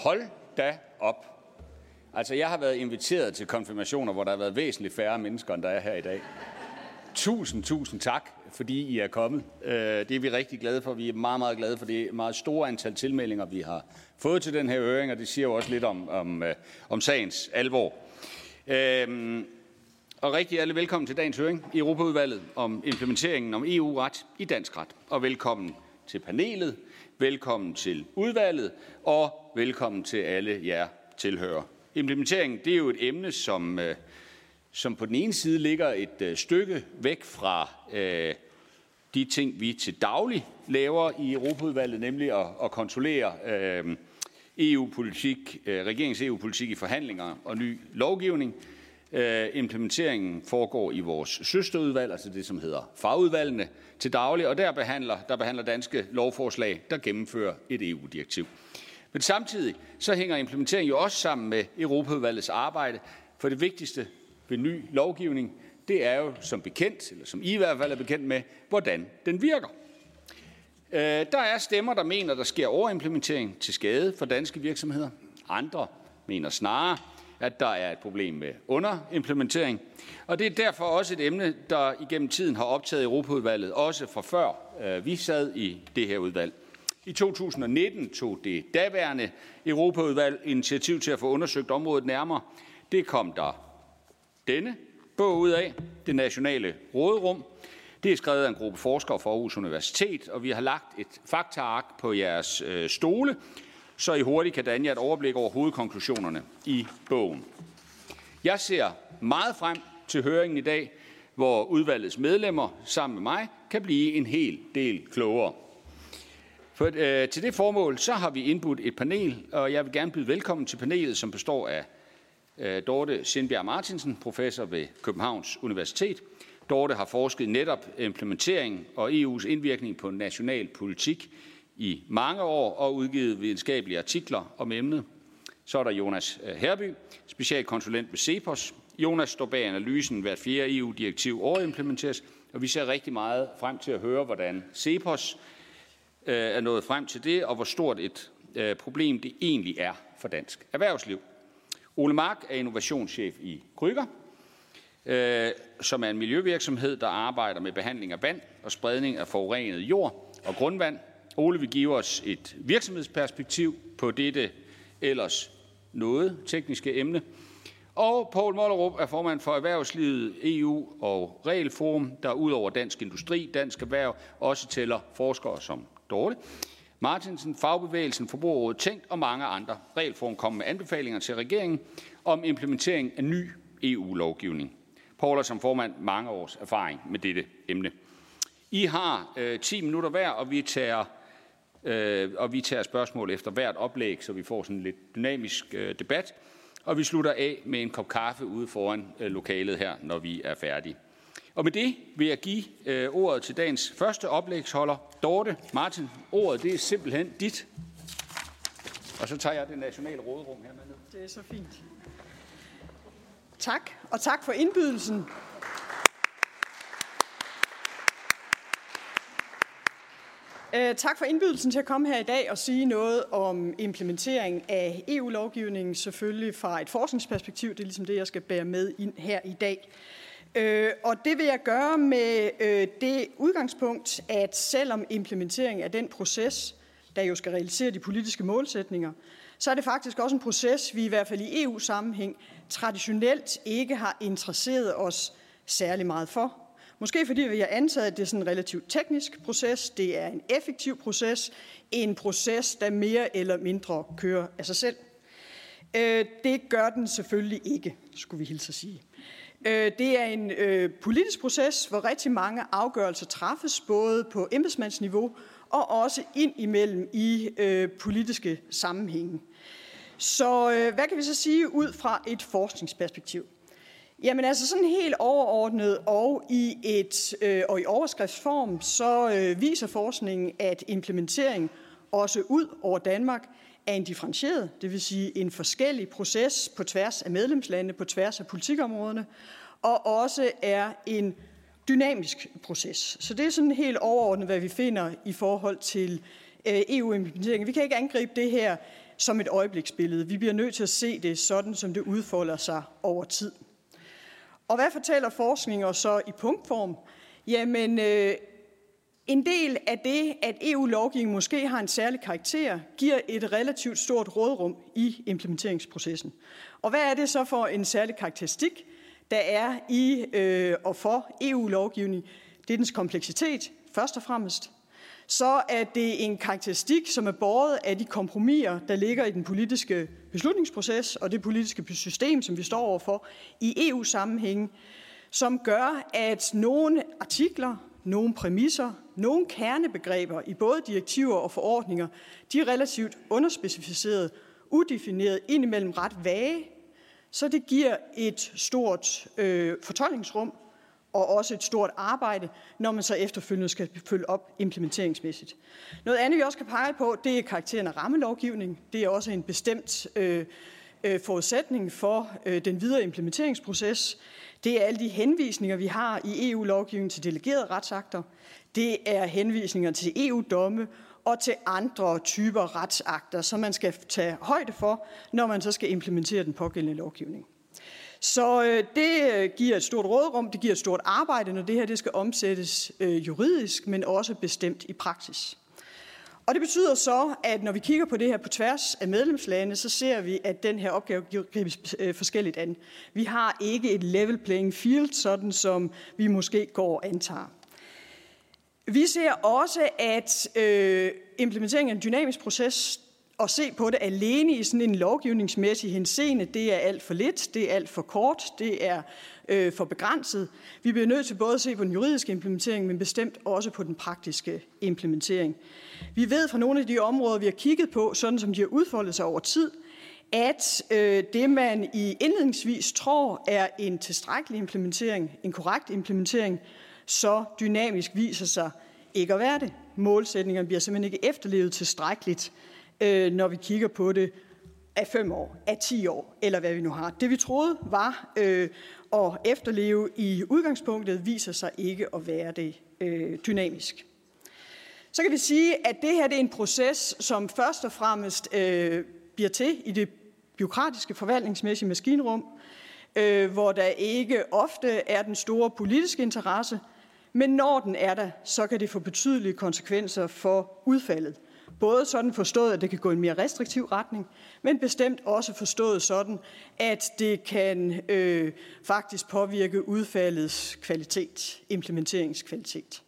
Hold da op. Altså, jeg har været inviteret til konfirmationer, hvor der har været væsentligt færre mennesker, end der er her i dag. Tusind, tusind tak, fordi I er kommet. Øh, det er vi rigtig glade for. Vi er meget, meget glade for det meget store antal tilmeldinger, vi har fået til den her høring, og det siger jo også lidt om, om, øh, om sagens alvor. Øhm, og rigtig alle velkommen til dagens høring i Europaudvalget om implementeringen om EU-ret i dansk ret. Og velkommen til panelet, velkommen til udvalget, og velkommen til alle jer tilhører. Implementeringen det er jo et emne, som, øh, som på den ene side ligger et øh, stykke væk fra øh, de ting, vi til daglig laver i Europaudvalget, nemlig at, at kontrollere øh, EU-politik, øh, regeringens EU-politik i forhandlinger og ny lovgivning. Øh, implementeringen foregår i vores søsterudvalg, altså det, som hedder fagudvalgene til daglig, og der behandler, der behandler danske lovforslag, der gennemfører et EU-direktiv. Men samtidig så hænger implementeringen jo også sammen med Europaudvalgets arbejde, for det vigtigste ved ny lovgivning, det er jo som bekendt, eller som I i hvert fald er bekendt med, hvordan den virker. Øh, der er stemmer, der mener, der sker overimplementering til skade for danske virksomheder. Andre mener snarere, at der er et problem med underimplementering. Og det er derfor også et emne, der igennem tiden har optaget Europaudvalget, også fra før øh, vi sad i det her udvalg. I 2019 tog det daværende Europaudvalg initiativ til at få undersøgt området nærmere. Det kom der denne bog ud af, det nationale råderum. Det er skrevet af en gruppe forskere fra Aarhus Universitet, og vi har lagt et faktaark på jeres øh, stole, så I hurtigt kan danne jer et overblik over hovedkonklusionerne i bogen. Jeg ser meget frem til høringen i dag, hvor udvalgets medlemmer sammen med mig kan blive en hel del klogere. For, øh, til det formål så har vi indbudt et panel, og jeg vil gerne byde velkommen til panelet, som består af øh, Dorte Sindbjerg Martinsen, professor ved Københavns Universitet. Dorte har forsket netop implementering og EU's indvirkning på national politik i mange år og udgivet videnskabelige artikler om emnet. Så er der Jonas øh, Herby, specialkonsulent ved CEPOS. Jonas står bag analysen, hvert fjerde EU-direktiv overimplementeres, og vi ser rigtig meget frem til at høre, hvordan CEPOS øh, er nået frem til det, og hvor stort et øh, problem det egentlig er for dansk erhvervsliv. Ole Mark er innovationschef i Kryger, som er en miljøvirksomhed, der arbejder med behandling af vand og spredning af forurenet jord og grundvand Ole vil give os et virksomhedsperspektiv på dette ellers noget tekniske emne. Og Poul Mollerup er formand for Erhvervslivet, EU og Regelforum, der ud over Dansk Industri, Dansk Erhverv også tæller forskere som Dorte. Martinsen, Fagbevægelsen, Forbrugerrådet Tænkt og mange andre. Regelforum kommer med anbefalinger til regeringen om implementering af ny EU-lovgivning. Paul har som formand mange års erfaring med dette emne. I har øh, 10 minutter hver, og vi tager øh, og vi tager spørgsmål efter hvert oplæg, så vi får sådan en lidt dynamisk øh, debat. Og vi slutter af med en kop kaffe ude foran øh, lokalet her, når vi er færdige. Og med det vil jeg give øh, ordet til dagens første oplægsholder, Dorte Martin. Ordet det er simpelthen dit. Og så tager jeg det nationale råderum her med ned. Det er så fint. Tak, og tak for indbydelsen. Øh, tak for indbydelsen til at komme her i dag og sige noget om implementering af EU-lovgivningen, selvfølgelig fra et forskningsperspektiv. Det er ligesom det, jeg skal bære med ind her i dag. Øh, og det vil jeg gøre med øh, det udgangspunkt, at selvom implementering af den proces, der jo skal realisere de politiske målsætninger, så er det faktisk også en proces, vi i hvert fald i EU-sammenhæng traditionelt ikke har interesseret os særlig meget for. Måske fordi vi har antaget, at det er sådan en relativt teknisk proces, det er en effektiv proces, en proces, der mere eller mindre kører af sig selv. Øh, det gør den selvfølgelig ikke, skulle vi hilse at sige. Øh, det er en øh, politisk proces, hvor rigtig mange afgørelser træffes, både på embedsmandsniveau og også ind imellem i øh, politiske sammenhænge. Så øh, hvad kan vi så sige ud fra et forskningsperspektiv? Jamen altså sådan helt overordnet og i, et, øh, og i overskriftsform, så øh, viser forskningen, at implementering også ud over Danmark er en differentieret, det vil sige en forskellig proces på tværs af medlemslandene, på tværs af politikområderne, og også er en dynamisk proces. Så det er sådan helt overordnet, hvad vi finder i forhold til øh, EU-implementering. Vi kan ikke angribe det her som et øjebliksbillede. Vi bliver nødt til at se det sådan, som det udfolder sig over tid. Og hvad fortæller forskning så i punktform? Jamen, øh, en del af det, at EU-lovgivningen måske har en særlig karakter, giver et relativt stort rådrum i implementeringsprocessen. Og hvad er det så for en særlig karakteristik, der er i øh, og for EU-lovgivning? Det er dens kompleksitet, først og fremmest. Så er det en karakteristik, som er båret af de kompromiser, der ligger i den politiske beslutningsproces og det politiske system, som vi står overfor i EU-sammenhængen, som gør, at nogle artikler, nogle præmisser, nogle kernebegreber i både direktiver og forordninger, de er relativt underspecificeret, udefineret, indimellem ret vage, så det giver et stort øh, fortolkningsrum og også et stort arbejde, når man så efterfølgende skal følge op implementeringsmæssigt. Noget andet, vi også kan pege på, det er karakteren af rammelovgivning. Det er også en bestemt øh, øh, forudsætning for øh, den videre implementeringsproces. Det er alle de henvisninger, vi har i EU-lovgivningen til delegerede retsakter. Det er henvisninger til EU-domme og til andre typer retsakter, som man skal tage højde for, når man så skal implementere den pågældende lovgivning. Så øh, det øh, giver et stort rådrum, det giver et stort arbejde, når det her det skal omsættes øh, juridisk, men også bestemt i praksis. Og det betyder så, at når vi kigger på det her på tværs af medlemslande, så ser vi, at den her opgave gribes øh, forskelligt an. Vi har ikke et level playing field, sådan som vi måske går og antager. Vi ser også, at øh, implementeringen af en dynamisk proces at se på det alene i sådan en lovgivningsmæssig henseende, det er alt for lidt, det er alt for kort, det er øh, for begrænset. Vi bliver nødt til både at se på den juridiske implementering, men bestemt også på den praktiske implementering. Vi ved fra nogle af de områder, vi har kigget på, sådan som de har udfoldet sig over tid, at øh, det, man i indledningsvis tror er en tilstrækkelig implementering, en korrekt implementering, så dynamisk viser sig ikke at være det. Målsætningerne bliver simpelthen ikke efterlevet tilstrækkeligt, øh, når vi kigger på det af fem år, af ti år, eller hvad vi nu har. Det vi troede var øh, at efterleve i udgangspunktet, viser sig ikke at være det øh, dynamisk. Så kan vi sige, at det her det er en proces, som først og fremmest øh, bliver til i det byråkratiske forvaltningsmæssige maskinrum, øh, hvor der ikke ofte er den store politiske interesse, men når den er der, så kan det få betydelige konsekvenser for udfaldet. Både sådan forstået, at det kan gå i en mere restriktiv retning, men bestemt også forstået sådan, at det kan øh, faktisk påvirke udfaldets kvalitet, implementeringskvalitet.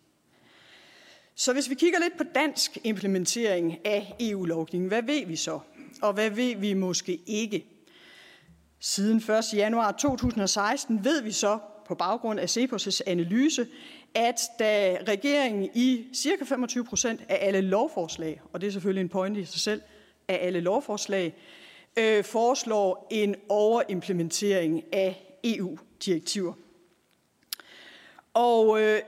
Så hvis vi kigger lidt på dansk implementering af EU-lovgivningen, hvad ved vi så? Og hvad ved vi måske ikke? Siden 1. januar 2016 ved vi så på baggrund af CEPOS' analyse, at da regeringen i cirka 25 procent af alle lovforslag, og det er selvfølgelig en pointe i sig selv, af alle lovforslag, øh, foreslår en overimplementering af EU-direktiver. Og øh,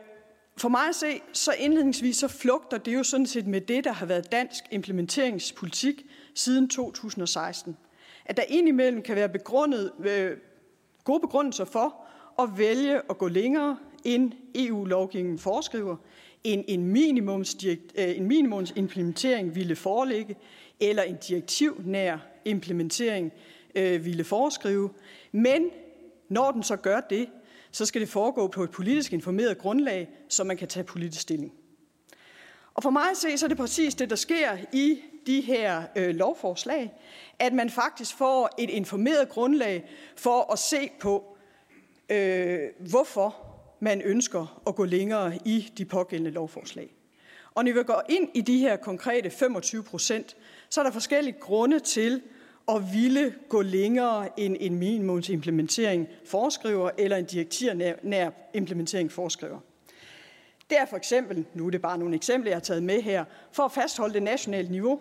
for mig at se, så indledningsvis så flugter det jo sådan set med det, der har været dansk implementeringspolitik siden 2016. At der indimellem kan være begrundet, øh, gode begrundelser for at vælge at gå længere, end EU-lovgivningen foreskriver, en, en, minimums, øh, en minimumsimplementering ville foreligge, eller en direktivnær implementering øh, ville foreskrive. Men når den så gør det, så skal det foregå på et politisk informeret grundlag, så man kan tage politisk stilling. Og for mig at se, så er det præcis det, der sker i de her øh, lovforslag, at man faktisk får et informeret grundlag for at se på, øh, hvorfor man ønsker at gå længere i de pågældende lovforslag. Og når vi går ind i de her konkrete 25 procent, så er der forskellige grunde til at ville gå længere end en minimumsimplementering foreskriver, eller en direktivnær implementering foreskriver. Det er for eksempel, nu er det bare nogle eksempler, jeg har taget med her, for at fastholde det nationale niveau,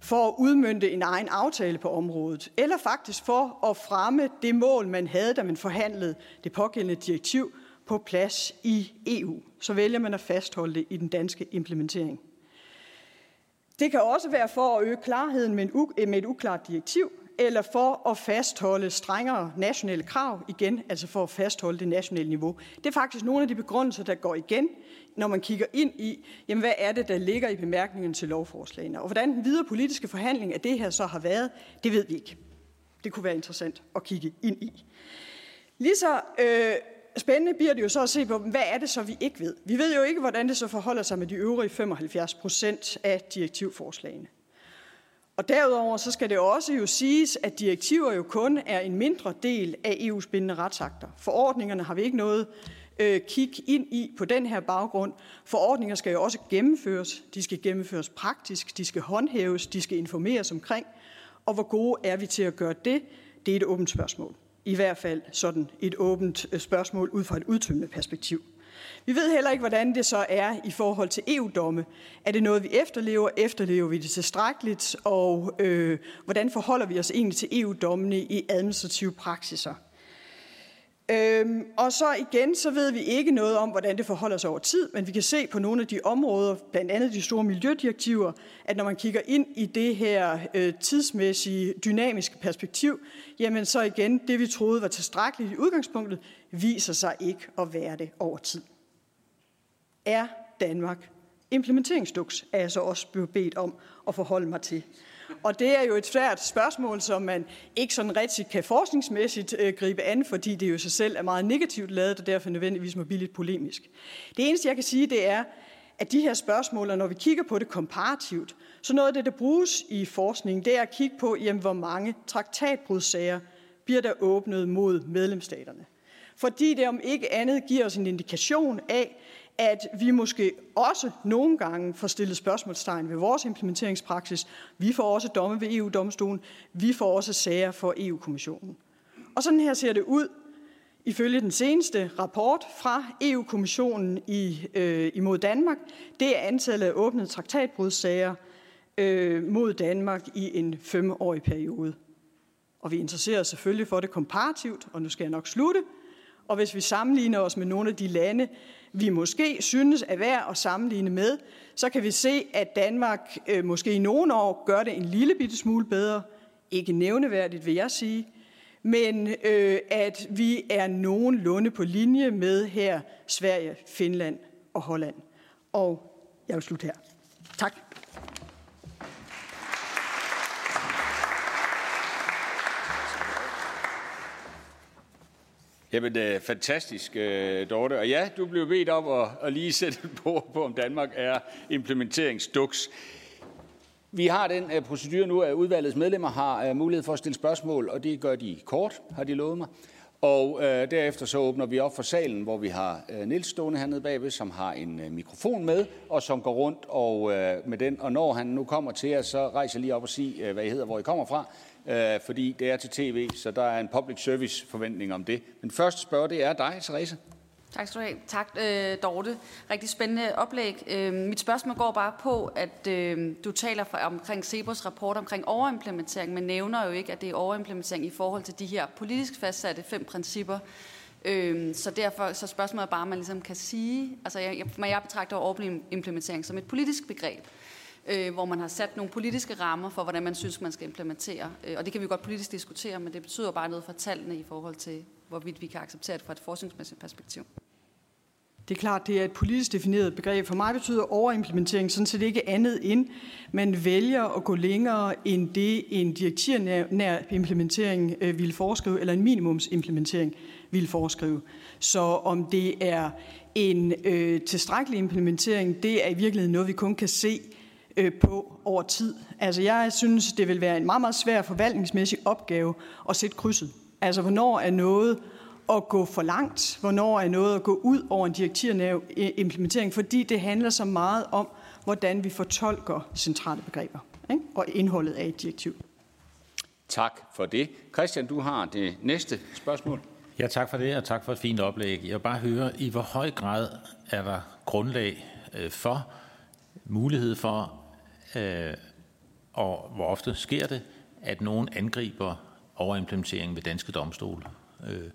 for at udmynde en egen aftale på området, eller faktisk for at fremme det mål, man havde, da man forhandlede det pågældende direktiv på plads i EU. Så vælger man at fastholde det i den danske implementering. Det kan også være for at øge klarheden med, en, med et uklart direktiv, eller for at fastholde strengere nationale krav igen, altså for at fastholde det nationale niveau. Det er faktisk nogle af de begrundelser, der går igen, når man kigger ind i, jamen hvad er det, der ligger i bemærkningen til lovforslagene. Og hvordan den videre politiske forhandling af det her så har været, det ved vi ikke. Det kunne være interessant at kigge ind i. Lige så øh, spændende bliver det jo så at se på, hvad er det så, vi ikke ved. Vi ved jo ikke, hvordan det så forholder sig med de øvrige 75 procent af direktivforslagene. Og derudover så skal det også jo siges, at direktiver jo kun er en mindre del af EU's bindende retsakter. Forordningerne har vi ikke noget øh, kig ind i på den her baggrund. Forordninger skal jo også gennemføres. De skal gennemføres praktisk, de skal håndhæves, de skal informeres omkring. Og hvor gode er vi til at gøre det? Det er et åbent spørgsmål. I hvert fald sådan et åbent øh, spørgsmål ud fra et udtømmende perspektiv. Vi ved heller ikke, hvordan det så er i forhold til EU-domme. Er det noget, vi efterlever? Efterlever vi det tilstrækkeligt? Og øh, hvordan forholder vi os egentlig til EU-dommene i administrative praksiser? Øhm, og så igen, så ved vi ikke noget om, hvordan det forholder sig over tid, men vi kan se på nogle af de områder, blandt andet de store miljødirektiver, at når man kigger ind i det her øh, tidsmæssige, dynamiske perspektiv, jamen så igen, det vi troede var tilstrækkeligt i udgangspunktet, viser sig ikke at være det over tid. Er Danmark implementeringsduks, er jeg så også blevet bedt om at forholde mig til. Og det er jo et svært spørgsmål, som man ikke sådan rigtig kan forskningsmæssigt øh, gribe an, fordi det jo sig selv er meget negativt lavet, og derfor nødvendigvis må blive lidt polemisk. Det eneste, jeg kan sige, det er, at de her spørgsmål, når vi kigger på det komparativt, så noget af det, der bruges i forskningen, det er at kigge på, jamen, hvor mange traktatbrudssager bliver der åbnet mod medlemsstaterne. Fordi det om ikke andet giver os en indikation af, at vi måske også nogle gange får stillet spørgsmålstegn ved vores implementeringspraksis. Vi får også domme ved EU-domstolen. Vi får også sager for EU-kommissionen. Og sådan her ser det ud ifølge den seneste rapport fra EU-kommissionen i, øh, imod Danmark. Det er antallet af åbnede traktatbrudssager øh, mod Danmark i en femårig periode. Og vi interesserer os selvfølgelig for det komparativt, og nu skal jeg nok slutte. Og hvis vi sammenligner os med nogle af de lande, vi måske synes er værd at sammenligne med, så kan vi se, at Danmark øh, måske i nogle år gør det en lille bitte smule bedre. Ikke nævneværdigt, vil jeg sige. Men øh, at vi er nogenlunde på linje med her Sverige, Finland og Holland. Og jeg vil slutte her. Jamen, er fantastisk, øh, Dorte. Og ja, du blev bedt om at, at lige sætte på, på, om Danmark er implementeringsduks. Vi har den uh, procedure nu, at udvalgets medlemmer har uh, mulighed for at stille spørgsmål, og det gør de kort, har de lovet mig. Og uh, derefter så åbner vi op for salen, hvor vi har uh, Nils stående hernede bagved, som har en uh, mikrofon med, og som går rundt og, uh, med den. Og når han nu kommer til os, så rejser lige op og siger, uh, hvad I hedder, hvor I kommer fra, øh, fordi det er til tv, så der er en public service forventning om det. Men første spørger, det er dig, Therese. Tak skal du have. Tak, øh, Dorte. Rigtig spændende oplæg. Øh, mit spørgsmål går bare på, at øh, du taler for, omkring Sebos rapport omkring overimplementering, men nævner jo ikke, at det er overimplementering i forhold til de her politisk fastsatte fem principper. Øh, så derfor så spørgsmålet er bare, om man ligesom kan sige, altså jeg, jeg, jeg betragter overimplementering som et politisk begreb øh, hvor man har sat nogle politiske rammer for, hvordan man synes, man skal implementere. Øh, og det kan vi godt politisk diskutere, men det betyder bare noget for tallene i forhold til, hvorvidt vi kan acceptere det fra et forskningsmæssigt perspektiv. Det er klart, det er et politisk defineret begreb. For mig betyder overimplementering sådan set ikke andet end, man vælger at gå længere end det, en direktivnær implementering vil ville foreskrive, eller en minimumsimplementering ville foreskrive. Så om det er en øh, tilstrækkelig implementering, det er i virkeligheden noget, vi kun kan se øh, på over tid. Altså jeg synes, det vil være en meget, meget svær forvaltningsmæssig opgave at sætte krydset. Altså hvornår er noget at gå for langt, hvornår er noget at gå ud over en direktivnæv implementering, fordi det handler så meget om, hvordan vi fortolker centrale begreber ikke? og indholdet af et direktiv. Tak for det. Christian, du har det næste spørgsmål. Ja, tak for det, og tak for et fint oplæg. Jeg vil bare høre, i hvor høj grad er der grundlag øh, for mulighed for øh, og hvor ofte sker det, at nogen angriber overimplementering ved danske domstole. Øh,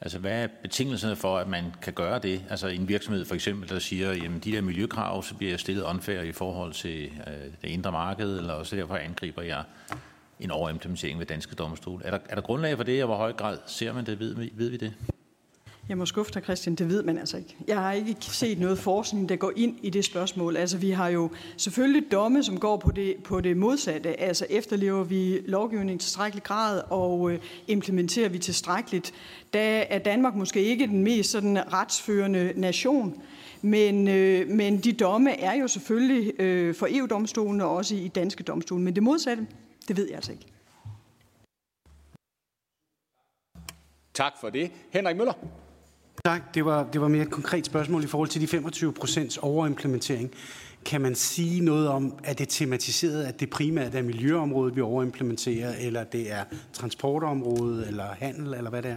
altså hvad er betingelserne for, at man kan gøre det? Altså en virksomhed for eksempel, der siger, jamen de der miljøkrav, så bliver jeg stillet unfair i forhold til øh, det indre marked, eller så derfor angriber jeg en overimplementering ved danske domstole. Er der, er der grundlag for det, og hvor høj grad ser man det? Ved, ved vi det? Jeg må skuffe dig, Christian, det ved man altså ikke. Jeg har ikke set noget forskning, der går ind i det spørgsmål. Altså, vi har jo selvfølgelig domme, som går på det, på det modsatte. Altså, efterlever vi lovgivningen til tilstrækkelig grad, og øh, implementerer vi tilstrækkeligt. Da er Danmark måske ikke den mest sådan retsførende nation, men, øh, men de domme er jo selvfølgelig øh, for EU-domstolen og også i danske domstole. Men det modsatte, det ved jeg altså ikke. Tak for det. Henrik Møller. Tak. Det var, det var mere et konkret spørgsmål i forhold til de 25 procents overimplementering. Kan man sige noget om, at det tematiseret, at det primært er miljøområdet, vi overimplementerer, eller det er transportområdet, eller handel, eller hvad det er?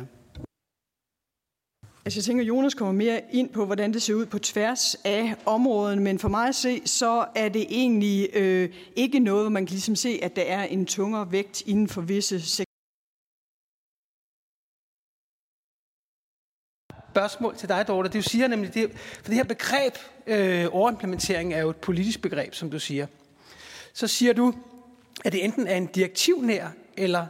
Altså jeg tænker, Jonas kommer mere ind på, hvordan det ser ud på tværs af områden, men for mig at se, så er det egentlig øh, ikke noget, hvor man kan ligesom se, at der er en tungere vægt inden for visse spørgsmål til dig, Dorte. Du siger nemlig, det, for det her begreb, øh, overimplementering, er jo et politisk begreb, som du siger. Så siger du, at det enten er en direktivnær eller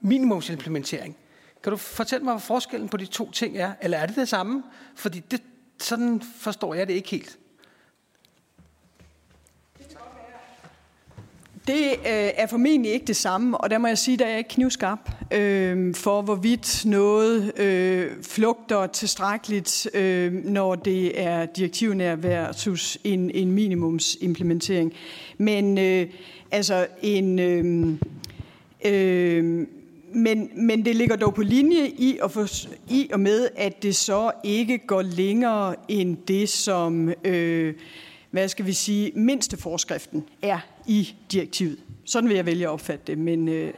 minimumsimplementering. Kan du fortælle mig, hvad forskellen på de to ting er? Eller er det det samme? Fordi det, sådan forstår jeg det ikke helt. Det øh, er formentlig ikke det samme, og der må jeg sige, at der er ikke knivskarp øh, for, hvorvidt noget øh, flugter tilstrækkeligt, øh, når det er direktivnær versus en, en minimumsimplementering. Men øh, altså en... Øh, øh, men, men det ligger dog på linje i, og, for, i og med, at det så ikke går længere end det, som... Øh, hvad skal vi sige, mindste forskriften er i direktivet. Sådan vil jeg vælge at opfatte det, men... Øh,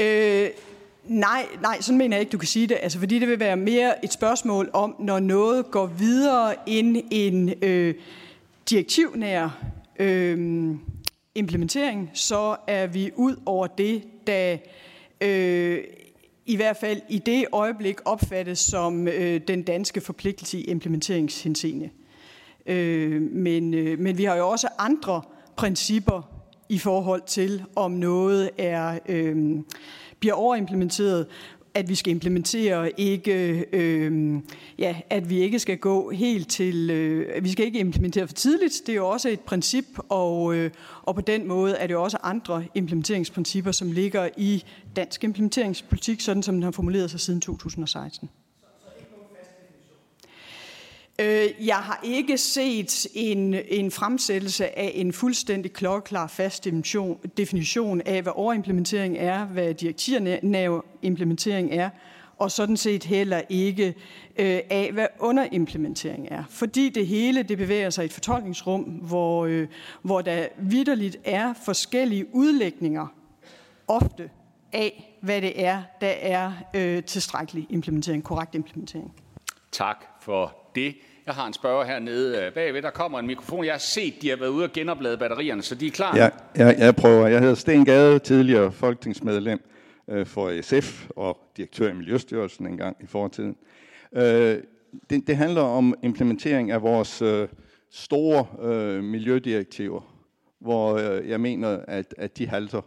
øh, nej, nej, sådan mener jeg ikke, du kan sige det. Altså, fordi det vil være mere et spørgsmål om, når noget går videre end en øh, direktivnær øh, implementering, så er vi ud over det, der øh, i hvert fald i det øjeblik opfattes som øh, den danske forpligtelse i implementeringshenseende. Øh, men, øh, men vi har jo også andre principper i forhold til, om noget er øh, bliver overimplementeret, at vi skal implementere ikke, øh, ja, at vi ikke skal gå helt til, øh, vi skal ikke implementere for tidligt. Det er jo også et princip, og, øh, og på den måde er det jo også andre implementeringsprincipper, som ligger i dansk implementeringspolitik, sådan som den har formuleret sig siden 2016. Øh, jeg har ikke set en, en fremsættelse af en fuldstændig klokkeklar fast definition, definition af, hvad overimplementering er, hvad direktivnav implementering er, og sådan set heller ikke øh, af, hvad underimplementering er. Fordi det hele det bevæger sig i et fortolkningsrum, hvor, øh, hvor der vidderligt er forskellige udlægninger, ofte af, hvad det er, der er øh, tilstrækkelig implementering, korrekt implementering. Tak for det. Jeg har en spørger hernede øh, bagved. Der kommer en mikrofon. Jeg har set, de har været ude og genoplade batterierne, så de er klar. Ja, jeg, jeg prøver. Jeg hedder Sten Gade, tidligere folketingsmedlem øh, for SF og direktør i Miljøstyrelsen engang i fortiden. Øh, det, det handler om implementering af vores øh, store øh, miljødirektiver, hvor øh, jeg mener, at, at de halter.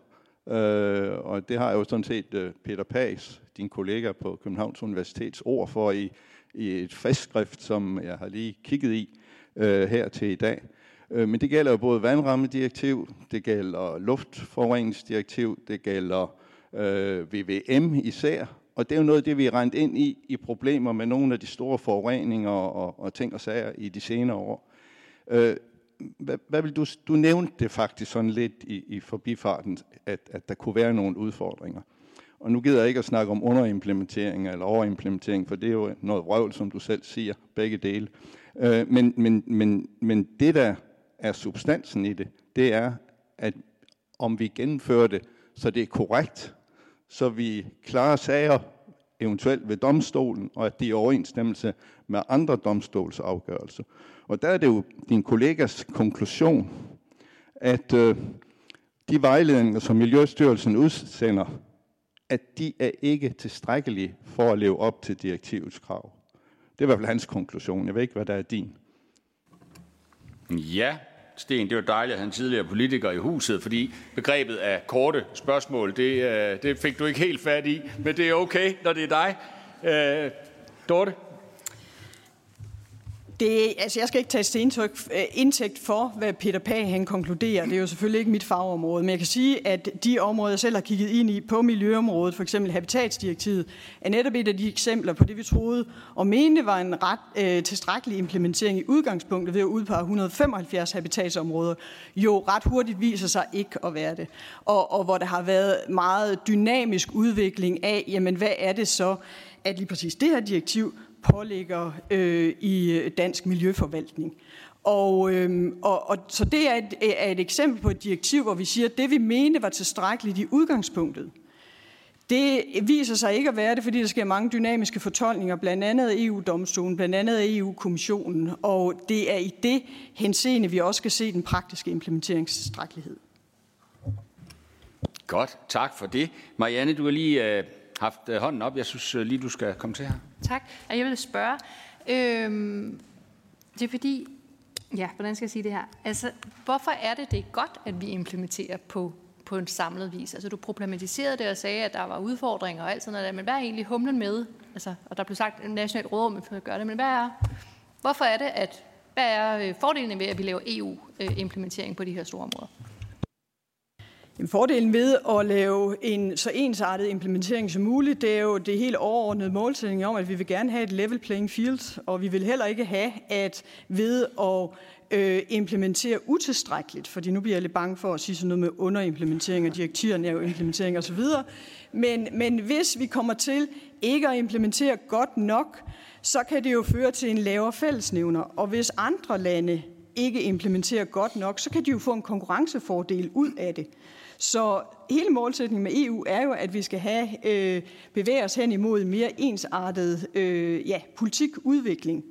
Øh, og det har jeg jo sådan set øh, Peter Pags, din kollega på Københavns Universitets ord for i i et fastskrift, som jeg har lige kigget i øh, her til i dag. Øh, men det gælder jo både vandrammedirektiv, det gælder luftforureningsdirektiv, det gælder øh, VVM især, og det er jo noget af det, vi er rent ind i, i problemer med nogle af de store forureninger og, og ting og sager i de senere år. Øh, hvad, hvad vil du, du nævnte det faktisk sådan lidt i, i forbifarten, at, at der kunne være nogle udfordringer. Og nu gider jeg ikke at snakke om underimplementering eller overimplementering, for det er jo noget røvl, som du selv siger, begge dele. Øh, men, men, men, men det, der er substansen i det, det er, at om vi gennemfører det, så det er korrekt, så vi klarer sager eventuelt ved domstolen, og at det er i overensstemmelse med andre domstolsafgørelser. Og der er det jo din kollegas konklusion, at øh, de vejledninger, som Miljøstyrelsen udsender, at de er ikke tilstrækkelige for at leve op til direktivets krav. Det var vel hans konklusion. Jeg ved ikke, hvad der er din. Ja, Sten, det var dejligt at have en tidligere politiker i huset, fordi begrebet af korte spørgsmål, det, øh, det fik du ikke helt fat i, men det er okay, når det er dig. Øh, Dorte? Det, altså jeg skal ikke tage indtryk, øh, indtægt for, hvad Peter Pag han konkluderer. Det er jo selvfølgelig ikke mit fagområde, men jeg kan sige, at de områder, jeg selv har kigget ind i på miljøområdet, for eksempel habitatsdirektivet, er netop et af de eksempler på det, vi troede og mente var en ret øh, tilstrækkelig implementering i udgangspunktet ved at udpege 175 habitatsområder, jo ret hurtigt viser sig ikke at være det. Og, og hvor der har været meget dynamisk udvikling af, jamen hvad er det så, at lige præcis det her direktiv pålægger øh, i øh, dansk miljøforvaltning. Og, øh, og, og så det er et, øh, er et eksempel på et direktiv, hvor vi siger, at det vi mente var tilstrækkeligt i udgangspunktet, det viser sig ikke at være det, fordi der sker mange dynamiske fortolkninger, blandt andet e af EU-domstolen, blandt andet e af EU-kommissionen, og det er i det henseende, vi også skal se den praktiske implementeringsstrækkelighed. Godt, tak for det. Marianne, du har lige øh, haft øh, hånden op. Jeg synes øh, lige, du skal komme til her. Tak. Jeg vil spørge, øhm, det er fordi, ja, hvordan skal jeg sige det her? Altså, hvorfor er det, det er godt, at vi implementerer på, på en samlet vis? Altså, du problematiserede det og sagde, at der var udfordringer og alt sådan noget, men hvad er egentlig humlen med? Altså, og der blev sagt, at nationalt råd for at gøre det, men hvad er, hvorfor er det, at, hvad er øh, fordelene ved, at vi laver EU-implementering på de her store områder? En fordelen ved at lave en så ensartet implementering som muligt, det er jo det helt overordnede målsætning om, at vi vil gerne have et level playing field, og vi vil heller ikke have, at ved at øh, implementere utilstrækkeligt, fordi nu bliver jeg lidt bange for at sige sådan noget med underimplementering og direktiverne og implementering osv., men, men hvis vi kommer til ikke at implementere godt nok, så kan det jo føre til en lavere fællesnævner, og hvis andre lande ikke implementerer godt nok, så kan de jo få en konkurrencefordel ud af det. Så hele målsætningen med EU er jo, at vi skal have øh, bevæge os hen imod mere ensartet øh, ja, politikudvikling.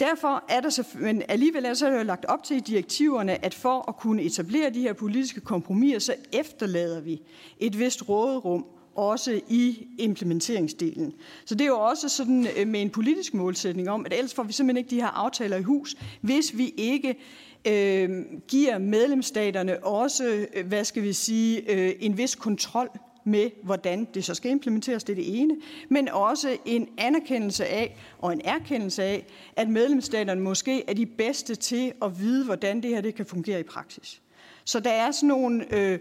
Derfor er der så, men alligevel er det lagt op til i direktiverne, at for at kunne etablere de her politiske kompromiser, så efterlader vi et vist råderum også i implementeringsdelen. Så det er jo også sådan øh, med en politisk målsætning om, at ellers får vi simpelthen ikke de her aftaler i hus, hvis vi ikke øh, giver medlemsstaterne også, øh, hvad skal vi sige, øh, en vis kontrol med, hvordan det så skal implementeres, det er det ene, men også en anerkendelse af og en erkendelse af, at medlemsstaterne måske er de bedste til at vide, hvordan det her det kan fungere i praksis. Så der er sådan nogle øh,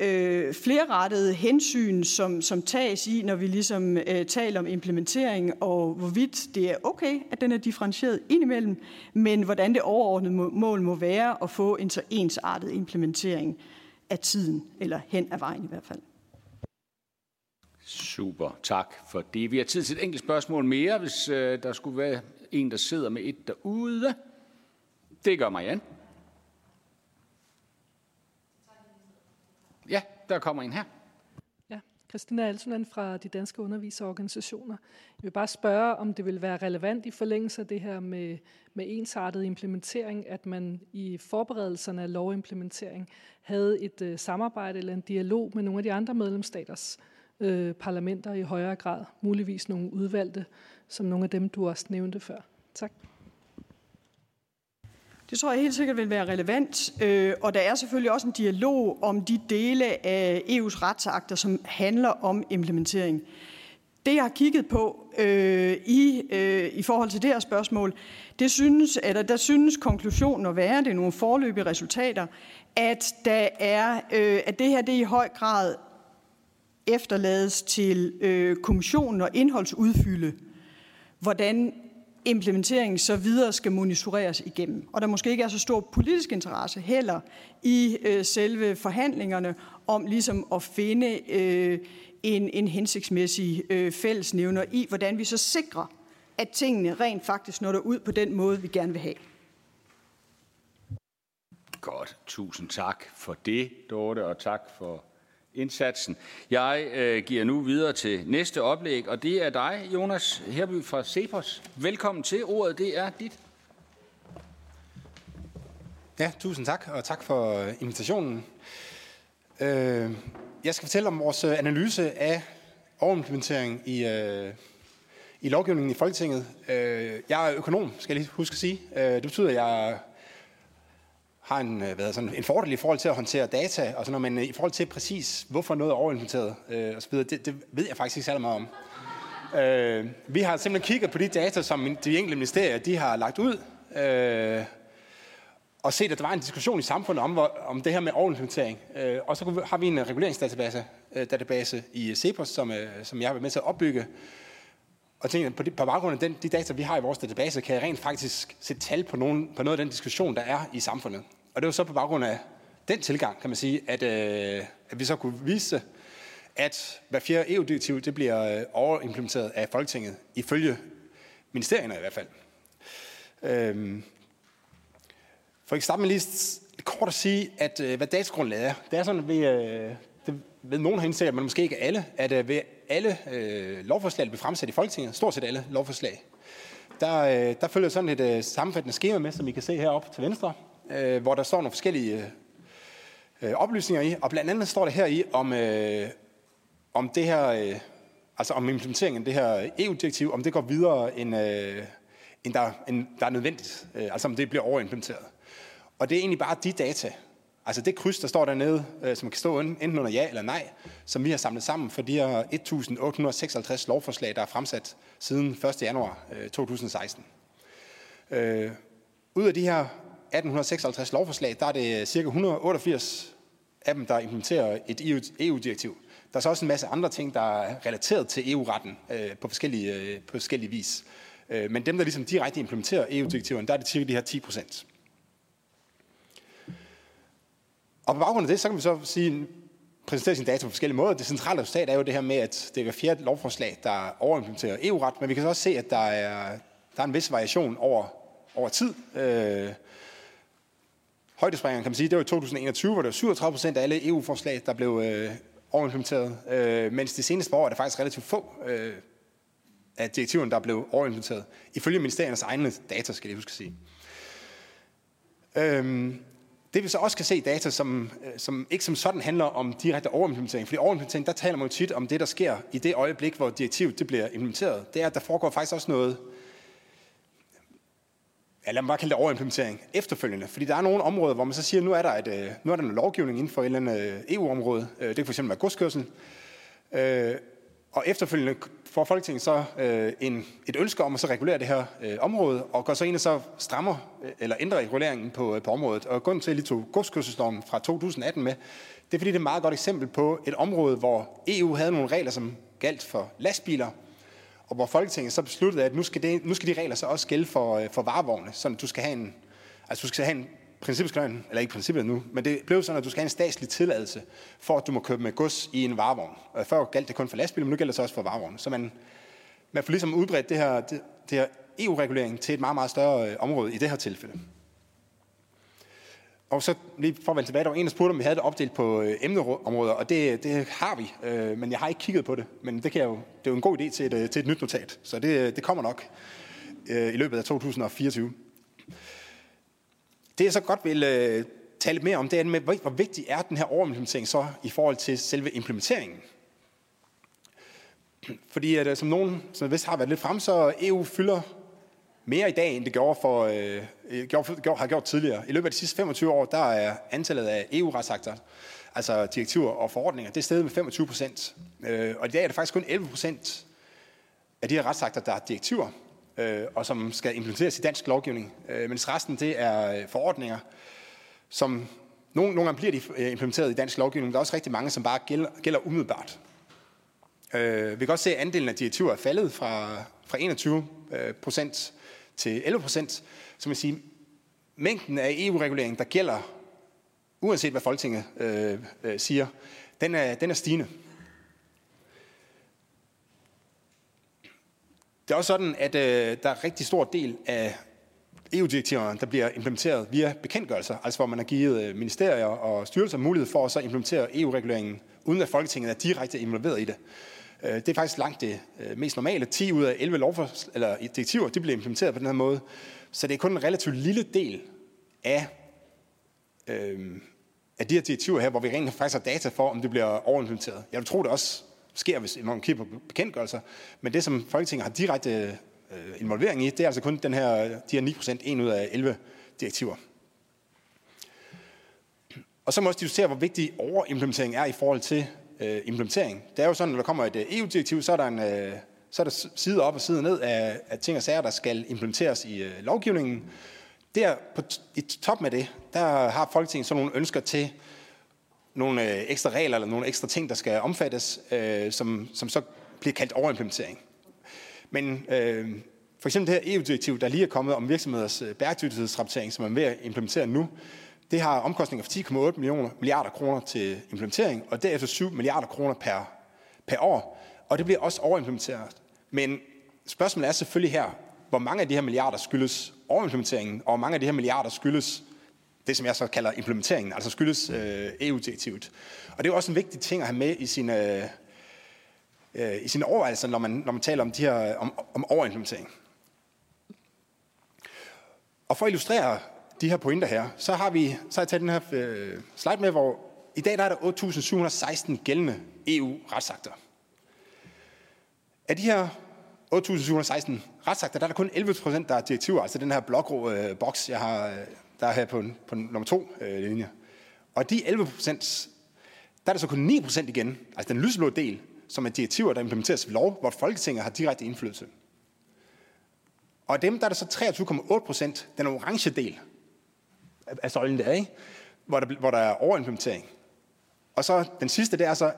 øh, flerrettede hensyn, som, som tages i, når vi ligesom øh, taler om implementering, og hvorvidt det er okay, at den er differentieret indimellem, men hvordan det overordnede mål må være at få en så ensartet implementering af tiden, eller hen ad vejen i hvert fald. Super, tak for det. Vi har tid til et enkelt spørgsmål mere, hvis øh, der skulle være en, der sidder med et derude. Det gør Marianne. Ja, der kommer en her. Ja, Christina Alsuland fra de danske underviserorganisationer. Jeg vil bare spørge, om det vil være relevant i forlængelse af det her med, med ensartet implementering, at man i forberedelserne af lovimplementering havde et øh, samarbejde eller en dialog med nogle af de andre medlemsstaters øh, parlamenter i højere grad, muligvis nogle udvalgte, som nogle af dem, du også nævnte før. Tak. Det tror jeg helt sikkert vil være relevant, øh, og der er selvfølgelig også en dialog om de dele af EU's retsakter, som handler om implementering. Det, jeg har kigget på øh, i, øh, i forhold til det her spørgsmål, det synes, eller der synes konklusionen at være, det er nogle forløbige resultater, at, der er, øh, at det her det i høj grad efterlades til øh, kommissionen og indholdsudfylde, hvordan implementeringen så videre skal monitoreres igennem. Og der måske ikke er så stor politisk interesse heller i øh, selve forhandlingerne om ligesom at finde øh, en, en hensigtsmæssig øh, fællesnævner i, hvordan vi så sikrer, at tingene rent faktisk når ud på den måde, vi gerne vil have. Godt. Tusind tak for det, Dorte, og tak for indsatsen. Jeg øh, giver nu videre til næste oplæg, og det er dig, Jonas Herby fra Cepos. Velkommen til. Ordet det er dit. Ja, tusind tak, og tak for øh, invitationen. Øh, jeg skal fortælle om vores øh, analyse af overimplementering i, øh, i lovgivningen i Folketinget. Øh, jeg er økonom, skal jeg lige huske at sige. Øh, det betyder, at jeg har en, øh, været sådan, en fordel i forhold til at håndtere data og sådan noget, men øh, i forhold til præcis, hvorfor noget er overimplementeret øh, osv., det, det ved jeg faktisk ikke særlig meget om. Øh, vi har simpelthen kigget på de data, som de enkelte ministerier de har lagt ud, øh, og set, at der var en diskussion i samfundet om, hvor, om det her med overimplementering. Øh, og så har vi en øh, reguleringsdatabase øh, database i CEPOS, som, øh, som jeg har været med til at opbygge. Og tænkte, på, på baggrund af den, de data, vi har i vores database, kan jeg rent faktisk sætte tal på, nogen, på noget af den diskussion, der er i samfundet. Og det var så på baggrund af den tilgang, kan man sige, at, øh, at vi så kunne vise, at hver fjerde EU-direktiv det bliver øh, overimplementeret af Folketinget, ifølge ministerierne i hvert fald. Øhm, for eksempel starte med lige kort at sige, at øh, hvad datagrundlaget er. Det er sådan, at vi, øh, det ved nogen herinde sikkert, men måske ikke alle, at øh, ved alle øh, lovforslag, der bliver fremsat i Folketinget, stort set alle lovforslag, der, øh, der følger sådan et øh, sammenfattende schema med, som I kan se heroppe til venstre, øh, hvor der står nogle forskellige øh, oplysninger i, og blandt andet står der her i, om, øh, om det her, øh, altså om implementeringen af det her EU-direktiv, om det går videre, end, øh, end, der, end der er nødvendigt, øh, altså om det bliver overimplementeret. Og det er egentlig bare de data, altså det kryds, der står dernede, øh, som kan stå enten under ja eller nej, som vi har samlet sammen for de her 1.856 lovforslag, der er fremsat siden 1. januar øh, 2016. Øh, ud af de her 1856 lovforslag, der er det cirka 188 af dem, der implementerer et EU-direktiv. E der er så også en masse andre ting, der er relateret til EU-retten øh, på, forskellige, øh, på forskellige vis. Øh, men dem, der ligesom direkte implementerer EU-direktiverne, der er det cirka de her 10 procent. Og på baggrund af det, så kan vi så sige, præsentere sine data på forskellige måder. Det centrale resultat er jo det her med, at det er hver fjerde lovforslag, der overimplementerer EU-ret, men vi kan så også se, at der er, der er en vis variation over, over tid. Øh, højdespringeren kan man sige, det var i 2021, hvor det var 37 procent af alle EU-forslag, der blev øh, overimplementeret, øh, mens de seneste år er det faktisk relativt få øh, af direktiverne, der blev overimplementeret, ifølge ministeriernes egne data, skal jeg huske at sige. Øhm, det vi så også kan se data, som, øh, som ikke som sådan handler om direkte overimplementering, fordi overimplementering, der taler man jo tit om det, der sker i det øjeblik, hvor direktivet det bliver implementeret. Det er, at der foregår faktisk også noget, ja, lad mig bare kalde det overimplementering, efterfølgende. Fordi der er nogle områder, hvor man så siger, nu er der, et, øh, nu er der noget lovgivning inden for et eller andet øh, EU-område. Øh, det kan fx være godskørsel. Og efterfølgende får Folketinget så en, et ønske om at så regulere det her område, og går så ind og så strammer eller ændrer reguleringen på, på området. Og grunden til, at jeg lige tog godskørselsloven fra 2018 med, det er fordi, det er et meget godt eksempel på et område, hvor EU havde nogle regler, som galt for lastbiler, og hvor Folketinget så besluttede, at nu skal, det, nu skal de regler så også gælde for, øh, for varevogne, så du skal have en, altså du skal have en princippet skal en, eller ikke princippet nu, men det blev sådan, at du skal have en statslig tilladelse, for at du må købe med gods i en varevogn. Før galt det kun for lastbiler, men nu gælder det så også for varevogne. Så man, man får ligesom udbredt det her, det, det her EU-regulering til et meget, meget større øh, område i det her tilfælde. Og så lige for at vende tilbage, der var en, der spurgte, om vi havde det opdelt på øh, emneområder, og det, det har vi, øh, men jeg har ikke kigget på det. Men det, kan jeg jo, det er jo en god idé til et, øh, til et nyt notat, så det, øh, det kommer nok øh, i løbet af 2024. Det jeg så godt vil øh, tale lidt mere om, det er med, hvor, hvor vigtig er den her overimplementering så i forhold til selve implementeringen. Fordi at, øh, som nogen som vist har været lidt frem, så EU fylder mere i dag, end det gjorde for, øh, Øh, gjort, har gjort tidligere. I løbet af de sidste 25 år, der er antallet af EU-retsakter, altså direktiver og forordninger, det er steget med 25 procent. Øh, og i dag er det faktisk kun 11 procent af de her retsakter, der er direktiver øh, og som skal implementeres i dansk lovgivning, øh, mens resten det er øh, forordninger, som nogle, nogle gange bliver de øh, implementeret i dansk lovgivning, men der er også rigtig mange, som bare gælder, gælder umiddelbart. Øh, vi kan også se, at andelen af direktiver er faldet fra, fra 21 øh, procent til 11 procent, som man sige, mængden af EU-regulering, der gælder, uanset hvad Folketinget øh, øh, siger, den er, den er stigende. Det er også sådan, at øh, der er en rigtig stor del af EU-direktiverne, der bliver implementeret via bekendtgørelser, altså hvor man har givet øh, ministerier og styrelser mulighed for at så implementere EU-reguleringen, uden at Folketinget er direkte involveret i det. Øh, det er faktisk langt det øh, mest normale. 10 ud af 11 lovforslag, eller direktiver de bliver implementeret på den her måde. Så det er kun en relativt lille del af, øh, af de her direktiver her, hvor vi rent faktisk har data for, om det bliver overimplementeret. Jeg vil tro, det også sker, hvis man kigger på bekendtgørelser. Men det, som Folketinget har direkte øh, involvering i, det er altså kun den her, de her 9 procent, en ud af 11 direktiver. Og så må også diskutere, hvor vigtig overimplementering er i forhold til øh, implementering. Det er jo sådan, når der kommer et øh, EU-direktiv, så er der en... Øh, så er der side op og side ned af, af ting og sager, der skal implementeres i øh, lovgivningen. Der på i top med det, der har Folketinget så nogle ønsker til nogle øh, ekstra regler eller nogle ekstra ting, der skal omfattes, øh, som, som så bliver kaldt overimplementering. Men øh, for eksempel det her EU-direktiv, der lige er kommet om virksomheders øh, bæredygtighedsrapportering, som man er ved at implementere nu, det har omkostninger for 10,8 millioner milliarder kroner til implementering, og derefter 7 milliarder kroner per, per år. Og det bliver også overimplementeret. Men spørgsmålet er selvfølgelig her, hvor mange af de her milliarder skyldes overimplementeringen, og hvor mange af de her milliarder skyldes det, som jeg så kalder implementeringen, altså skyldes øh, EU-direktivet. Og det er jo også en vigtig ting at have med i sine, øh, i sine overvejelser, når man, når man taler om, de her, om, om overimplementering. Og for at illustrere de her pointer her, så har, vi, så har jeg taget den her øh, slide med, hvor i dag der er der 8.716 gældende EU-retsakter. Af de her 8.716 retsakter, der er der kun 11 procent, der er direktiver, altså den her blågrå øh, boks, jeg har, øh, der er her på, på nummer to øh, linje. Og de 11 procent, der er der så kun 9 procent igen, altså den lyseblå del, som er direktiver, der implementeres ved lov, hvor Folketinget har direkte indflydelse. Og af dem, der er der så 23,8 procent, den orange del af søjlen der, ikke? Hvor, der, hvor der er overimplementering. Og så den sidste, det er så,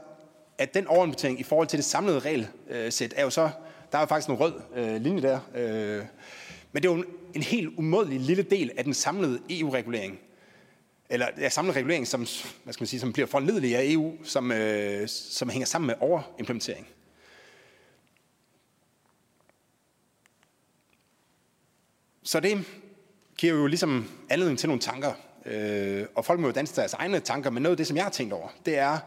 at den overimplementering i forhold til det samlede regelsæt er jo så, der er jo faktisk en rød øh, linje der. Øh, men det er jo en, en helt umådelig lille del af den samlede EU-regulering. Eller ja, samlede regulering, som, hvad skal man sige, som bliver foranledelig af EU, som, øh, som hænger sammen med overimplementering. Så det giver jo ligesom anledning til nogle tanker. Øh, og folk må jo danse deres egne tanker, men noget af det, som jeg har tænkt over, det er,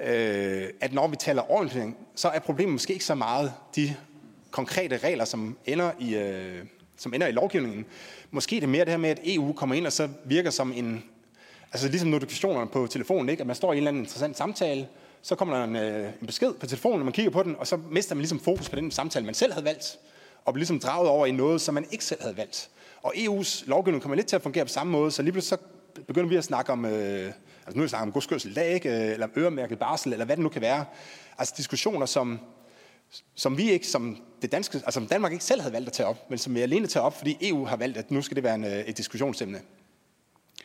øh, at når vi taler overimplementering, så er problemet måske ikke så meget de konkrete regler, som ender i, øh, som ender i lovgivningen. Måske det er mere det her med, at EU kommer ind og så virker som en, altså ligesom notifikationerne på telefonen, ikke? at man står i en eller anden interessant samtale, så kommer der en, øh, en besked på telefonen, og man kigger på den, og så mister man ligesom fokus på den samtale, man selv havde valgt, og bliver ligesom draget over i noget, som man ikke selv havde valgt. Og EU's lovgivning kommer lidt til at fungere på samme måde, så lige pludselig så begynder vi at snakke om, øh, altså nu er vi snakker om godskørsel i øh, eller øremærket barsel, eller hvad det nu kan være. Altså diskussioner, som, som vi ikke, som det danske, altså som Danmark ikke selv havde valgt at tage op, men som vi alene tager op, fordi EU har valgt, at nu skal det være en, øh, et diskussionsemne.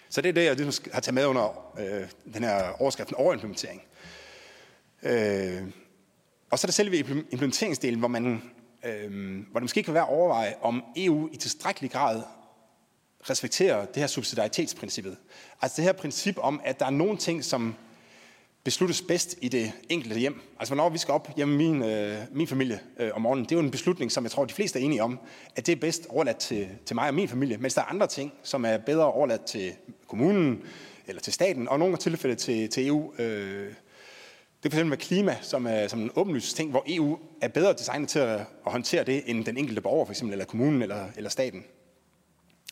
Så det er det, jeg ligesom har taget med under øh, den her overskriften overimplementering. Øh, og så er der selve implementeringsdelen, hvor man øh, hvor det måske kan være at overveje, om EU i tilstrækkelig grad respekterer det her subsidiaritetsprincippet. Altså det her princip om, at der er nogle ting, som besluttes bedst i det enkelte hjem. Altså hvornår vi skal op hjemme min, øh, min familie øh, om morgenen, det er jo en beslutning, som jeg tror, de fleste er enige om, at det er bedst overladt til, til mig og min familie, mens der er andre ting, som er bedre overladt til kommunen eller til staten, og nogle tilfælde til, til EU. Øh, det er for eksempel med klima, som er som en åbenlyst ting, hvor EU er bedre designet til at, at håndtere det, end den enkelte borger, for eksempel, eller kommunen, eller, eller staten.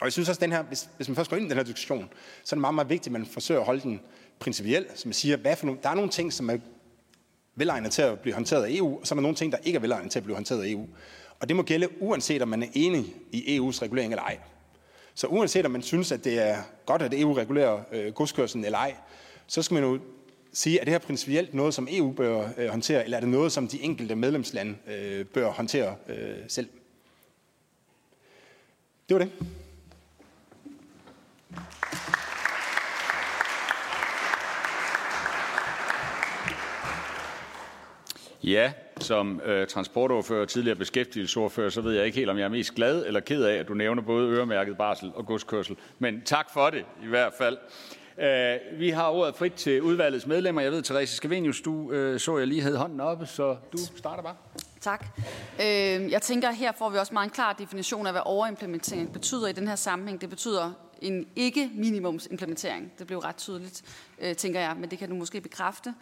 Og jeg synes også, den her, hvis, hvis man først går ind i den her diskussion, så er det meget, meget vigtigt, at man forsøger at holde den principiel, som siger, hvad for nogle, der er nogle ting, som er velegnet til at blive håndteret af EU, og så er der nogle ting, der ikke er velegnet til at blive håndteret af EU. Og det må gælde uanset om man er enig i EU's regulering eller ej. Så uanset om man synes, at det er godt, at EU regulerer øh, godskørselen eller ej, så skal man jo sige, er det her principielt noget, som EU bør øh, håndtere, eller er det noget, som de enkelte medlemslande øh, bør håndtere øh, selv? Det var det. Ja, som øh, transportoverfører og tidligere beskæftigelsesordfører, så ved jeg ikke helt, om jeg er mest glad eller ked af, at du nævner både øremærket barsel og godskørsel. Men tak for det i hvert fald. Uh, vi har ordet frit til udvalgets medlemmer. Jeg ved, Therese Skavenius, du uh, så jeg lige havde hånden oppe, så du starter bare. Tak. Øh, jeg tænker, her får vi også meget en klar definition af, hvad overimplementering betyder i den her sammenhæng. Det betyder en ikke-minimumsimplementering. Det blev ret tydeligt, øh, tænker jeg, men det kan du måske bekræfte.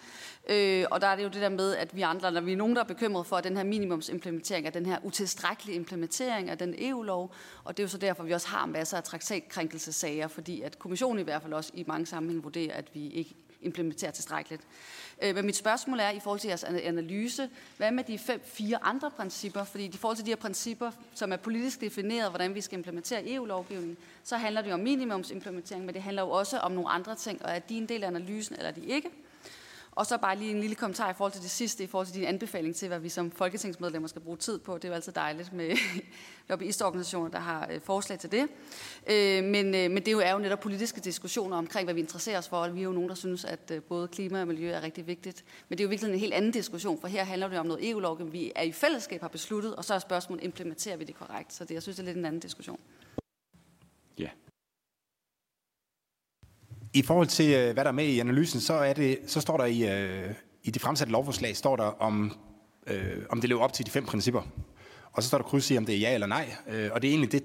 Øh, og der er det jo det der med, at vi andre, når vi er nogen, der er bekymret for, at den her minimumsimplementering er den her utilstrækkelige implementering af den EU-lov, og det er jo så derfor, vi også har masser af traktatkrænkelsessager, fordi at kommissionen i hvert fald også i mange sammenhæng vurderer, at vi ikke implementerer tilstrækkeligt. Øh, men mit spørgsmål er i forhold til jeres analyse, hvad med de fem, fire andre principper? Fordi i forhold til de her principper, som er politisk defineret, hvordan vi skal implementere EU-lovgivningen, så handler det jo om minimumsimplementering, men det handler jo også om nogle andre ting, og er de en del af analysen, eller er de ikke? Og så bare lige en lille kommentar i forhold til det sidste, i forhold til din anbefaling til, hvad vi som folketingsmedlemmer skal bruge tid på. Det er jo altid dejligt med lobbyistorganisationer, der har øh, forslag til det. Øh, men, øh, men det er jo netop politiske diskussioner omkring, hvad vi interesserer os for. Og vi er jo nogen, der synes, at både klima og miljø er rigtig vigtigt. Men det er jo virkelig en helt anden diskussion, for her handler det om noget EU-lovgivning, vi er i fællesskab har besluttet, og så er spørgsmålet, implementerer vi det korrekt? Så det, jeg synes, det er lidt en anden diskussion. Ja. I forhold til, øh, hvad der er med i analysen, så, er det, så står der i, øh, i det fremsatte lovforslag, står der om, øh, om det lever op til de fem principper. Og så står der kryds i, om det er ja eller nej. Øh, og det er egentlig det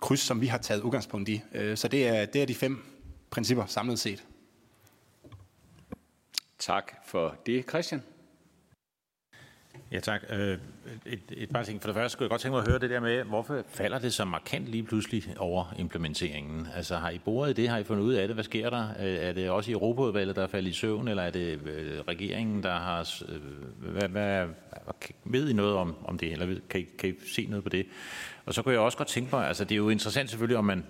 kryds, som vi har taget udgangspunkt i. Øh, så det er, det er de fem principper samlet set. Tak for det, Christian. Ja, tak. Øh, et, et par ting. For det første skulle jeg godt tænke mig at høre det der med, hvorfor falder det så markant lige pludselig over implementeringen? Altså har I boret i det? Har I fundet ud af det? Hvad sker der? Øh, er det også i Europaudvalget, der er faldet i søvn, eller er det øh, regeringen, der har... Øh, hvad, hvad, ved I noget om, om det, eller kan I, kan I se noget på det? Og så kunne jeg også godt tænke mig, altså det er jo interessant selvfølgelig, om man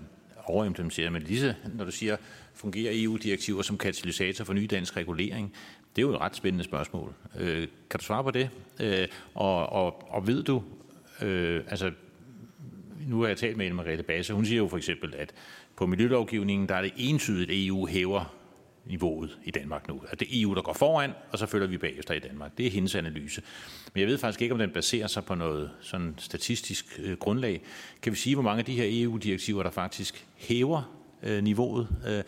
overimplementerer, men lige så, når du siger, fungerer EU-direktiver som katalysator for ny dansk regulering, det er jo et ret spændende spørgsmål. Øh, kan du svare på det? Øh, og, og, og ved du, øh, altså nu har jeg talt med Margrethe Basse, hun siger jo for eksempel, at på miljølovgivningen, der er det entydigt, at EU hæver niveauet i Danmark nu. At det er EU, der går foran, og så følger vi bagefter i Danmark. Det er hendes analyse. Men jeg ved faktisk ikke, om den baserer sig på noget sådan statistisk øh, grundlag. Kan vi sige, hvor mange af de her EU-direktiver, der faktisk hæver øh, niveauet? Øh,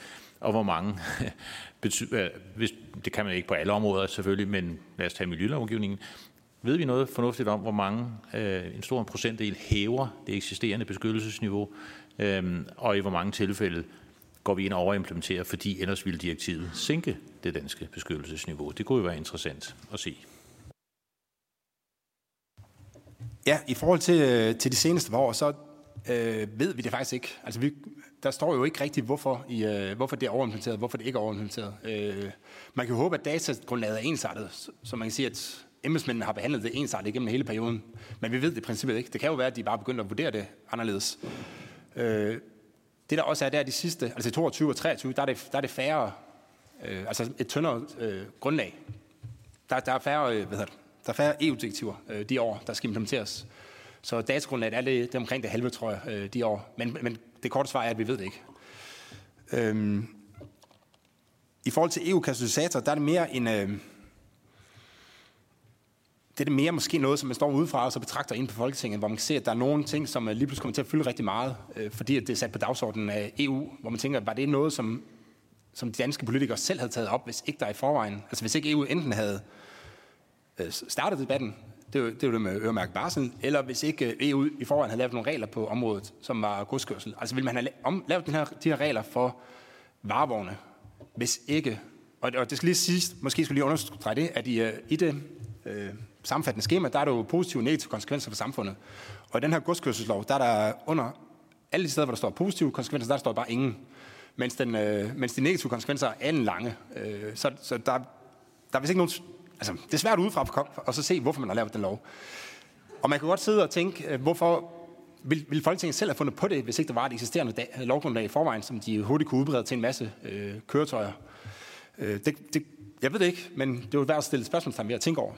og hvor mange betyder, hvis, det kan man ikke på alle områder selvfølgelig, men lad os tage miljølovgivningen. Ved vi noget fornuftigt om, hvor mange, øh, en stor procentdel hæver det eksisterende beskyttelsesniveau, øh, og i hvor mange tilfælde går vi ind og overimplementerer, fordi ellers ville direktivet sænke det danske beskyttelsesniveau. Det kunne jo være interessant at se. Ja, i forhold til, øh, til de seneste år, så øh, ved vi det faktisk ikke. Altså, vi, der står jo ikke rigtigt, hvorfor, i, øh, hvorfor det er overimplementeret, hvorfor det ikke er overimplementeret. Øh, man kan jo håbe, at datagrundlaget er ensartet, så man kan sige, at embedsmændene har behandlet det ensartet igennem hele perioden. Men vi ved det i princippet ikke. Det kan jo være, at de bare begynder at vurdere det anderledes. Øh, det der også er, der de sidste, altså 22 og 23, der er det, der er det færre, øh, altså et tyndere øh, grundlag. Der, der er færre, øh, hvad hedder det, der er færre EU-direktiver øh, de år, der skal implementeres. Så datagrundlaget er det, det er omkring det halve, tror jeg, øh, de år. Men, men det korte svar er, at vi ved det ikke. Øhm, I forhold til EU-katalysator, der er det mere en... Øh, det er det mere måske noget, som man står udefra og så betragter ind på Folketinget, hvor man kan se, at der er nogle ting, som øh, lige pludselig kommer til at fylde rigtig meget, øh, fordi at det er sat på dagsordenen af EU, hvor man tænker, var det noget, som, som de danske politikere selv havde taget op, hvis ikke der i forvejen, altså hvis ikke EU enten havde øh, startet debatten, det er jo det, er jo det med øremærket barsel, eller hvis ikke øh, EU i forvejen havde lavet nogle regler på området, som var godskørsel. Altså vil man have lavet den her, de her regler for varevogne, hvis ikke, og, og det skal lige siges, måske skulle lige understrege det, at i, øh, i det øh, sammenfattende skema, der er der jo positive og negative konsekvenser for samfundet. Og i den her godskørselslov, der er der under alle de steder, hvor der står positive konsekvenser, der står bare ingen. Mens, den, øh, mens de negative konsekvenser er anden lange. Øh, så, så der, der er vist ikke nogen altså, det er svært udefra og så se, hvorfor man har lavet den lov. Og man kan godt sidde og tænke, øh, hvorfor vil, vil Folketinget selv have fundet på det, hvis ikke der var et eksisterende dag, lovgrundlag i forvejen, som de hurtigt kunne udbrede til en masse øh, køretøjer. Øh, det, det, jeg ved det ikke, men det er jo værd at stille spørgsmål ved at tænke over.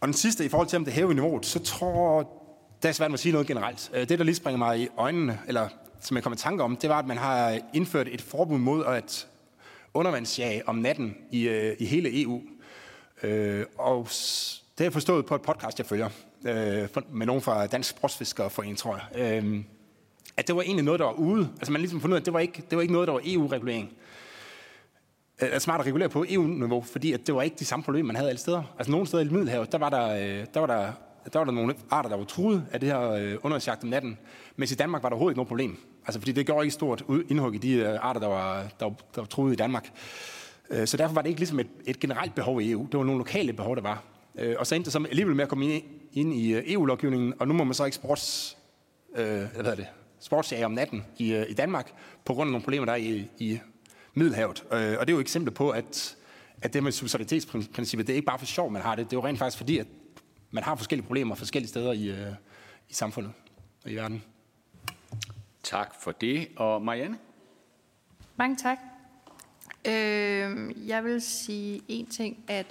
Og den sidste, i forhold til om det hæver niveauet, så tror det er svært at sige noget generelt. Øh, det, der lige springer mig i øjnene, eller som jeg kommer i tanke om, det var, at man har indført et forbud mod at undervandsjag om natten i, øh, i hele EU. Øh, og det har jeg forstået på et podcast, jeg følger, øh, med nogen fra Dansk Sportsfiskerforening, tror jeg. Øh, at det var egentlig noget, der var ude. Altså man ligesom fundet ud af, at det var ikke, det var ikke noget, der var EU-regulering. Øh, er smart at regulere på EU-niveau, fordi at det var ikke de samme problemer, man havde alle steder. Altså nogle steder i Middelhavet, der var der, øh, der, var der, der, var der nogle arter, der var truet af det her øh, undervandsjagt om natten. Mens i Danmark var der overhovedet ikke noget problem. Altså, fordi det gjorde ikke stort indhug i de øh, arter, der var, der, var, der var truet i Danmark. Øh, så derfor var det ikke ligesom et, et generelt behov i EU. Det var nogle lokale behov, der var. Øh, og så endte det så alligevel med at komme ind, ind i EU-lovgivningen, og nu må man så ikke sports, øh, hvad det, sportsjage om natten i, i Danmark, på grund af nogle problemer, der er i, i Middelhavet. Og det er jo et eksempel på, at, at det med subsidiaritetsprincippet, det er ikke bare for sjov, man har det. Det er jo rent faktisk fordi, at man har forskellige problemer forskellige steder i, i samfundet og i verden. Tak for det. Og Marianne? Mange tak. Øh, jeg vil sige en ting, at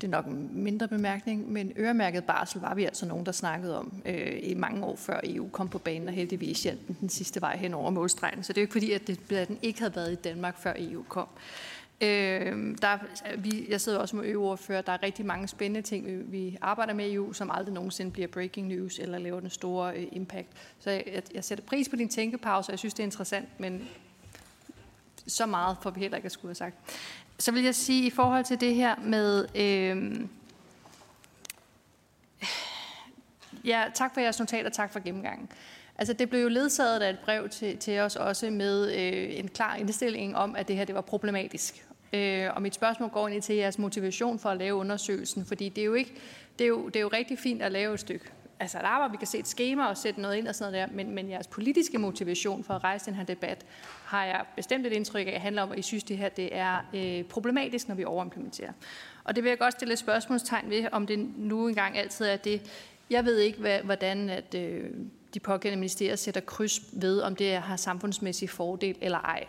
det er nok en mindre bemærkning, men øremærket barsel var vi altså nogen, der snakkede om øh, i mange år før EU kom på banen, og heldigvis hjalp den, den sidste vej hen over målstregen. Så det er jo ikke fordi, at, det, at den ikke havde været i Danmark, før EU kom. Øh, Øh, der, vi, jeg sidder også med EU-ordfører. Der er rigtig mange spændende ting, vi, vi arbejder med i EU, som aldrig nogensinde bliver breaking news eller laver den store øh, impact. Så jeg, jeg sætter pris på din tænkepause, og jeg synes, det er interessant, men så meget får vi heller ikke at skulle have sagt. Så vil jeg sige, i forhold til det her med... Øh, ja, tak for jeres notat, og tak for gennemgangen. Altså, det blev jo ledsaget af et brev til, til os også med øh, en klar indstilling om, at det her det var problematisk. Øh, og mit spørgsmål går ind til jeres motivation for at lave undersøgelsen, fordi det er jo ikke, det er jo, det er jo rigtig fint at lave et stykke altså et arbejde, vi kan se et schema og sætte noget ind og sådan noget der, men, men jeres politiske motivation for at rejse den her debat, har jeg bestemt et indtryk af, handler om, at I synes, det her det er øh, problematisk, når vi overimplementerer. Og det vil jeg godt stille et spørgsmålstegn ved, om det nu engang altid er det. Jeg ved ikke, hvad, hvordan at, øh, de pågældende ministerier sætter kryds ved, om det har samfundsmæssig fordel eller ej.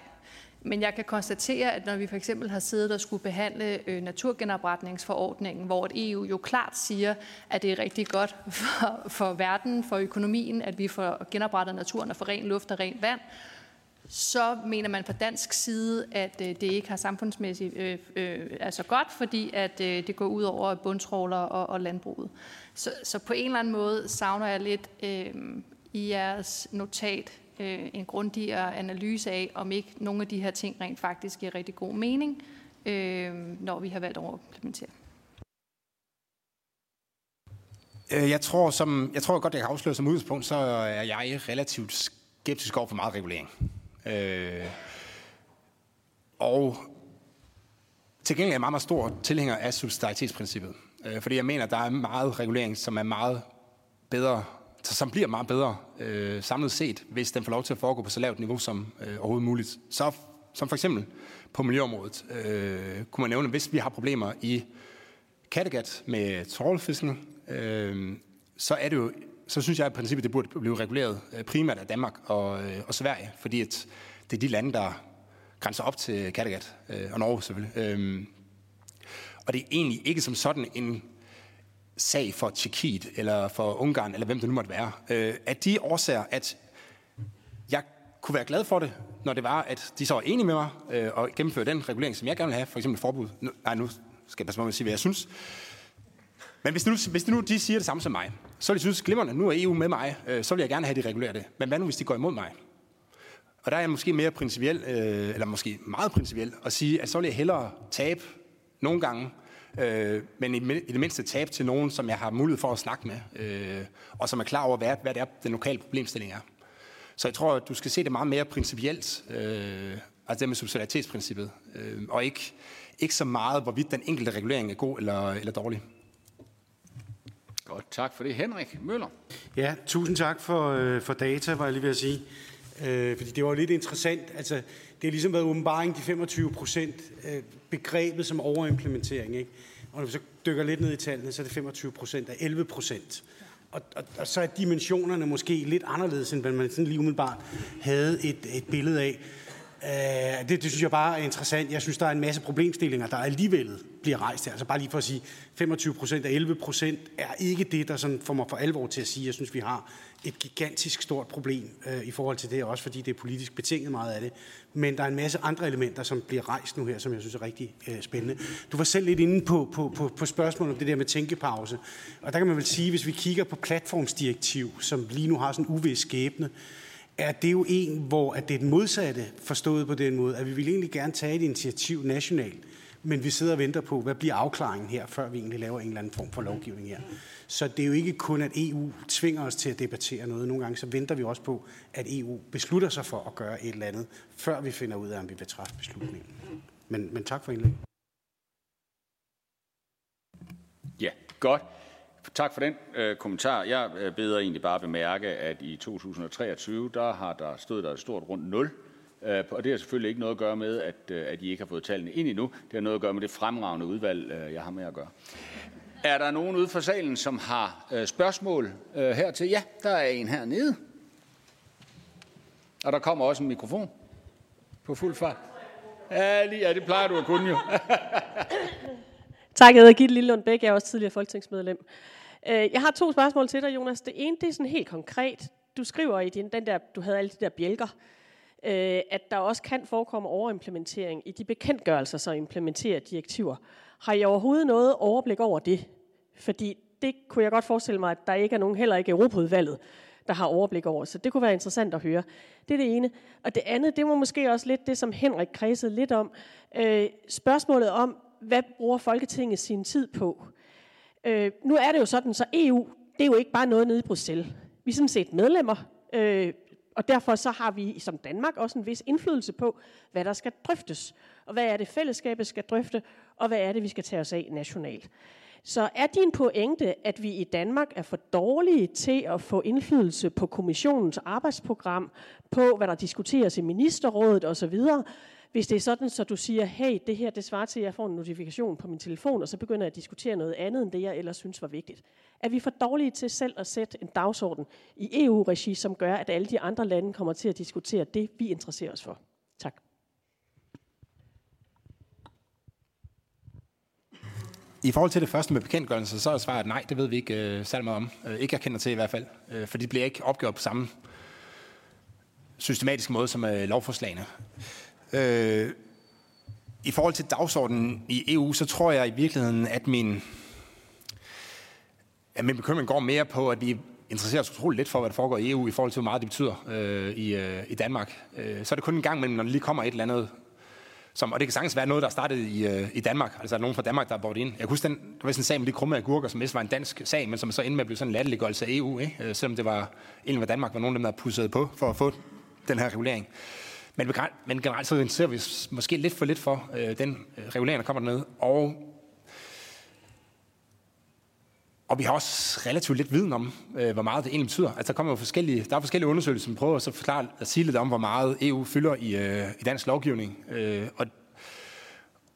Men jeg kan konstatere, at når vi for eksempel har siddet og skulle behandle øh, naturgenopretningsforordningen, hvor et EU jo klart siger, at det er rigtig godt for, for verden, for økonomien, at vi får genoprettet naturen og får ren luft og rent vand, så mener man fra dansk side, at øh, det ikke har samfundsmæssigt øh, øh, altså godt, fordi at øh, det går ud over bundtråler og, og landbruget. Så, så på en eller anden måde savner jeg lidt øh, i jeres notat øh, en grundigere analyse af, om ikke nogle af de her ting rent faktisk giver rigtig god mening, øh, når vi har valgt at implementere. Øh, jeg tror, som, jeg tror godt, jeg kan afsløre som udgangspunkt, så er jeg relativt skeptisk over for meget regulering. Øh, og til gengæld er jeg meget, meget stor tilhænger af subsidiaritetsprincippet. Øh, fordi jeg mener, der er meget regulering, som er meget bedre som bliver meget bedre øh, samlet set, hvis den får lov til at foregå på så lavt niveau som øh, overhovedet muligt. Så, som for eksempel på miljøområdet, øh, kunne man nævne, hvis vi har problemer i Kattegat med trålfiskning, øh, så er det jo så synes jeg i princippet, det burde blive reguleret øh, primært af Danmark og, øh, og Sverige, fordi at det er de lande, der grænser op til Kattegat, øh, og Norge selvfølgelig. Øh, og det er egentlig ikke som sådan en sag for Tjekkiet, eller for Ungarn, eller hvem det nu måtte være. Øh, at de årsager, at jeg kunne være glad for det, når det var, at de så var enige med mig øh, og gennemføre den regulering, som jeg gerne vil have, for eksempel forbud. Nu, nej, nu skal jeg passe på at sige, hvad jeg synes. Men hvis, nu, hvis nu de siger det samme som mig, så vil de synes, glimrende, nu er EU med mig, øh, så vil jeg gerne have, at de regulerer det. Men hvad nu, hvis de går imod mig? Og der er jeg måske mere principiel, øh, eller måske meget principiel, at sige, at så vil jeg hellere tabe nogle gange, øh, men i, i det mindste tabe til nogen, som jeg har mulighed for at snakke med, øh, og som er klar over, hvad, hvad det er, den lokale problemstilling er. Så jeg tror, at du skal se det meget mere principielt, øh, altså det med subsidiaritetsprincippet, øh, og ikke, ikke så meget, hvorvidt den enkelte regulering er god eller, eller dårlig. Godt, tak for det. Henrik Møller. Ja, tusind tak for, øh, for data, var jeg lige ved at sige. Øh, fordi det var lidt interessant. Altså, det har ligesom været åbenbaring, de 25 procent øh, begrebet som overimplementering. Ikke? Og når vi så dykker lidt ned i tallene, så er det 25 procent af 11 procent. Og, og, og så er dimensionerne måske lidt anderledes, end hvad man sådan lige umiddelbart havde et, et billede af. Øh, det, det synes jeg bare er interessant. Jeg synes, der er en masse problemstillinger, der alligevel bliver rejst her. Altså bare lige for at sige, 25 procent af 11 procent er ikke det, der sådan får mig for alvor til at sige. Jeg synes, vi har et gigantisk stort problem øh, i forhold til det, også fordi det er politisk betinget meget af det. Men der er en masse andre elementer, som bliver rejst nu her, som jeg synes er rigtig øh, spændende. Du var selv lidt inde på, på, på, på spørgsmålet om det der med tænkepause. Og der kan man vel sige, hvis vi kigger på platformsdirektiv, som lige nu har sådan en uvis skæbne, er det jo en, hvor at det er den modsatte forstået på den måde, at vi vil egentlig gerne tage et initiativ nationalt, men vi sidder og venter på, hvad bliver afklaringen her, før vi egentlig laver en eller anden form for lovgivning her. Så det er jo ikke kun, at EU tvinger os til at debattere noget. Nogle gange så venter vi også på, at EU beslutter sig for at gøre et eller andet, før vi finder ud af, om vi vil træffe beslutningen. Men, men tak for indlægget. Ja, godt. Tak for den øh, kommentar. Jeg øh, beder egentlig bare bemærke, at i 2023, der har der stået der et stort rundt 0 Øh, og det har selvfølgelig ikke noget at gøre med, at, øh, at I ikke har fået tallene ind endnu. Det har noget at gøre med det fremragende udvalg, øh, jeg har med at gøre. Er der nogen ude for salen, som har øh, spørgsmål øh, hertil? Ja, der er en hernede. Og der kommer også en mikrofon på fuld fart. Ja, lige, ja det plejer du at kunne jo. tak, jeg hedder Gitte Lillund Bæk. Jeg er også tidligere folketingsmedlem. Øh, jeg har to spørgsmål til dig, Jonas. Det ene, det er sådan helt konkret. Du skriver i din, den der, du havde alle de der bjælker, øh, at der også kan forekomme overimplementering i de bekendtgørelser, som implementerer direktiver. Har I overhovedet noget overblik over det? Fordi det kunne jeg godt forestille mig, at der ikke er nogen, heller ikke Europaudvalget, der har overblik over. Så det kunne være interessant at høre. Det er det ene. Og det andet, det var måske også lidt det, som Henrik kredsede lidt om. Øh, spørgsmålet om, hvad bruger Folketinget sin tid på? Øh, nu er det jo sådan, så EU, det er jo ikke bare noget nede i Bruxelles. Vi er sådan set medlemmer, øh, og derfor så har vi som Danmark også en vis indflydelse på, hvad der skal drøftes. Og hvad er det, fællesskabet skal drøfte, og hvad er det, vi skal tage os af nationalt. Så er din pointe, at vi i Danmark er for dårlige til at få indflydelse på kommissionens arbejdsprogram, på hvad der diskuteres i ministerrådet osv., hvis det er sådan, så du siger, hey, det her det svarer til, at jeg får en notifikation på min telefon, og så begynder jeg at diskutere noget andet, end det jeg ellers synes var vigtigt. Er vi for dårlige til selv at sætte en dagsorden i EU-regi, som gør, at alle de andre lande kommer til at diskutere det, vi interesserer os for? Tak. I forhold til det første med bekendtgørelse, så er svaret nej, det ved vi ikke øh, særlig meget om. Øh, ikke jeg kender til i hvert fald, øh, for det bliver ikke opgjort på samme systematiske måde som øh, lovforslagene. Øh, I forhold til dagsordenen i EU, så tror jeg i virkeligheden, at min, at min bekymring går mere på, at vi interesserer os utroligt lidt for, hvad der foregår i EU, i forhold til, hvor meget det betyder øh, i, øh, i Danmark. Øh, så er det kun en gang imellem, når der lige kommer et eller andet som, og det kan sagtens være noget, der er startet i, øh, i Danmark. Altså nogen fra Danmark, der har bordet ind. Jeg kan huske, den, der var sådan en sag med de krumme agurker, som mest var en dansk sag, men som så endte med at blive sådan en latterliggørelse af EU. Ikke? Øh, selvom det var egentlig var Danmark, var nogen af dem, der pussede på for at få den her regulering. Men, men generelt så ser vi måske lidt for lidt for øh, den øh, regulering, der kommer dernede. Og, og vi har også relativt lidt viden om, øh, hvor meget det egentlig betyder. Altså, der, kommer jo forskellige, der er forskellige undersøgelser, som prøver at forklare at sige lidt om, hvor meget EU fylder i, øh, i dansk lovgivning. Øh, og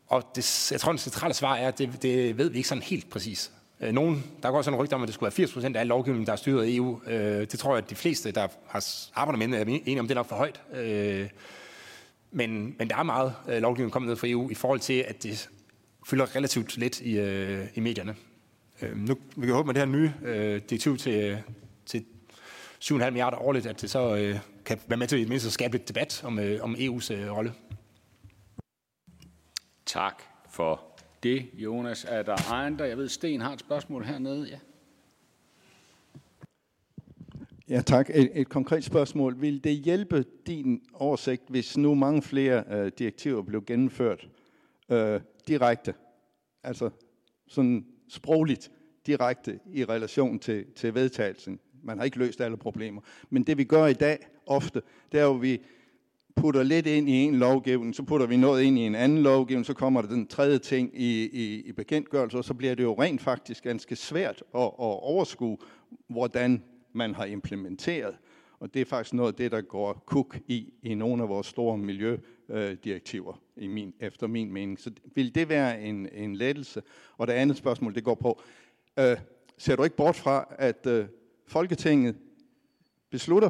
og det, jeg tror, det centrale svar er, at det, det ved vi ikke sådan helt præcis. Øh, nogen, der går sådan en rygte om, at det skulle være 80 procent af al lovgivning, der er styret af EU. Øh, det tror jeg, at de fleste, der har arbejdet med det, er enige om, det er nok for højt. Øh, men, men der er meget lovgivning kommet ned fra EU i forhold til, at det fylder relativt lidt i, i medierne. Nu, vi kan håbe med det her nye direktiv til, til 7,5 milliarder årligt, at det så kan være med til at, mindst at skabe lidt debat om, om EU's rolle. Tak for det, Jonas. Er der andre? Jeg ved, Sten har et spørgsmål hernede. Ja. Ja, tak. Et, et konkret spørgsmål. Vil det hjælpe din oversigt, hvis nu mange flere øh, direktiver blev gennemført øh, direkte, altså sådan sprogligt direkte i relation til, til vedtagelsen? Man har ikke løst alle problemer. Men det vi gør i dag ofte, det er jo, at vi putter lidt ind i en lovgivning, så putter vi noget ind i en anden lovgivning, så kommer der den tredje ting i, i, i bekendtgørelse, og så bliver det jo rent faktisk ganske svært at, at overskue, hvordan man har implementeret. Og det er faktisk noget af det, der går kuk i i nogle af vores store miljødirektiver, i min, efter min mening. Så vil det være en, en lettelse? Og det andet spørgsmål, det går på, øh, ser du ikke bort fra, at øh, Folketinget beslutter,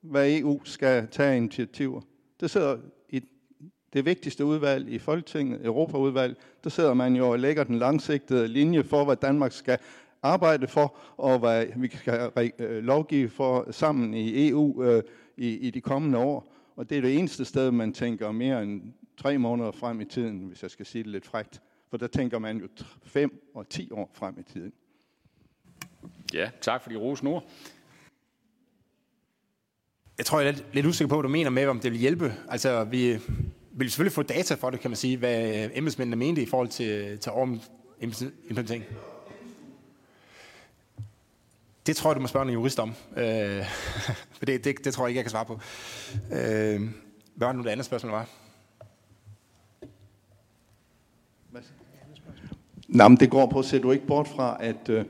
hvad EU skal tage initiativer? Det sidder i det vigtigste udvalg i Folketinget, Europaudvalg, der sidder man jo og lægger den langsigtede linje for, hvad Danmark skal arbejde for, og hvad vi skal øh, lovgive for sammen i EU øh, i, i de kommende år. Og det er det eneste sted, man tænker mere end tre måneder frem i tiden, hvis jeg skal sige det lidt frægt. For der tænker man jo fem og ti år frem i tiden. Ja, tak for de rosende ord jeg tror, jeg er lidt, lidt usikker på, hvad du mener med, om det vil hjælpe. Altså, vi vil selvfølgelig få data for det, kan man sige, hvad øh, embedsmændene mente i forhold til, til implementering. Det tror jeg, du må spørge en jurist om. Øh, for det, det, det tror jeg ikke, jeg kan svare på. Øh, hvad var nu det andet spørgsmål var? Nå, men det går på, ser du ikke bort fra, at, øh,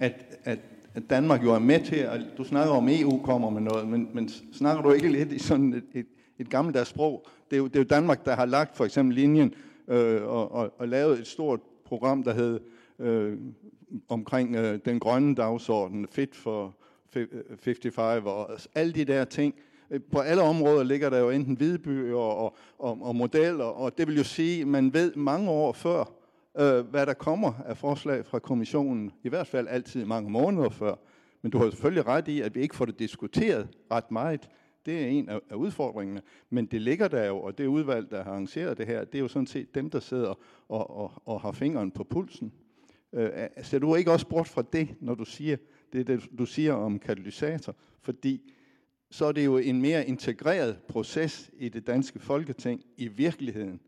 at, at at Danmark jo er med til, at du snakker om, EU kommer med noget, men, men snakker du ikke lidt i sådan et, et, et gammeldags sprog. Det er, jo, det er jo Danmark, der har lagt for eksempel linjen øh, og, og, og lavet et stort program, der hed øh, omkring øh, den grønne dagsorden, Fit for 55 øh, og alle de der ting. Øh, på alle områder ligger der jo enten hvidebyer og, og, og modeller, og det vil jo sige, at man ved mange år før, øh, hvad der kommer af forslag fra kommissionen, i hvert fald altid mange måneder før. Men du har selvfølgelig ret i, at vi ikke får det diskuteret ret meget. Det er en af udfordringerne. Men det ligger der jo, og det udvalg, der har arrangeret det her, det er jo sådan set dem, der sidder og, og, og har fingeren på pulsen. Øh, ser du ikke også bort fra det, når du siger det, det, du siger om katalysator? Fordi så er det jo en mere integreret proces i det danske folketing i virkeligheden.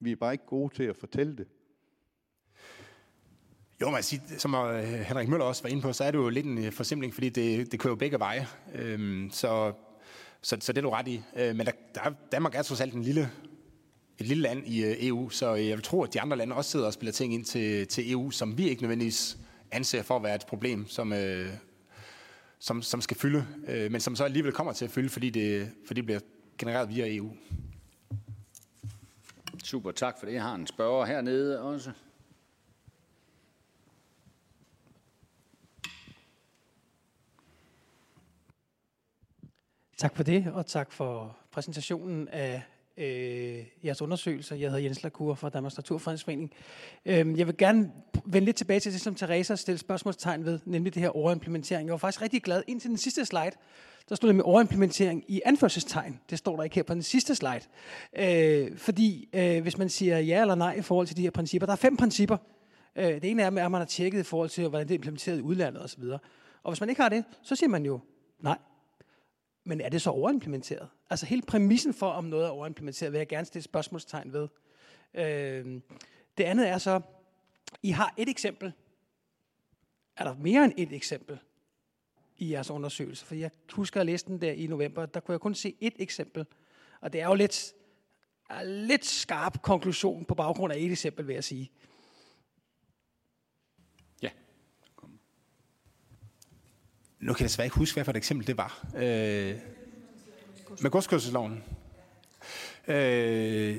Vi er bare ikke gode til at fortælle det. Jo, man siger, som øh, Henrik Møller også var inde på, så er det jo lidt en øh, forsimpling, fordi det, det kører jo begge veje. Øhm, så, så, så det er du ret i. Øh, men der, der, Danmark er trods alt en lille, et lille land i øh, EU, så jeg vil tro, at de andre lande også sidder og spiller ting ind til, til EU, som vi ikke nødvendigvis anser for at være et problem, som, øh, som, som skal fylde, øh, men som så alligevel kommer til at fylde, fordi det, fordi det bliver genereret via EU. Super, tak for det. Jeg har en spørger hernede også. Tak for det, og tak for præsentationen af øh, jeres undersøgelser. Jeg hedder Jens Lacour fra Danmarks Naturfredningsforening. Øh, jeg vil gerne vende lidt tilbage til det, som Teresa stillede spørgsmålstegn ved, nemlig det her overimplementering. Jeg var faktisk rigtig glad indtil den sidste slide. Der stod det med overimplementering i anførselstegn. Det står der ikke her på den sidste slide. Øh, fordi øh, hvis man siger ja eller nej i forhold til de her principper, der er fem principper. Øh, det ene er, at man har tjekket i forhold til, hvordan det er implementeret i udlandet osv. Og hvis man ikke har det, så siger man jo nej. Men er det så overimplementeret? Altså hele præmissen for, om noget er overimplementeret, vil jeg gerne stille spørgsmålstegn ved. Øh, det andet er så, I har et eksempel. Er der mere end et eksempel i jeres undersøgelse? For jeg husker at læse den der i november, der kunne jeg kun se et eksempel. Og det er jo lidt, er lidt skarp konklusion på baggrund af et eksempel, vil jeg sige. Nu kan jeg desværre ikke huske, hvad for et eksempel det var. Øh, med godskørselsloven. Øh,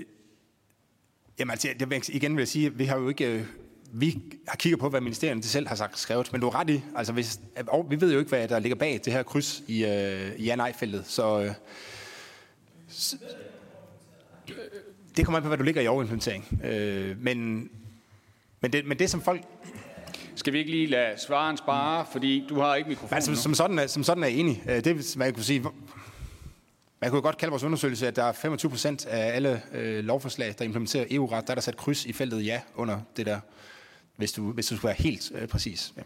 jamen altså, jeg, igen vil jeg sige, vi har jo ikke... Øh, vi har kigget på, hvad ministerierne selv har sagt skrevet, men du er ret i, altså hvis, og vi ved jo ikke, hvad der ligger bag det her kryds i, øh, i ja-nej-feltet, så, øh, så det kommer an på, hvad du ligger i overimplementering. Øh, men, men, det, men det, som folk skal vi ikke lige lade svaren spare, fordi du har ikke mikrofonen altså, som, sådan er, som sådan er enig. Øh, det man kunne sige, man kunne godt kalde vores undersøgelse, at der er 25 procent af alle øh, lovforslag, der implementerer EU-ret, der er der sat kryds i feltet ja under det der, hvis du, hvis du skulle være helt øh, præcis. Ja.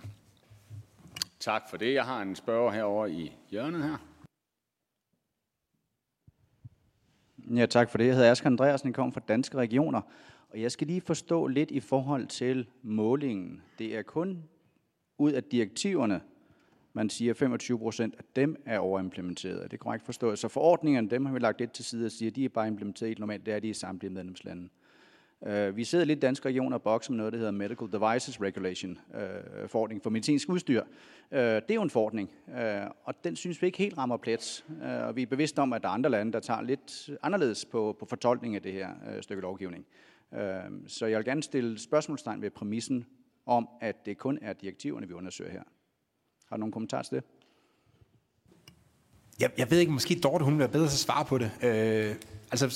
Tak for det. Jeg har en spørger herover i hjørnet her. Ja, tak for det. Jeg hedder Asger Andreasen, jeg kommer fra Danske Regioner. Og jeg skal lige forstå lidt i forhold til målingen. Det er kun ud af direktiverne, man siger, 25 procent af dem er overimplementeret. Det Er korrekt forstået? Så forordningerne, dem har vi lagt lidt til side og siger, at de er bare implementeret helt normalt. Det er de i samtlige medlemslande. Uh, vi sidder lidt danske regioner og bokser med noget, der hedder Medical Devices Regulation, uh, forordning for medicinsk udstyr. Uh, det er jo en forordning, uh, og den synes vi ikke helt rammer plet. Uh, og vi er bevidste om, at der er andre lande, der tager lidt anderledes på, på fortolkning af det her uh, stykke lovgivning. Uh, Øhm, så jeg vil gerne stille spørgsmålstegn ved præmissen om, at det kun er direktiverne, vi undersøger her. Har du nogen kommentar til det? Jeg, jeg ved ikke, måske Dorte, hun vil være bedre til at svare på det. Øh, altså,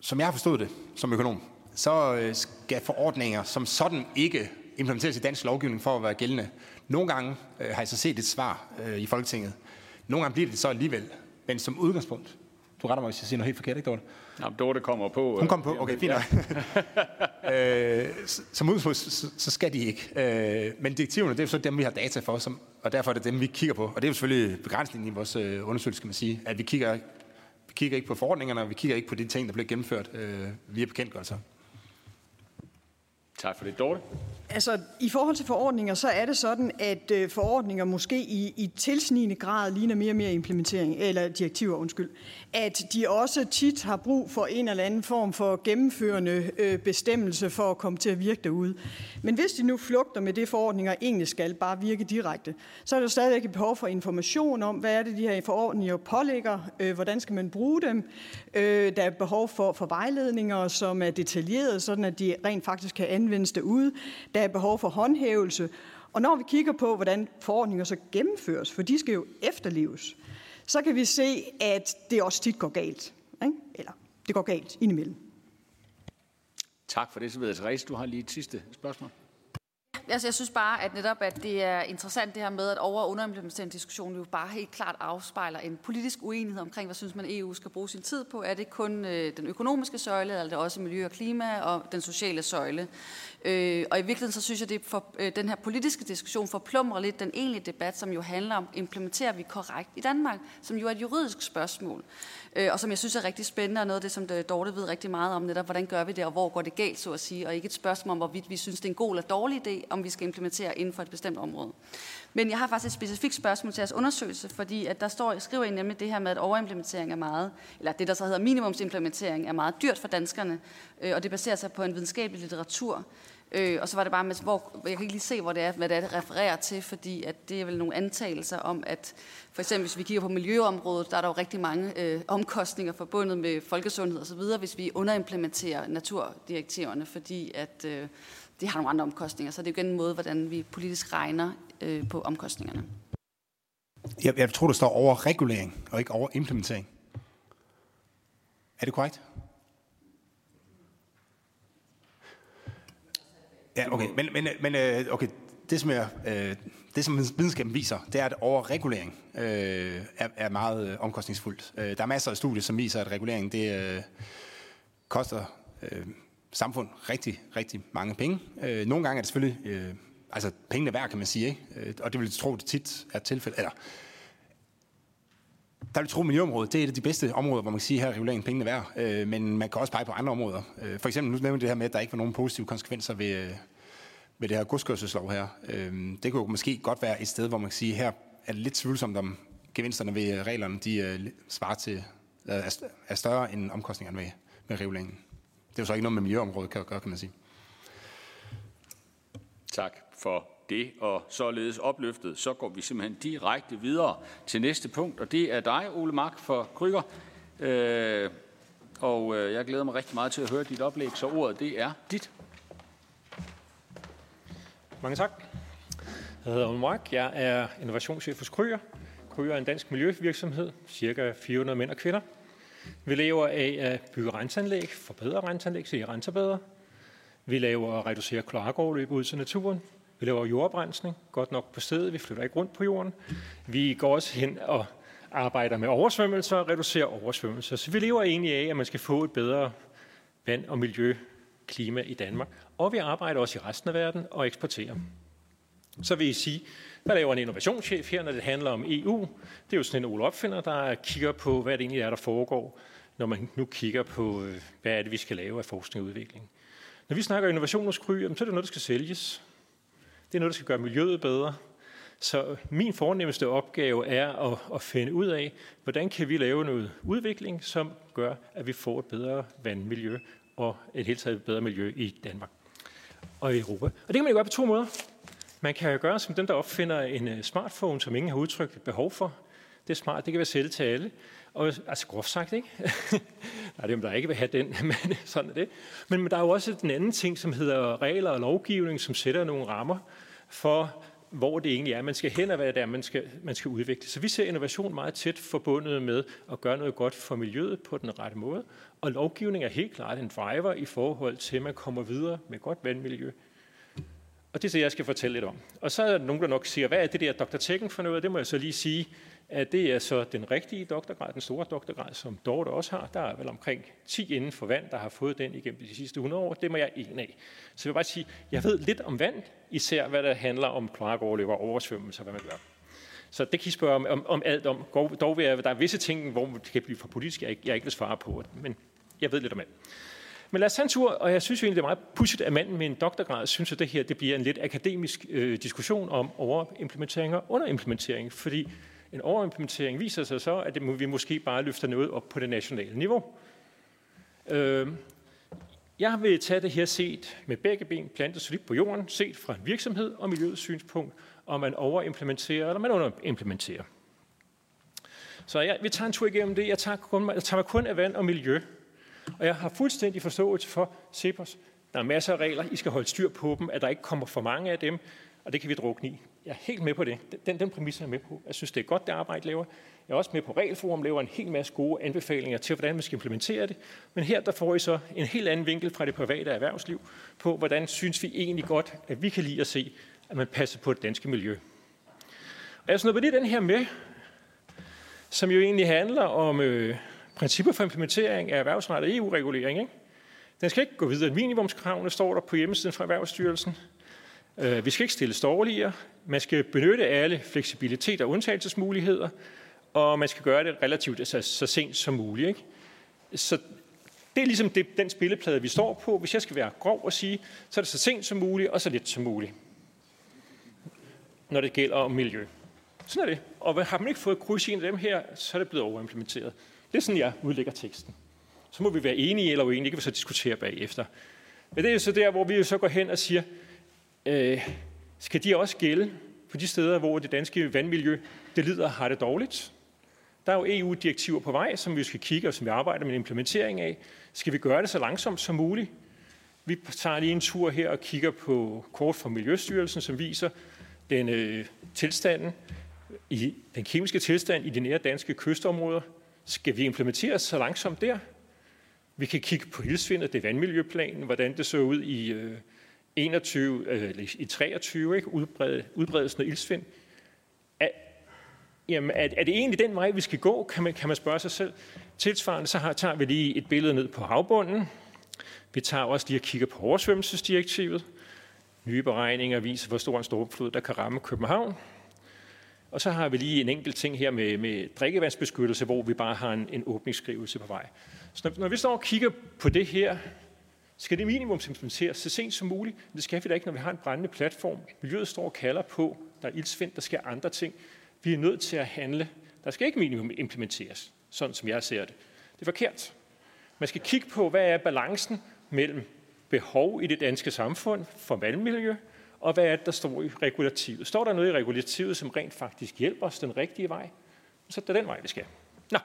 som jeg har forstået det som økonom, så øh, skal forordninger som sådan ikke implementeres i dansk lovgivning for at være gældende. Nogle gange øh, har jeg så set et svar øh, i Folketinget. Nogle gange bliver det så alligevel. Men som udgangspunkt, du retter mig, hvis jeg siger noget helt forkert, ikke Dorte? Ja, Dorte kommer på. Hun kommer på, okay, fint ja. øh, Som udgangspunkt, så, så skal de ikke. Øh, men direktiverne, det er jo så dem, vi har data for, som, og derfor er det dem, vi kigger på. Og det er jo selvfølgelig begrænsningen i vores øh, undersøgelse, kan man sige, at vi kigger, vi kigger ikke på forordningerne, og vi kigger ikke på de ting, der bliver gennemført øh, via bekendtgørelser. Tak for det. Dorte? Altså, i forhold til forordninger, så er det sådan, at øh, forordninger måske i, i tilsnigende grad ligner mere og mere implementering, eller direktiver, undskyld. At de også tit har brug for en eller anden form for gennemførende øh, bestemmelse for at komme til at virke derude. Men hvis de nu flugter med det, forordninger egentlig skal bare virke direkte, så er der stadigvæk et behov for information om, hvad er det, de her forordninger pålægger, øh, hvordan skal man bruge dem. Øh, der er behov for, for vejledninger, som er detaljerede, sådan at de rent faktisk kan anvendes derude. Der er behov for håndhævelse. Og når vi kigger på, hvordan forordninger så gennemføres, for de skal jo efterleves, så kan vi se, at det også tit går galt. Ikke? Eller det går galt indimellem. Tak for det, så ved jeg, Therese, du har lige et sidste spørgsmål. Altså, jeg synes bare, at netop at det er interessant det her med, at over- og underimplementeringsdiskussionen jo bare helt klart afspejler en politisk uenighed omkring, hvad synes man EU skal bruge sin tid på. Er det kun øh, den økonomiske søjle, eller er det også miljø og klima og den sociale søjle? Øh, og i virkeligheden så synes jeg, at for, øh, den her politiske diskussion forplumrer lidt den egentlige debat, som jo handler om, implementerer vi korrekt i Danmark, som jo er et juridisk spørgsmål, øh, og som jeg synes er rigtig spændende, og noget af det, som Dorte ved rigtig meget om, netop hvordan gør vi det, og hvor går det galt, så at sige, og ikke et spørgsmål om, hvorvidt vi synes, det er en god eller dårlig idé, om vi skal implementere inden for et bestemt område. Men jeg har faktisk et specifikt spørgsmål til jeres undersøgelse, fordi at der står, jeg skriver I nemlig det her med, at overimplementering er meget, eller det der så hedder minimumsimplementering, er meget dyrt for danskerne, øh, og det baserer sig på en videnskabelig litteratur. Øh, og så var det bare med, hvor, jeg kan ikke lige se, hvor det er, hvad det er, det refererer til, fordi at det er vel nogle antagelser om, at for eksempel hvis vi kigger på miljøområdet, der er der jo rigtig mange øh, omkostninger forbundet med folkesundhed osv., hvis vi underimplementerer naturdirektiverne, fordi at øh, det har nogle andre omkostninger. Så det er jo igen en måde, hvordan vi politisk regner øh, på omkostningerne. Jeg, jeg tror, der står over regulering og ikke over implementering. Er det korrekt? Ja, okay. Men, men, men øh, okay, det som, jeg, øh, det, som videnskaben viser, det er, at overregulering øh, er, er meget øh, omkostningsfuldt. Øh, der er masser af studier, som viser, at regulering det øh, koster øh, samfund rigtig, rigtig mange penge. Øh, nogle gange er det selvfølgelig øh, altså pengene værd, kan man sige, ikke? Øh, og det vil jeg tro, det tit er tilfældet. Eller, der vil jeg tro, at miljøområdet det er et af de bedste områder, hvor man kan sige, at her er reguleringen pengene værd. Øh, men man kan også pege på andre områder. Øh, for eksempel, nu nævnte det her med, at der ikke var nogen positive konsekvenser ved, øh, ved det her godskørselslov her. Øh, det kunne måske godt være et sted, hvor man kan sige, at her er det lidt tvivlsomt om gevinsterne ved øh, reglerne, de øh, svarer til, øh, er større end omkostningerne ved, med reguleringen. Det er jo så ikke noget med miljøområdet kan gøre, kan man sige. Tak for det, og således opløftet, så går vi simpelthen direkte videre til næste punkt, og det er dig, Ole Mark for Kryger. Øh, og øh, jeg glæder mig rigtig meget til at høre dit oplæg, så ordet det er dit. Mange tak. Jeg hedder Ole Mark. Jeg er innovationschef hos Kryger. Kryger er en dansk miljøvirksomhed, cirka 400 mænd og kvinder. Vi lever af at bygge renseanlæg, forbedre renseanlæg, så I renser bedre. Vi laver at reducere kloakoverløb ud til naturen. Vi laver jordoprensning, godt nok på stedet. Vi flytter ikke rundt på jorden. Vi går også hen og arbejder med oversvømmelser og reducerer oversvømmelser. Så vi lever egentlig af, at man skal få et bedre vand- og miljøklima i Danmark. Og vi arbejder også i resten af verden og eksporterer. Så vil I sige, hvad laver en innovationschef her, når det handler om EU. Det er jo sådan en Ole Opfinder, der kigger på, hvad det egentlig er, der foregår, når man nu kigger på, øh, hvad er det, vi skal lave af forskning og udvikling. Når vi snakker innovation hos Kry, så er det noget, der skal sælges. Det er noget, der skal gøre miljøet bedre. Så min fornemmeste opgave er at, at finde ud af, hvordan kan vi lave noget udvikling, som gør, at vi får et bedre vandmiljø og et helt taget bedre miljø i Danmark og i Europa. Og det kan man jo gøre på to måder. Man kan jo gøre som dem, der opfinder en øh, smartphone, som ingen har udtrykt behov for. Det er smart, det kan være sælge til alle. Og, altså groft sagt, ikke? Nej, det er der ikke vil have den, men sådan er det. Men, men der er jo også den anden ting, som hedder regler og lovgivning, som sætter nogle rammer for, hvor det egentlig er, man skal hen og hvad det er, man skal, man skal udvikle. Så vi ser innovation meget tæt forbundet med at gøre noget godt for miljøet på den rette måde. Og lovgivning er helt klart en driver i forhold til, at man kommer videre med godt vandmiljø. Og det er det, jeg skal fortælle lidt om. Og så er der nogen, der nok siger, hvad er det der Dr. Tekken for noget? Det må jeg så lige sige, at det er så den rigtige doktorgrad, den store doktorgrad, som Dorte også har. Der er vel omkring 10 inden for vand, der har fået den igennem de sidste 100 år. Det må jeg en af. Så jeg vil bare sige, jeg ved lidt om vand, især hvad der handler om kloakoverløb og oversvømmelser, hvad man gør. Så det kan I spørge om, om, om alt om. Dog vil jeg, der er visse ting, hvor det kan blive for politisk, jeg ikke, jeg ikke vil svare på, men jeg ved lidt om alt. Men lad os tage en tur, og jeg synes jo egentlig, det er meget pudsigt, at manden med en doktorgrad synes, at det her det bliver en lidt akademisk øh, diskussion om overimplementering og underimplementering, fordi en overimplementering viser sig så, at det, vi måske bare løfter noget op på det nationale niveau. Øh, jeg vil tage det her set med begge ben plantet solidt på jorden, set fra en virksomhed og miljøets synspunkt, om man overimplementerer eller man underimplementerer. Så jeg, vi tager en tur igennem det. Jeg tager, kun, jeg tager mig kun af vand og miljø. Og jeg har fuldstændig forståelse for Cepos. Der er masser af regler. I skal holde styr på dem, at der ikke kommer for mange af dem. Og det kan vi drukne i. Jeg er helt med på det. Den, den præmis er jeg med på. Jeg synes, det er godt, det arbejde laver. Jeg er også med på Regelforum, laver en hel masse gode anbefalinger til, hvordan man skal implementere det. Men her der får I så en helt anden vinkel fra det private erhvervsliv på, hvordan synes vi egentlig godt, at vi kan lide at se, at man passer på det danske miljø. Og jeg snupper lige den her med, som jo egentlig handler om øh, principper for implementering af erhvervsrettet EU-regulering. Ikke? Den skal ikke gå videre end minimumskravene, står der på hjemmesiden fra Erhvervsstyrelsen. Øh, vi skal ikke stille dårligere. Man skal benytte alle fleksibilitet og undtagelsesmuligheder, og man skal gøre det relativt så, så sent som muligt. Ikke? Så det er ligesom det, den spilleplade, vi står på. Hvis jeg skal være grov og sige, så er det så sent som muligt og så lidt som muligt, når det gælder om miljø. Sådan er det. Og har man ikke fået kryds i en af dem her, så er det blevet overimplementeret. Det er sådan, jeg udlægger teksten. Så må vi være enige eller uenige, det kan vi så diskutere bagefter. Men det er så der, hvor vi så går hen og siger, øh, skal de også gælde på de steder, hvor det danske vandmiljø det lider og har det dårligt? Der er jo EU-direktiver på vej, som vi skal kigge og som vi arbejder med implementering af. Skal vi gøre det så langsomt som muligt? Vi tager lige en tur her og kigger på kort fra Miljøstyrelsen, som viser den øh, tilstanden i den kemiske tilstand i de nære danske kystområder. Skal vi implementere så langsomt der? Vi kan kigge på hilsvindet, det er vandmiljøplanen, hvordan det så ud i øh, 21, øh, i 23, ikke? Udbred, udbredelsen af ildsvind. Er, jamen, er, er det egentlig den vej, vi skal gå, kan man, kan man spørge sig selv. Tilsvarende så har, tager vi lige et billede ned på havbunden. Vi tager også lige og kigger på oversvømmelsesdirektivet. Nye beregninger viser, hvor stor en stormflod, der kan ramme København. Og så har vi lige en enkelt ting her med, med drikkevandsbeskyttelse, hvor vi bare har en, en åbningsskrivelse på vej. Så når, når vi står og kigger på det her, skal det minimum implementeres så sent som muligt. Det skal vi da ikke, når vi har en brændende platform. Miljøet står og kalder på, der er ildsvind, der sker andre ting. Vi er nødt til at handle. Der skal ikke minimum implementeres, sådan som jeg ser det. Det er forkert. Man skal kigge på, hvad er balancen mellem behov i det danske samfund for vandmiljø, og hvad er det, der står i regulativet? Står der noget i regulativet, som rent faktisk hjælper os den rigtige vej? Så er det den vej, vi skal. Nå,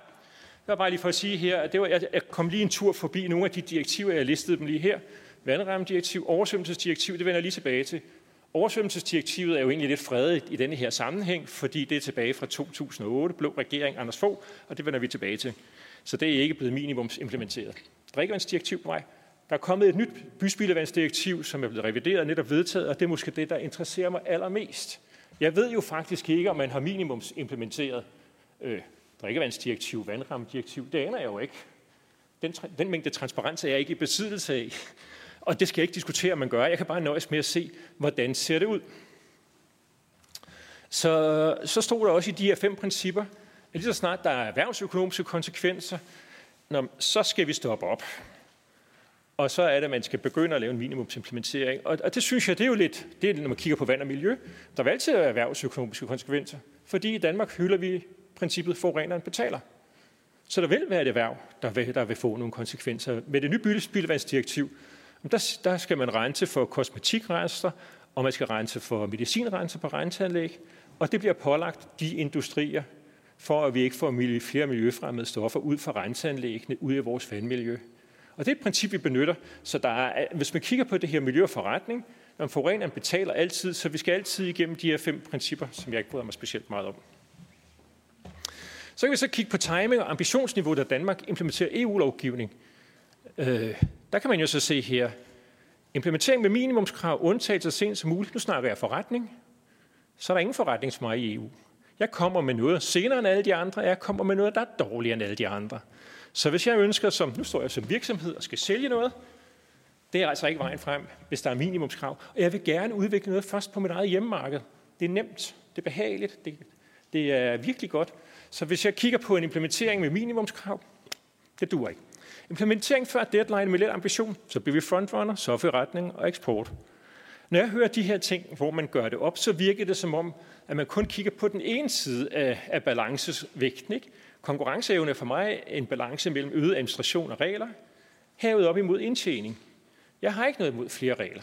det var bare lige for at sige her, at det var, jeg, jeg kom lige en tur forbi nogle af de direktiver, jeg listede dem lige her. Vandrammedirektiv, oversvømmelsesdirektiv, det vender jeg lige tilbage til. Oversvømmelsesdirektivet er jo egentlig lidt fredet i denne her sammenhæng, fordi det er tilbage fra 2008, blå regering Anders Fogh, og det vender vi tilbage til. Så det er ikke blevet minimumsimplementeret. Drikkevandsdirektiv på vej. Der er kommet et nyt byspildevandsdirektiv, som er blevet revideret og netop vedtaget, og det er måske det, der interesserer mig allermest. Jeg ved jo faktisk ikke, om man har minimumsimplementeret øh, drikkevandsdirektiv, vandrammedirektiv. Det aner jeg jo ikke. Den, den mængde transparens er jeg ikke i besiddelse af. Og det skal jeg ikke diskutere, om man gør. Jeg kan bare nøjes med at se, hvordan ser det ud. Så, så stod der også i de her fem principper, at lige så snart der er erhvervsøkonomiske konsekvenser, så skal vi stoppe op. Og så er det, at man skal begynde at lave en minimumsimplementering. Og, og det synes jeg, det er jo lidt, det er, når man kigger på vand og miljø, der vil altid være erhvervsøkonomiske konsekvenser. Fordi i Danmark hylder vi princippet, forureneren betaler. Så der vil være et erhverv, der vil, der vil få nogle konsekvenser. Med det nye byldespildevandsdirektiv, der, der skal man rense for kosmetikrester, og man skal rense for medicinrenser på renseanlæg, og det bliver pålagt de industrier, for at vi ikke får flere miljøfremmede stoffer ud fra renseanlæggene, ud i vores vandmiljø. Og det er et princip, vi benytter. Så der er, øh, hvis man kigger på det her miljø og forretning, når forureneren betaler altid, så vi skal altid igennem de her fem principper, som jeg ikke bryder mig specielt meget om. Så kan vi så kigge på timing og ambitionsniveau, da Danmark implementerer EU-lovgivning. Øh, der kan man jo så se her, implementering med minimumskrav, undtagelse sent som muligt. Nu snakker jeg forretning. Så er der ingen forretning for mig i EU. Jeg kommer med noget senere end alle de andre. Jeg kommer med noget, der er dårligere end alle de andre. Så hvis jeg ønsker, som nu står jeg som virksomhed og skal sælge noget, det er altså ikke vejen frem, hvis der er minimumskrav. Og jeg vil gerne udvikle noget først på mit eget hjemmemarked. Det er nemt, det er behageligt, det, det er virkelig godt. Så hvis jeg kigger på en implementering med minimumskrav, det duer ikke. Implementering før deadline med lidt ambition, så bliver vi frontrunner, så forretning og eksport. Når jeg hører de her ting, hvor man gør det op, så virker det som om, at man kun kigger på den ene side af, af balancevægten. Ikke? Konkurrenceevne er for mig en balance mellem øget administration og regler, hævet op imod indtjening. Jeg har ikke noget imod flere regler.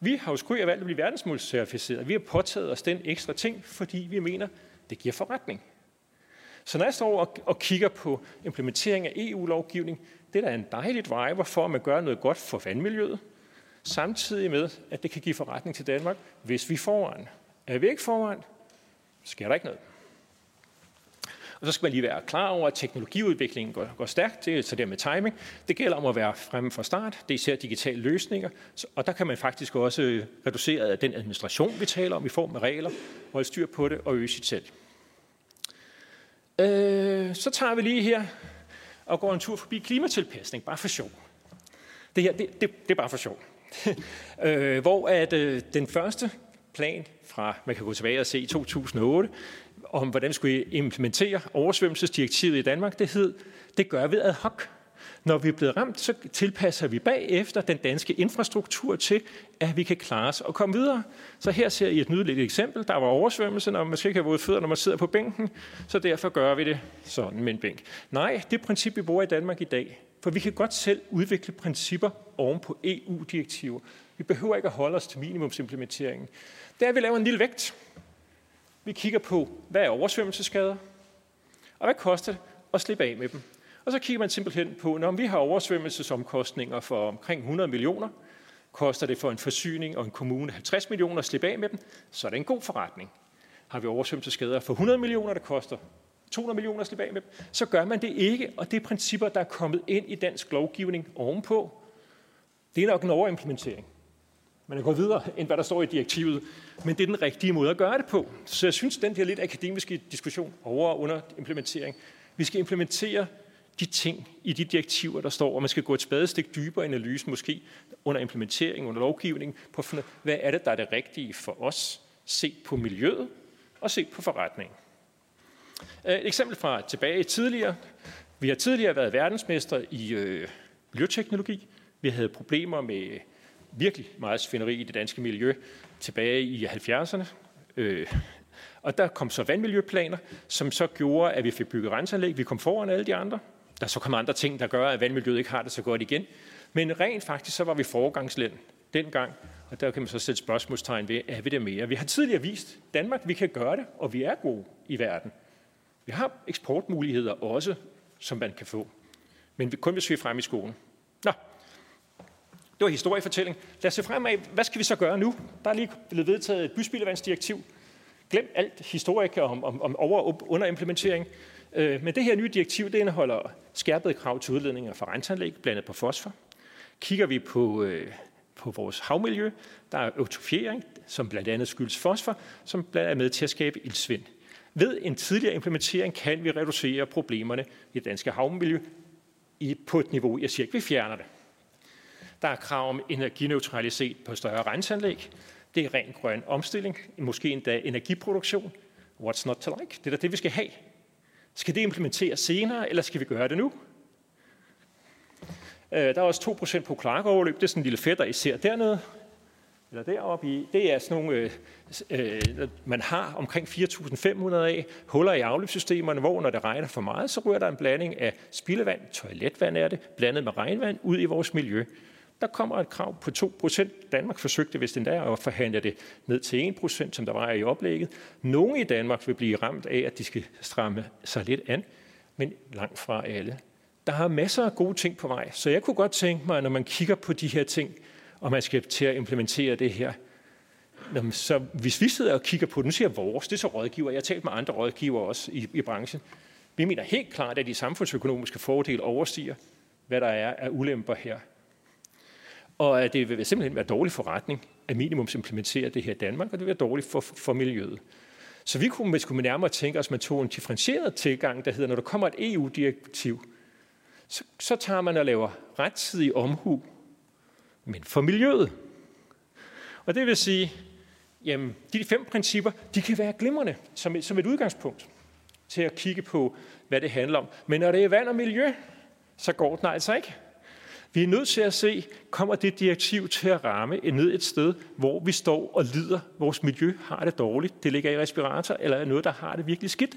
Vi har jo sgu valgt at blive verdensmålscertificeret. Vi har påtaget os den ekstra ting, fordi vi mener, det giver forretning. Så når jeg står og kigger på implementering af EU-lovgivning, det er da en dejlig driver for, at man gør noget godt for vandmiljøet, samtidig med, at det kan give forretning til Danmark, hvis vi er foran. Er vi ikke foran, sker der ikke noget. Og så skal man lige være klar over, at teknologiudviklingen går, går stærkt, det er så der med timing. Det gælder om at være fremme fra start. Det er især digitale løsninger. Og der kan man faktisk også reducere den administration, vi taler om i form af regler, holde styr på det og øge sit selv. Øh, så tager vi lige her og går en tur forbi klimatilpasning, bare for sjov. Det her, det, det, det er bare for sjov. øh, hvor at øh, den første plan fra, man kan gå tilbage og se i 2008, om hvordan skulle I implementere oversvømmelsesdirektivet i Danmark, det hed, det gør vi ad hoc. Når vi er blevet ramt, så tilpasser vi bagefter den danske infrastruktur til, at vi kan klare os og komme videre. Så her ser I et nydeligt eksempel. Der var oversvømmelse, når man skal ikke have våde fødder, når man sidder på bænken, så derfor gør vi det sådan med en bænk. Nej, det princip, vi bruger i Danmark i dag. For vi kan godt selv udvikle principper oven på EU-direktiver. Vi behøver ikke at holde os til minimumsimplementeringen. Der vi laver en lille vægt. Vi kigger på, hvad er oversvømmelsesskader, og hvad koster det at slippe af med dem. Og så kigger man simpelthen på, når vi har oversvømmelsesomkostninger for omkring 100 millioner, koster det for en forsyning og en kommune 50 millioner at slippe af med dem, så er det en god forretning. Har vi oversvømmelsesskader for 100 millioner, der koster 200 millioner at slippe af med dem, så gør man det ikke, og det er principper, der er kommet ind i dansk lovgivning ovenpå. Det er nok en overimplementering. Man er gået videre, end hvad der står i direktivet, men det er den rigtige måde at gøre det på. Så jeg synes, den her lidt akademiske diskussion over og under implementering, vi skal implementere de ting i de direktiver, der står, og man skal gå et spadestik dybere i analysen, måske under implementering, under lovgivning, på hvad er det, der er det rigtige for os, se på miljøet og se på forretningen. Et eksempel fra tilbage tidligere. Vi har tidligere været verdensmester i øh, miljøteknologi. Vi havde problemer med virkelig meget svineri i det danske miljø tilbage i 70'erne. Øh, og der kom så vandmiljøplaner, som så gjorde, at vi fik bygget renseanlæg. Vi kom foran alle de andre. Der så kom andre ting, der gør, at vandmiljøet ikke har det så godt igen. Men rent faktisk, så var vi foregangsland dengang, og der kan man så sætte spørgsmålstegn ved, er vi det mere? Vi har tidligere vist, Danmark, vi kan gøre det, og vi er gode i verden. Vi har eksportmuligheder også, som man kan få. Men kun hvis vi er frem i skolen. Nå, det var historiefortælling. Lad os se fremad. Hvad skal vi så gøre nu? Der er lige blevet vedtaget et byspildevandsdirektiv. Glem alt historik om, om, om over- og underimplementering. Øh, men det her nye direktiv, det indeholder skærpede krav til udledning af renseanlæg, blandet på fosfor. Kigger vi på, øh, på vores havmiljø, der er eutrofiering, som blandt andet skyldes fosfor, som blandt andet er med til at skabe ildsvind. Ved en tidligere implementering kan vi reducere problemerne i det danske havmiljø i, på et niveau, jeg siger ikke, vi fjerner det. Der er krav om energineutralitet på større renseanlæg. Det er ren grøn omstilling, måske endda energiproduktion. What's not to like? Det er da det, vi skal have. Skal det implementeres senere, eller skal vi gøre det nu? Øh, der er også 2% på klarkoverløb. Det er sådan en lille fætter, I ser dernede. Eller deroppe i. Det er sådan nogle, øh, øh man har omkring 4.500 af huller i afløbssystemerne, hvor når det regner for meget, så rører der en blanding af spildevand, toiletvand er det, blandet med regnvand ud i vores miljø. Der kommer et krav på 2%. Danmark forsøgte hvis den der at forhandle det ned til 1%, som der var i oplægget. Nogle i Danmark vil blive ramt af, at de skal stramme sig lidt an, men langt fra alle. Der har masser af gode ting på vej, så jeg kunne godt tænke mig, når man kigger på de her ting, og man skal til at implementere det her, så hvis vi sidder og kigger på det, nu siger jeg vores, det er så rådgiver, jeg har talt med andre rådgiver også i, i branchen, vi mener helt klart, at de samfundsøkonomiske fordele overstiger, hvad der er af ulemper her og at det vil simpelthen være dårlig forretning at minimumsimplementere det her i Danmark, og det vil være dårligt for, for miljøet. Så vi kunne, hvis kunne nærmere tænke os, at man tog en differentieret tilgang, der hedder, når der kommer et EU-direktiv, så, så tager man og laver rettidig omhu, men for miljøet. Og det vil sige, jamen, de fem principper, de kan være glimrende som et, som et udgangspunkt til at kigge på, hvad det handler om. Men når det er vand og miljø, så går den altså ikke. Vi er nødt til at se, kommer det direktiv til at ramme ned et sted, hvor vi står og lider, vores miljø har det dårligt, det ligger i respirator, eller er noget, der har det virkelig skidt.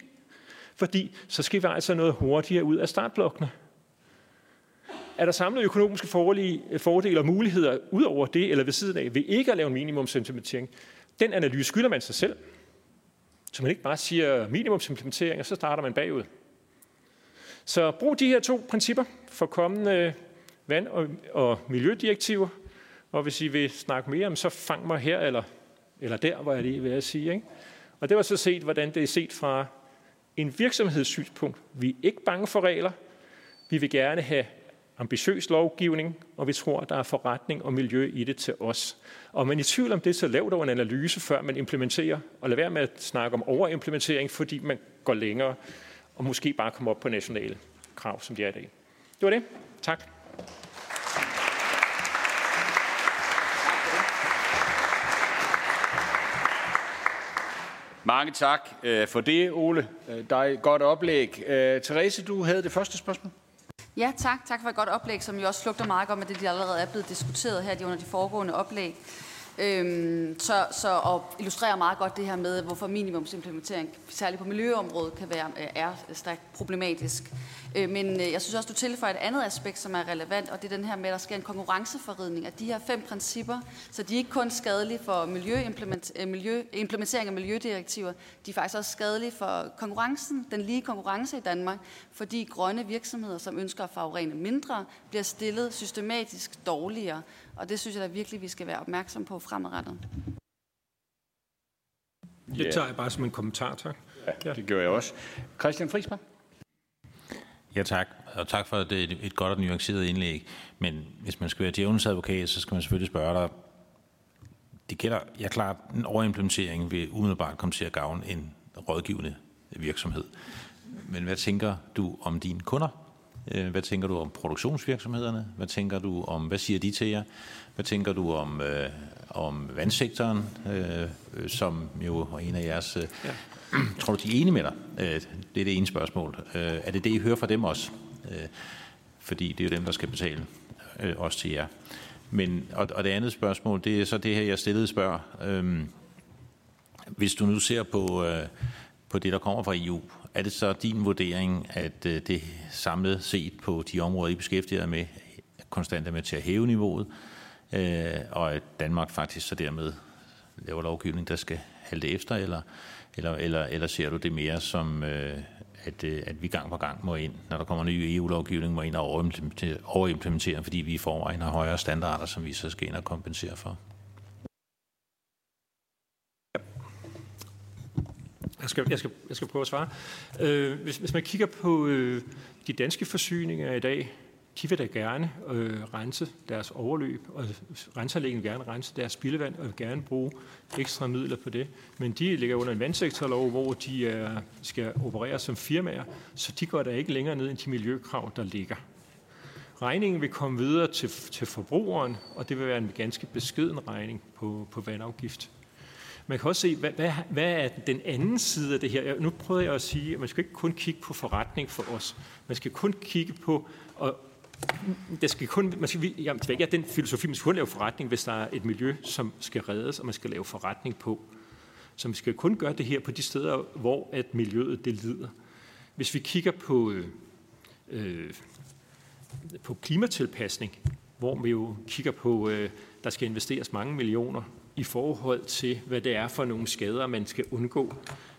Fordi så skal vi altså noget hurtigere ud af startblokkene. Er der samlet økonomiske øh, fordele og muligheder ud over det, eller ved siden af, ved ikke at lave en minimumsimplementering? Den analyse skylder man sig selv. Så man ikke bare siger minimumsimplementering, og så starter man bagud. Så brug de her to principper for kommende vand- og, og miljødirektiver. Og hvis I vil snakke mere om, så fang mig her eller, eller der, hvor jeg lige vil sige. Ikke? Og det var så set, hvordan det er set fra en virksomhedssynspunkt. Vi er ikke bange for regler. Vi vil gerne have ambitiøs lovgivning, og vi tror, der er forretning og miljø i det til os. Og man i tvivl om det, så lav dog en analyse, før man implementerer, og lad være med at snakke om overimplementering, fordi man går længere, og måske bare kommer op på nationale krav, som de er i dag. Det var det. Tak. Mange tak øh, for det, Ole. Øh, der er et godt oplæg. Øh, Therese, du havde det første spørgsmål. Ja, tak. Tak for et godt oplæg, som jo også slugter meget godt med det, de allerede er blevet diskuteret her under de foregående oplæg. Øhm, så, så og illustrerer meget godt det her med, hvorfor minimumsimplementering, særligt på miljøområdet, kan være, øh, er stærkt problematisk. Øh, men øh, jeg synes også, du tilføjer et andet aspekt, som er relevant, og det er den her med, at der sker en konkurrenceforridning af de her fem principper, så de er ikke kun skadelige for miljøimplement, øh, miljø, implementering af miljødirektiver, de er faktisk også skadelige for konkurrencen, den lige konkurrence i Danmark, fordi grønne virksomheder, som ønsker at forurene mindre, bliver stillet systematisk dårligere. Og det synes jeg da virkelig, vi skal være opmærksom på fremadrettet. Det tager jeg bare som en kommentar, tak. Ja, det gør jeg også. Christian Friisberg? Ja, tak. Og tak for det, et godt og nuanceret indlæg. Men hvis man skal være djævnens advokat, så skal man selvfølgelig spørge dig, det gælder, ja klart, en overimplementering vil umiddelbart komme til at gavne en rådgivende virksomhed. Men hvad tænker du om dine kunder? Øh, hvad tænker du om produktionsvirksomhederne? Hvad tænker du om, hvad siger de til jer? Hvad tænker du om, øh, om vandsektoren, øh, som jo er en af jeres... Øh, ja. Tror du, de er enige med dig? Øh, det er det ene spørgsmål. Øh, er det det, I hører fra dem også? Øh, fordi det er jo dem, der skal betale øh, også til jer. Men, og, og det andet spørgsmål, det er så det her, jeg stillede spørg. Øh, hvis du nu ser på, øh, på det, der kommer fra EU, er det så din vurdering, at øh, det samlet set på de områder, I beskæftiger med, konstant er med til at hæve niveauet, øh, og at Danmark faktisk så dermed laver lovgivning, der skal halte efter, eller, eller, eller, eller ser du det mere som, øh, at, øh, at vi gang på gang må ind, når der kommer ny EU-lovgivning, må ind og overimplementere, overimplementere, fordi vi i forvejen har højere standarder, som vi så skal ind og kompensere for? Jeg skal, jeg skal, jeg skal prøve at svare. Øh, hvis, hvis man kigger på øh, de danske forsyninger i dag, de vil da gerne øh, rense deres overløb, og renseanlæggen gerne rense deres spildevand, og vil gerne bruge ekstra midler på det. Men de ligger under en vandsektorlov, hvor de er, skal operere som firmaer, så de går da ikke længere ned end de miljøkrav, der ligger. Regningen vil komme videre til, til forbrugeren, og det vil være en ganske beskeden regning på, på vandafgift. Man kan også se, hvad, hvad, hvad er den anden side af det her? Nu prøver jeg at sige, at man skal ikke kun kigge på forretning for os. Man skal kun kigge på, og der skal kun, man skal, jamen, det er ikke den filosofi, man skal kun lave forretning, hvis der er et miljø, som skal reddes, og man skal lave forretning på. Så man skal kun gøre det her på de steder, hvor at miljøet det lider. Hvis vi kigger på, øh, øh, på klimatilpasning, hvor vi jo kigger på, øh, der skal investeres mange millioner i forhold til, hvad det er for nogle skader, man skal undgå.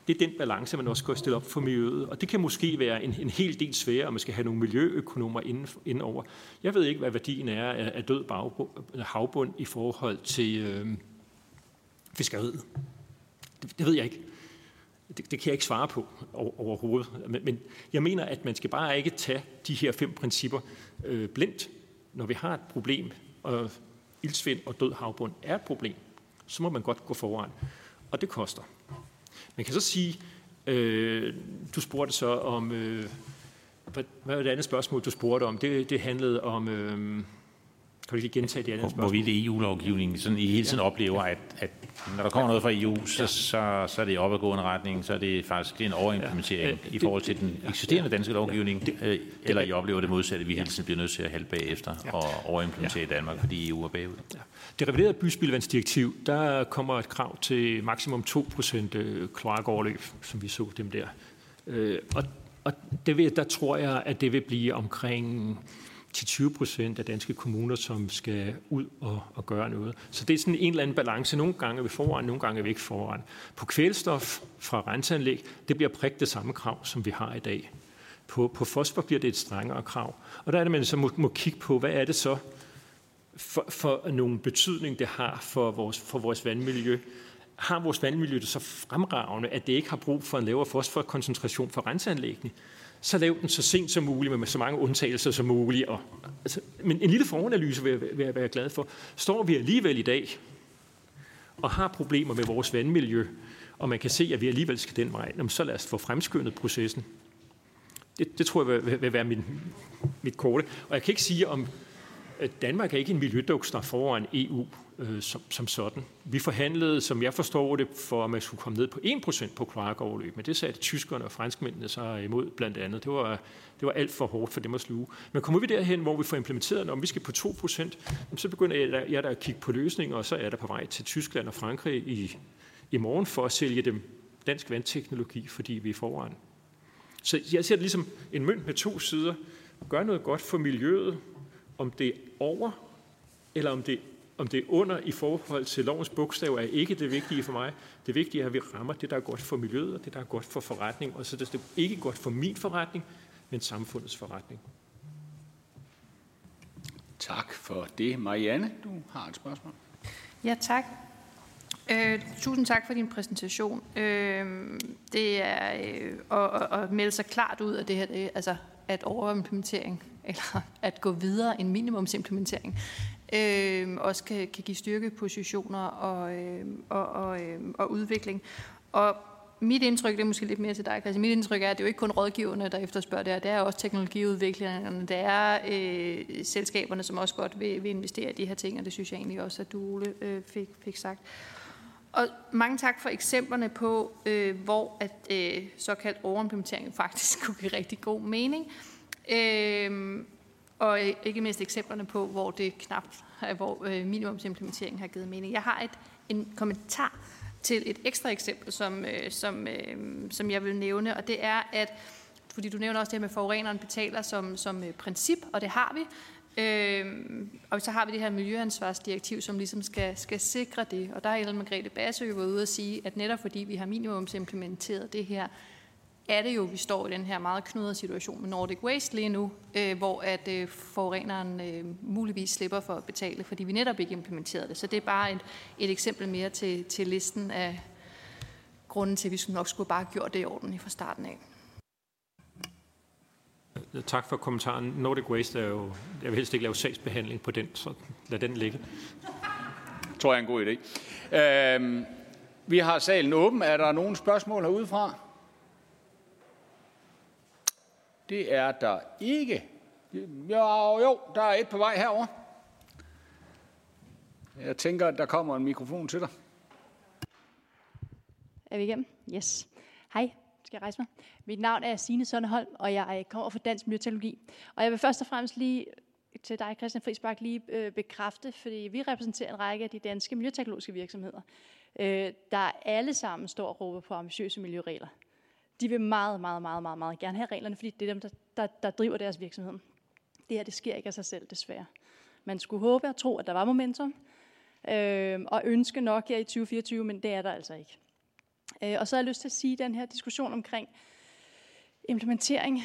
Det er den balance, man også skal stille op for miljøet. Og det kan måske være en, en hel del sværere, at man skal have nogle miljøøkonomer indover. over. Jeg ved ikke, hvad værdien er af, af død bagbund, havbund i forhold til øh, fiskeriet. Det, det ved jeg ikke. Det, det kan jeg ikke svare på overhovedet. Men, men jeg mener, at man skal bare ikke tage de her fem principper øh, blindt. Når vi har et problem, og ildsvind og død havbund er et problem, så må man godt gå foran. Og det koster. Man kan så sige, øh, du spurgte så om, øh, hvad, var det andet spørgsmål, du spurgte om? Det, det handlede om, øh, kan du lige gentage det andet spørgsmål? Hvorvidt EU-lovgivningen sådan i hele tiden ja. oplever, at, at når der kommer noget fra EU, så, så, så er det opadgående retning, så er det faktisk det er en overimplementering ja. i forhold til den eksisterende danske lovgivning, ja. det, eller I oplever det modsatte, vi hele tiden bliver nødt til at halde bagefter ja. og overimplementere ja. i Danmark, fordi EU er bagud. Ja. Det reviderede byspildevandsdirektiv, der kommer et krav til maksimum 2% øh, kloakoverløb, som vi så dem der. Øh, og og det vil, der tror jeg, at det vil blive omkring til 20 procent af danske kommuner, som skal ud og, og gøre noget. Så det er sådan en eller anden balance. Nogle gange er vi foran, nogle gange er vi ikke foran. På kvælstof fra renseanlæg, det bliver prægt det samme krav, som vi har i dag. På, på fosfor bliver det et strengere krav. Og der er det, man så må, må kigge på, hvad er det så for, for nogle betydning, det har for vores, for vores vandmiljø har vores vandmiljø det så fremragende, at det ikke har brug for en lavere fosforkoncentration for renseanlæggene, så lav den så sent som muligt, med så mange undtagelser som muligt. Og, altså, men en lille foranalyse vil jeg, vil jeg være glad for. Står vi alligevel i dag og har problemer med vores vandmiljø, og man kan se, at vi alligevel skal den vej, så lad os få fremskyndet processen. Det, det tror jeg vil, vil være min, mit korte. Og jeg kan ikke sige, om Danmark er ikke en miljøduks, der foran EU øh, som, som sådan. Vi forhandlede, som jeg forstår det, for at man skulle komme ned på 1% på kloakoverløb, men det satte tyskerne og franskmændene så imod blandt andet. Det var, det var alt for hårdt for dem at sluge. Men kommer vi derhen, hvor vi får implementeret, når vi skal på 2%, så begynder jeg, jeg der at kigge på løsninger, og så er der på vej til Tyskland og Frankrig i, i morgen for at sælge dem dansk vandteknologi, fordi vi er foran. Så jeg ser det ligesom en mønt med to sider. Gør noget godt for miljøet, om det er over, eller om det om det er under i forhold til lovens bogstav, er ikke det vigtige for mig. Det vigtige er, at vi rammer det, der er godt for miljøet, og det, der er godt for forretning. Og så det er ikke godt for min forretning, men samfundets forretning. Tak for det. Marianne, du har et spørgsmål. Ja, tak. Øh, tusind tak for din præsentation. Øh, det er øh, at, at melde sig klart ud af det her, det, altså at overimplementering, eller at gå videre end minimumsimplementering, øh, også kan, kan give styrkepositioner og, øh, og, og, øh, og udvikling. Og mit indtryk, det er måske lidt mere til dig, Christian, mit indtryk er, at det er jo ikke kun rådgiverne, der efterspørger det her, det er også teknologiudviklerne, det er øh, selskaberne, som også godt vil, vil investere i de her ting, og det synes jeg egentlig også, at du, Ole, øh, fik, fik sagt. Og mange tak for eksemplerne på, øh, hvor at øh, såkaldt overimplementering faktisk kunne give rigtig god mening. Øh, og øh, ikke mindst eksemplerne på, hvor det knap, øh, hvor øh, minimumsimplementeringen har givet mening. Jeg har et, en kommentar til et ekstra eksempel, som, som, som jeg vil nævne, og det er, at fordi du nævner også det her med, forureneren betaler som, som princip, og det har vi. Øh, og så har vi det her miljøansvarsdirektiv, som ligesom skal, skal sikre det. Og der er Ellen Margrethe Bassø været ude at sige, at netop fordi vi har minimumsimplementeret det her, er det jo, vi står i den her meget knudrede situation med Nordic Waste lige nu, øh, hvor at øh, forureneren øh, muligvis slipper for at betale, fordi vi netop ikke implementerede det. Så det er bare et, et eksempel mere til, til listen af grunden til, at vi nok skulle bare have gjort det i orden fra starten af. Tak for kommentaren. Nordic Waste er jo, jeg vil helst ikke lave sagsbehandling på den, så lad den ligge. Tror jeg er en god idé. Øh, vi har salen åben. Er der nogle spørgsmål herudefra? Det er der ikke. Jo, jo, der er et på vej herover. Jeg tænker, at der kommer en mikrofon til dig. Er vi igennem? Yes. Hej, skal jeg rejse mig? Mit navn er Signe Sønderholm, og jeg kommer fra Dansk Miljøteknologi. Og jeg vil først og fremmest lige til dig, Christian Friisbak, lige øh, bekræfte, fordi vi repræsenterer en række af de danske miljøteknologiske virksomheder, øh, der alle sammen står og råber på ambitiøse miljøregler de vil meget, meget, meget, meget, meget gerne have reglerne, fordi det er dem, der, der, der driver deres virksomhed. Det her, det sker ikke af sig selv, desværre. Man skulle håbe og tro, at der var momentum, øh, og ønske nok her i 2024, men det er der altså ikke. Øh, og så har jeg lyst til at sige, at den her diskussion omkring implementering,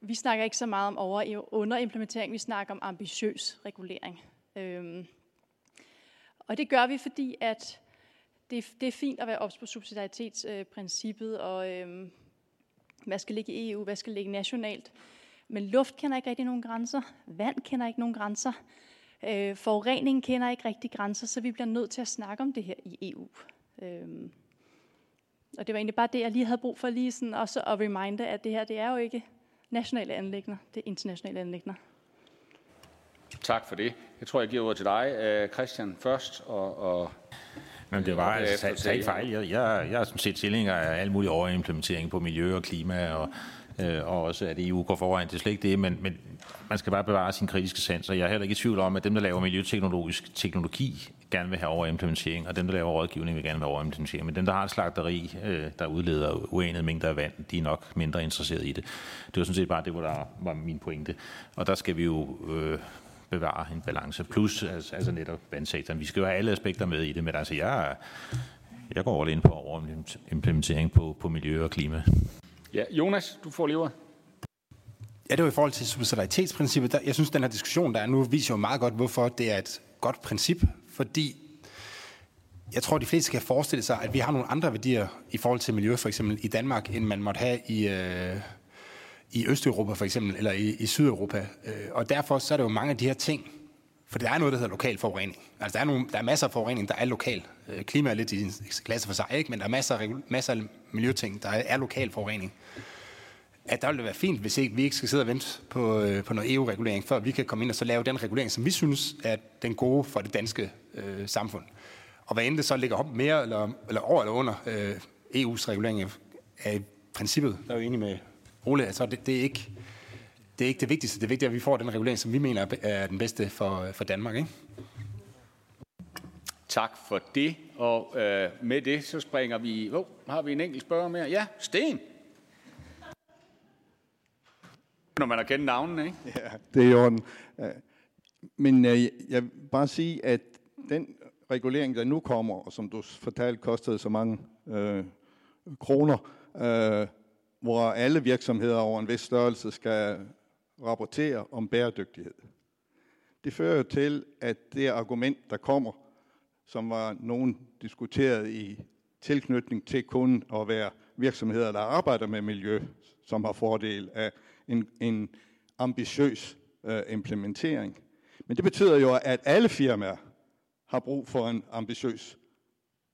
vi snakker ikke så meget om over- og underimplementering, vi snakker om ambitiøs regulering. Øh, og det gør vi, fordi at det, det er fint at være ops på subsidiaritetsprincippet, øh, og øh, hvad skal ligge i EU, hvad skal ligge nationalt. Men luft kender ikke rigtig nogen grænser, vand kender ikke nogen grænser, øh, forurening kender ikke rigtig grænser, så vi bliver nødt til at snakke om det her i EU. Øh, og det var egentlig bare det, jeg lige havde brug for lige sådan også at reminde, at det her, det er jo ikke nationale anlægner, det er internationale anlægner. Tak for det. Jeg tror, jeg giver ordet til dig, øh, Christian, først. Og, og men det var altså tag fejl. Jeg, jeg, jeg er sådan set tilhænger af al mulig overimplementering på miljø og klima, og, øh, og også at EU går foran. Det er slet ikke det, men, men man skal bare bevare sin kritiske sans, og jeg er heller ikke i tvivl om, at dem, der laver miljøteknologisk teknologi, gerne vil have overimplementering, og dem, der laver rådgivning, vil gerne have overimplementering. Men dem, der har et slagteri, øh, der udleder uenede mængder af vand, de er nok mindre interesserede i det. Det var sådan set bare det, hvor der var min pointe. Og der skal vi jo øh, bevare en balance. Plus altså, altså netop vandsektoren. Vi skal jo have alle aspekter med i det, men altså jeg, jeg går ind på overimplementering på, på miljø og klima. Ja, Jonas, du får lige Ja, det var i forhold til subsidiaritetsprincippet. Der, jeg synes, den her diskussion, der er nu, viser jo meget godt, hvorfor det er et godt princip. Fordi jeg tror, de fleste kan forestille sig, at vi har nogle andre værdier i forhold til miljø, for eksempel i Danmark, end man måtte have i, øh, i Østeuropa for eksempel, eller i, i Sydeuropa. Øh, og derfor så er det jo mange af de her ting, for der er noget, der hedder lokal forurening. Altså der er, nogle, der er masser af forurening, der er lokal. Øh, klima er lidt i sin klasse for sig, ikke? men der er masser af, masser af miljøting, der er lokal forurening at der ville det være fint, hvis ikke, vi ikke skal sidde og vente på, øh, på noget EU-regulering, før vi kan komme ind og så lave den regulering, som vi synes er den gode for det danske øh, samfund. Og hvad end det så ligger op mere eller, eller over eller under øh, EU's regulering af princippet, der er jo enig med Ole, altså det, det, er ikke, det er ikke det vigtigste. Det er vigtigt, at vi får den regulering, som vi mener er den bedste for, for Danmark. Ikke? Tak for det. Og øh, med det, så springer vi... Oh, har vi en enkelt spørger mere? Ja, Sten. når man har kendt navnene, ikke? Ja, det er i orden. Men øh, jeg vil bare sige, at den regulering, der nu kommer, og som du fortalte kostede så mange øh, kroner, øh, hvor alle virksomheder over en vis størrelse skal rapportere om bæredygtighed. Det fører jo til, at det argument, der kommer, som var nogen diskuteret i tilknytning til kun at være virksomheder, der arbejder med miljø, som har fordel af en, en ambitiøs øh, implementering. Men det betyder jo, at alle firmaer har brug for en ambitiøs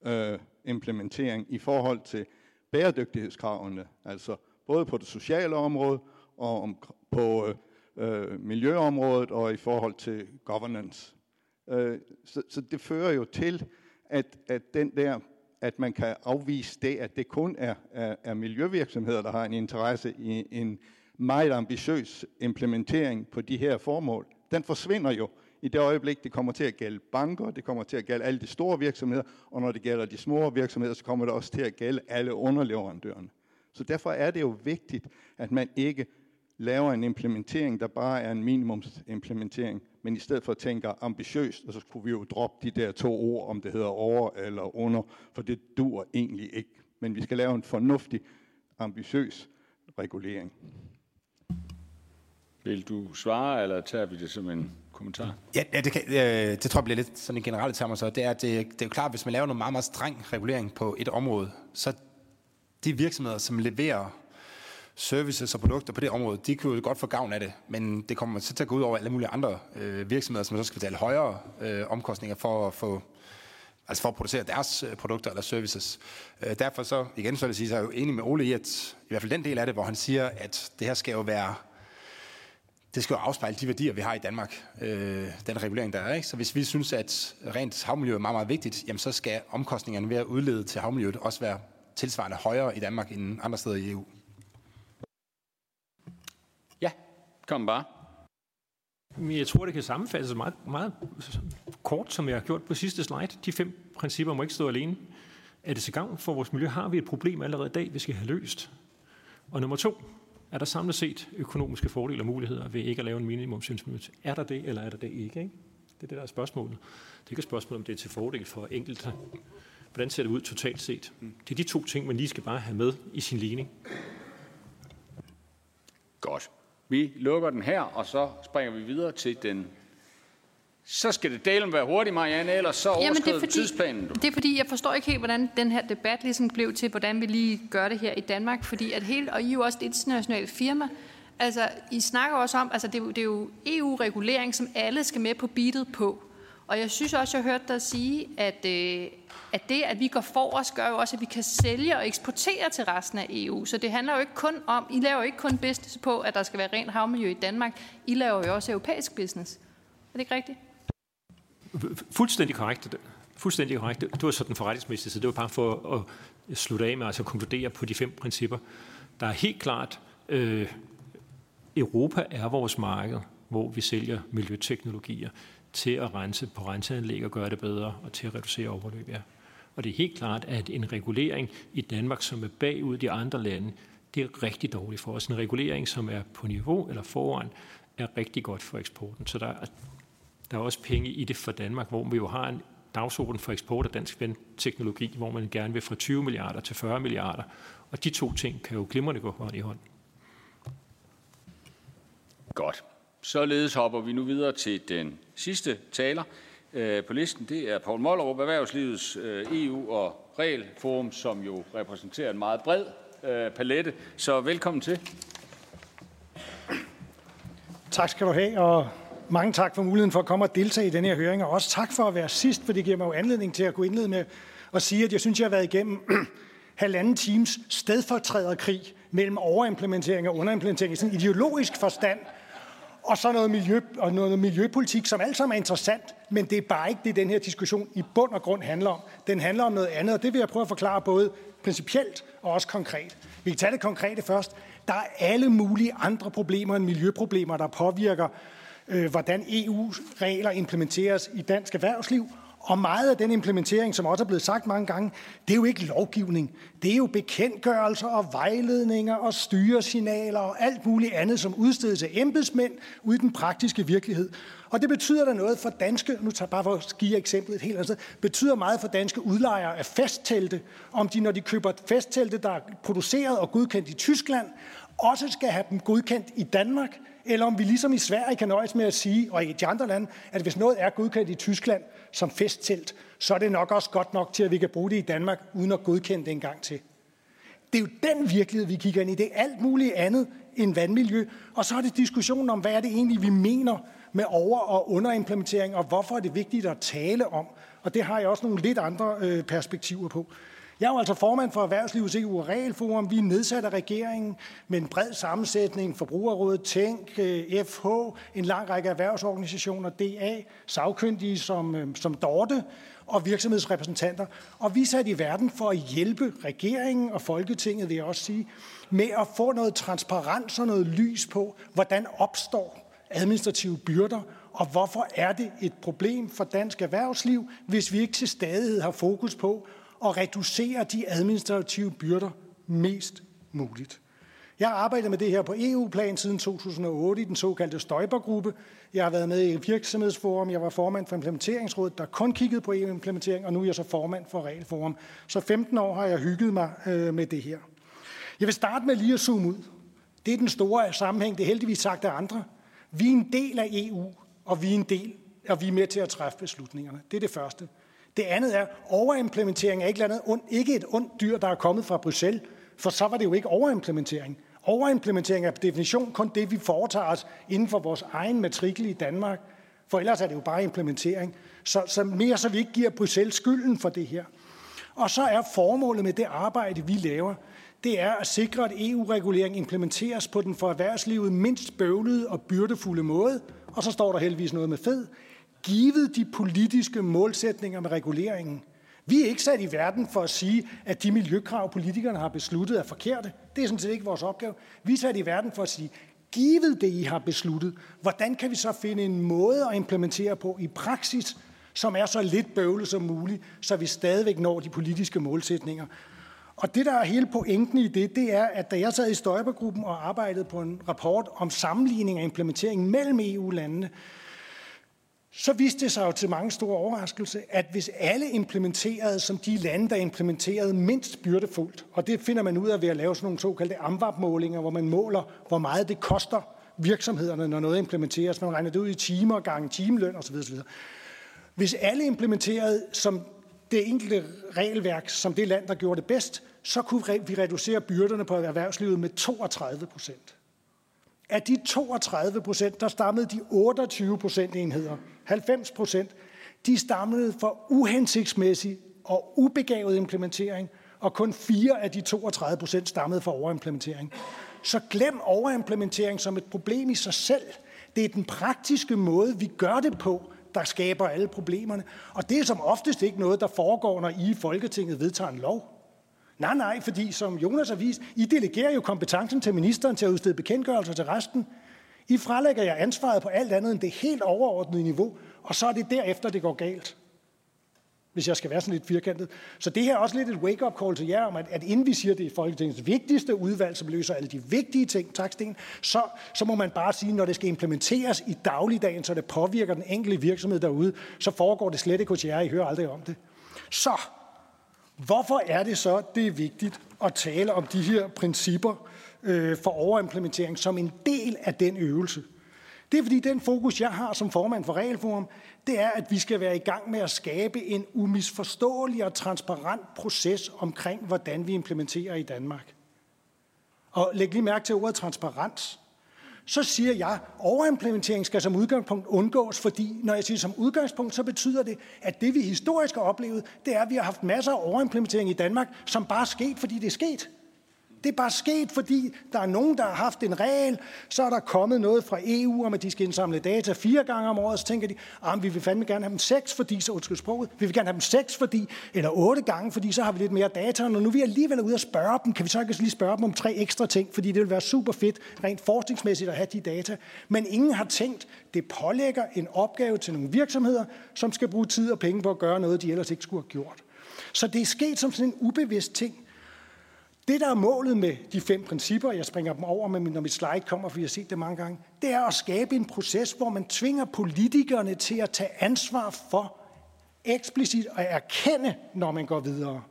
øh, implementering i forhold til bæredygtighedskravene, altså både på det sociale område og om, på øh, øh, miljøområdet og i forhold til governance. Øh, så, så det fører jo til, at, at den der at man kan afvise det, at det kun er, er, er miljøvirksomheder, der har en interesse i en meget ambitiøs implementering på de her formål, den forsvinder jo i det øjeblik, det kommer til at gælde banker, det kommer til at gælde alle de store virksomheder, og når det gælder de små virksomheder, så kommer det også til at gælde alle underleverandørerne. Så derfor er det jo vigtigt, at man ikke laver en implementering, der bare er en minimumsimplementering, men i stedet for tænker ambitiøst, og så kunne vi jo droppe de der to ord, om det hedder over eller under, for det dur egentlig ikke. Men vi skal lave en fornuftig, ambitiøs regulering. Vil du svare, eller tager vi det som en kommentar? Ja, ja det, kan, øh, det tror jeg bliver lidt sådan en generelt termer så. Altså, det er, det, det er jo klart, at hvis man laver noget meget, meget streng regulering på et område, så de virksomheder, som leverer services og produkter på det område, de kan jo godt få gavn af det, men det kommer så til at gå ud over alle mulige andre øh, virksomheder, som så skal betale højere øh, omkostninger for at få altså for at producere deres øh, produkter eller services. Øh, derfor så, igen så vil jeg sige, så er jeg jo enig med Ole i, at i hvert fald den del af det, hvor han siger, at det her skal jo være det skal jo afspejle de værdier, vi har i Danmark, øh, den regulering, der er. Ikke? Så hvis vi synes, at rent havmiljø er meget, meget vigtigt, jamen så skal omkostningerne ved at udlede til havmiljøet også være tilsvarende højere i Danmark end andre steder i EU. Ja, kom bare. Jeg tror, det kan sammenfattes meget, meget kort, som jeg har gjort på sidste slide. De fem principper må ikke stå alene. Er det til gavn for vores miljø? Har vi et problem allerede i dag, vi skal have løst? Og nummer to, er der samlet set økonomiske fordele og muligheder ved ikke at lave en minimumsimplementering? Er der det, eller er der det ikke? ikke? Det er det, der er spørgsmålet. Det er ikke et spørgsmål, om det er til fordel for enkelte. Hvordan ser det ud totalt set? Det er de to ting, man lige skal bare have med i sin ligning. Godt. Vi lukker den her, og så springer vi videre til den så skal det delen være hurtigt, Marianne, ellers så overskrider Jamen, tidsplanen. Du. Det er fordi, jeg forstår ikke helt, hvordan den her debat ligesom blev til, hvordan vi lige gør det her i Danmark. Fordi at hele, og I er jo også et internationalt firma. Altså, I snakker også om, altså det er jo, det er jo EU-regulering, som alle skal med på beatet på. Og jeg synes også, jeg hørte dig sige, at, øh, at det, at vi går forrest, gør jo også, at vi kan sælge og eksportere til resten af EU. Så det handler jo ikke kun om, I laver jo ikke kun business på, at der skal være rent havmiljø i Danmark. I laver jo også europæisk business. Er det ikke rigtigt? Fuldstændig korrekt. Fuldstændig korrekt. Det var sådan forretningsmæssigt, så det var bare for at slutte af med, altså konkludere på de fem principper. Der er helt klart, øh, Europa er vores marked, hvor vi sælger miljøteknologier til at rense på renseanlæg og gøre det bedre, og til at reducere overløb. Ja. Og det er helt klart, at en regulering i Danmark, som er bagud de andre lande, det er rigtig dårligt for os. En regulering, som er på niveau eller foran, er rigtig godt for eksporten. Så der der er også penge i det for Danmark, hvor vi jo har en dagsorden for eksport af dansk teknologi, hvor man gerne vil fra 20 milliarder til 40 milliarder. Og de to ting kan jo glimrende gå hånd i hånd. Godt. Således hopper vi nu videre til den sidste taler øh, på listen. Det er Poul Mollerup, Erhvervslivets øh, EU- og Regelforum, som jo repræsenterer en meget bred øh, palette. Så velkommen til. Tak skal du have, og mange tak for muligheden for at komme og deltage i denne her høring, og også tak for at være sidst, for det giver mig jo anledning til at gå indlede med at sige, at jeg synes, jeg har været igennem halvanden times stedfortræderkrig mellem overimplementering og underimplementering i sådan ideologisk forstand, og så noget, miljø, og noget miljøpolitik, som alt sammen er interessant, men det er bare ikke det, den her diskussion i bund og grund handler om. Den handler om noget andet, og det vil jeg prøve at forklare både principielt og også konkret. Vi kan tage det konkrete først. Der er alle mulige andre problemer end miljøproblemer, der påvirker, øh, hvordan EU's regler implementeres i dansk erhvervsliv, og meget af den implementering, som også er blevet sagt mange gange, det er jo ikke lovgivning. Det er jo bekendtgørelser og vejledninger og styresignaler og alt muligt andet, som udstedes af embedsmænd ude i den praktiske virkelighed. Og det betyder der noget for danske, nu tager jeg bare for at give eksemplet et helt andet sted, betyder meget for danske udlejere af festtelte, om de, når de køber festtelte, der er produceret og godkendt i Tyskland, også skal have dem godkendt i Danmark, eller om vi ligesom i Sverige kan nøjes med at sige, og i de andre lande, at hvis noget er godkendt i Tyskland som festtelt, så er det nok også godt nok til, at vi kan bruge det i Danmark, uden at godkende det en gang til. Det er jo den virkelighed, vi kigger ind i. Det er alt muligt andet end vandmiljø. Og så er det diskussionen om, hvad er det egentlig, vi mener med over- og underimplementering, og hvorfor er det vigtigt at tale om. Og det har jeg også nogle lidt andre øh, perspektiver på. Jeg er jo altså formand for Erhvervslivets EU- og Regelforum. Vi er nedsat af regeringen med en bred sammensætning. Forbrugerrådet, Tænk, øh, FH, en lang række erhvervsorganisationer, DA, sagkyndige som, øh, som Dorte og virksomhedsrepræsentanter. Og vi er sat i verden for at hjælpe regeringen og Folketinget, vil jeg også sige, med at få noget transparens og noget lys på, hvordan opstår administrative byrder, og hvorfor er det et problem for dansk erhvervsliv, hvis vi ikke til stadighed har fokus på at reducere de administrative byrder mest muligt. Jeg har arbejdet med det her på EU-plan siden 2008 i den såkaldte Støjbergruppe. Jeg har været med i virksomhedsforum. Jeg var formand for implementeringsrådet, der kun kiggede på EU-implementering, og nu er jeg så formand for Regelforum. Så 15 år har jeg hygget mig øh, med det her. Jeg vil starte med lige at zoome ud. Det er den store sammenhæng. Det er heldigvis sagt af andre. Vi er en del af EU, og vi er en del, og vi er med til at træffe beslutningerne. Det er det første. Det andet er, overimplementering er ikke, andet ond, ikke et ondt dyr, der er kommet fra Bruxelles, for så var det jo ikke overimplementering. Overimplementering er på definition kun det, vi foretager os inden for vores egen matrikel i Danmark, for ellers er det jo bare implementering. Så, så mere så vi ikke giver Bruxelles skylden for det her. Og så er formålet med det arbejde, vi laver, det er at sikre, at EU-regulering implementeres på den for erhvervslivet mindst bøvlede og byrdefulde måde. Og så står der heldigvis noget med fed givet de politiske målsætninger med reguleringen. Vi er ikke sat i verden for at sige, at de miljøkrav, politikerne har besluttet, er forkerte. Det er sådan set ikke vores opgave. Vi er sat i verden for at sige, givet det, I har besluttet, hvordan kan vi så finde en måde at implementere på i praksis, som er så lidt bøvlet som muligt, så vi stadigvæk når de politiske målsætninger. Og det, der er hele pointen i det, det er, at da jeg sad i Støjbergruppen og arbejdede på en rapport om sammenligning af implementeringen mellem EU-landene, så viste det sig jo til mange store overraskelse, at hvis alle implementerede som de lande, der implementerede mindst byrdefuldt, og det finder man ud af ved at lave sådan nogle såkaldte AMVAP-målinger, hvor man måler, hvor meget det koster virksomhederne, når noget implementeres. Man regner det ud i timer, gange timeløn osv. osv. Hvis alle implementerede som det enkelte regelværk, som det land, der gjorde det bedst, så kunne vi reducere byrderne på erhvervslivet med 32 procent. Af de 32 procent, der stammede de 28 procentenheder, 90 procent, de stammede for uhensigtsmæssig og ubegavet implementering, og kun fire af de 32 procent stammede for overimplementering. Så glem overimplementering som et problem i sig selv. Det er den praktiske måde, vi gør det på, der skaber alle problemerne. Og det er som oftest ikke noget, der foregår, når I i Folketinget vedtager en lov. Nej, nej, fordi som Jonas har vist, I delegerer jo kompetencen til ministeren til at udstede bekendtgørelser til resten. I frelægger jer ansvaret på alt andet end det helt overordnede niveau, og så er det derefter, det går galt hvis jeg skal være sådan lidt firkantet. Så det her er også lidt et wake-up call til jer om, at, at inden vi siger, det er Folketingets vigtigste udvalg, som løser alle de vigtige ting, tak Sten, så, så må man bare sige, når det skal implementeres i dagligdagen, så det påvirker den enkelte virksomhed derude, så foregår det slet ikke hos jer, I hører aldrig om det. Så, hvorfor er det så, det er vigtigt at tale om de her principper øh, for overimplementering som en del af den øvelse? Det er fordi den fokus, jeg har som formand for Regelforum, det er, at vi skal være i gang med at skabe en umisforståelig og transparent proces omkring, hvordan vi implementerer i Danmark. Og læg lige mærke til ordet transparens. Så siger jeg, at overimplementering skal som udgangspunkt undgås, fordi når jeg siger som udgangspunkt, så betyder det, at det vi historisk har oplevet, det er, at vi har haft masser af overimplementering i Danmark, som bare er sket, fordi det er sket. Det er bare sket, fordi der er nogen, der har haft en regel, så er der kommet noget fra EU om, at de skal indsamle data fire gange om året, så tænker de, ah, at vi vil fandme gerne have dem seks, fordi så undskyld sproget, vi vil gerne have dem seks, fordi, eller otte gange, fordi så har vi lidt mere data, og nu vi alligevel ude og spørge dem, kan vi så ikke lige spørge dem om tre ekstra ting, fordi det vil være super fedt, rent forskningsmæssigt at have de data. Men ingen har tænkt, det pålægger en opgave til nogle virksomheder, som skal bruge tid og penge på at gøre noget, de ellers ikke skulle have gjort. Så det er sket som sådan en ubevidst ting, det, der er målet med de fem principper, jeg springer dem over, med, når mit slide kommer, for jeg har set det mange gange, det er at skabe en proces, hvor man tvinger politikerne til at tage ansvar for eksplicit at erkende, når man går videre.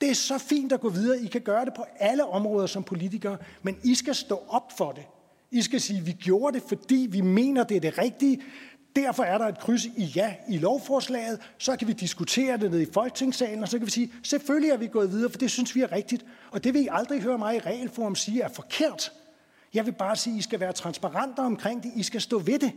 Det er så fint at gå videre. I kan gøre det på alle områder som politikere, men I skal stå op for det. I skal sige, at vi gjorde det, fordi vi mener, det er det rigtige. Derfor er der et kryds i ja i lovforslaget. Så kan vi diskutere det nede i folketingssalen, og så kan vi sige, selvfølgelig er vi gået videre, for det synes vi er rigtigt. Og det vil I aldrig høre mig i regelform sige er forkert. Jeg vil bare sige, at I skal være transparente omkring det. I skal stå ved det.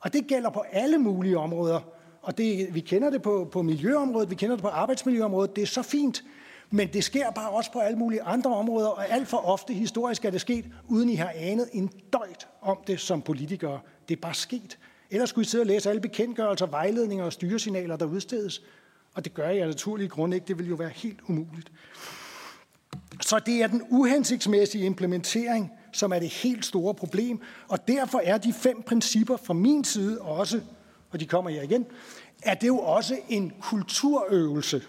Og det gælder på alle mulige områder. Og det, vi kender det på, på miljøområdet, vi kender det på arbejdsmiljøområdet. Det er så fint. Men det sker bare også på alle mulige andre områder, og alt for ofte historisk er det sket, uden I har anet en døjt om det som politikere. Det er bare sket. Ellers skulle I sidde og læse alle bekendtgørelser, vejledninger og styresignaler, der udstedes. Og det gør jeg af naturlige grunde ikke. Det vil jo være helt umuligt. Så det er den uhensigtsmæssige implementering, som er det helt store problem. Og derfor er de fem principper fra min side også, og de kommer her igen, at det jo også en kulturøvelse.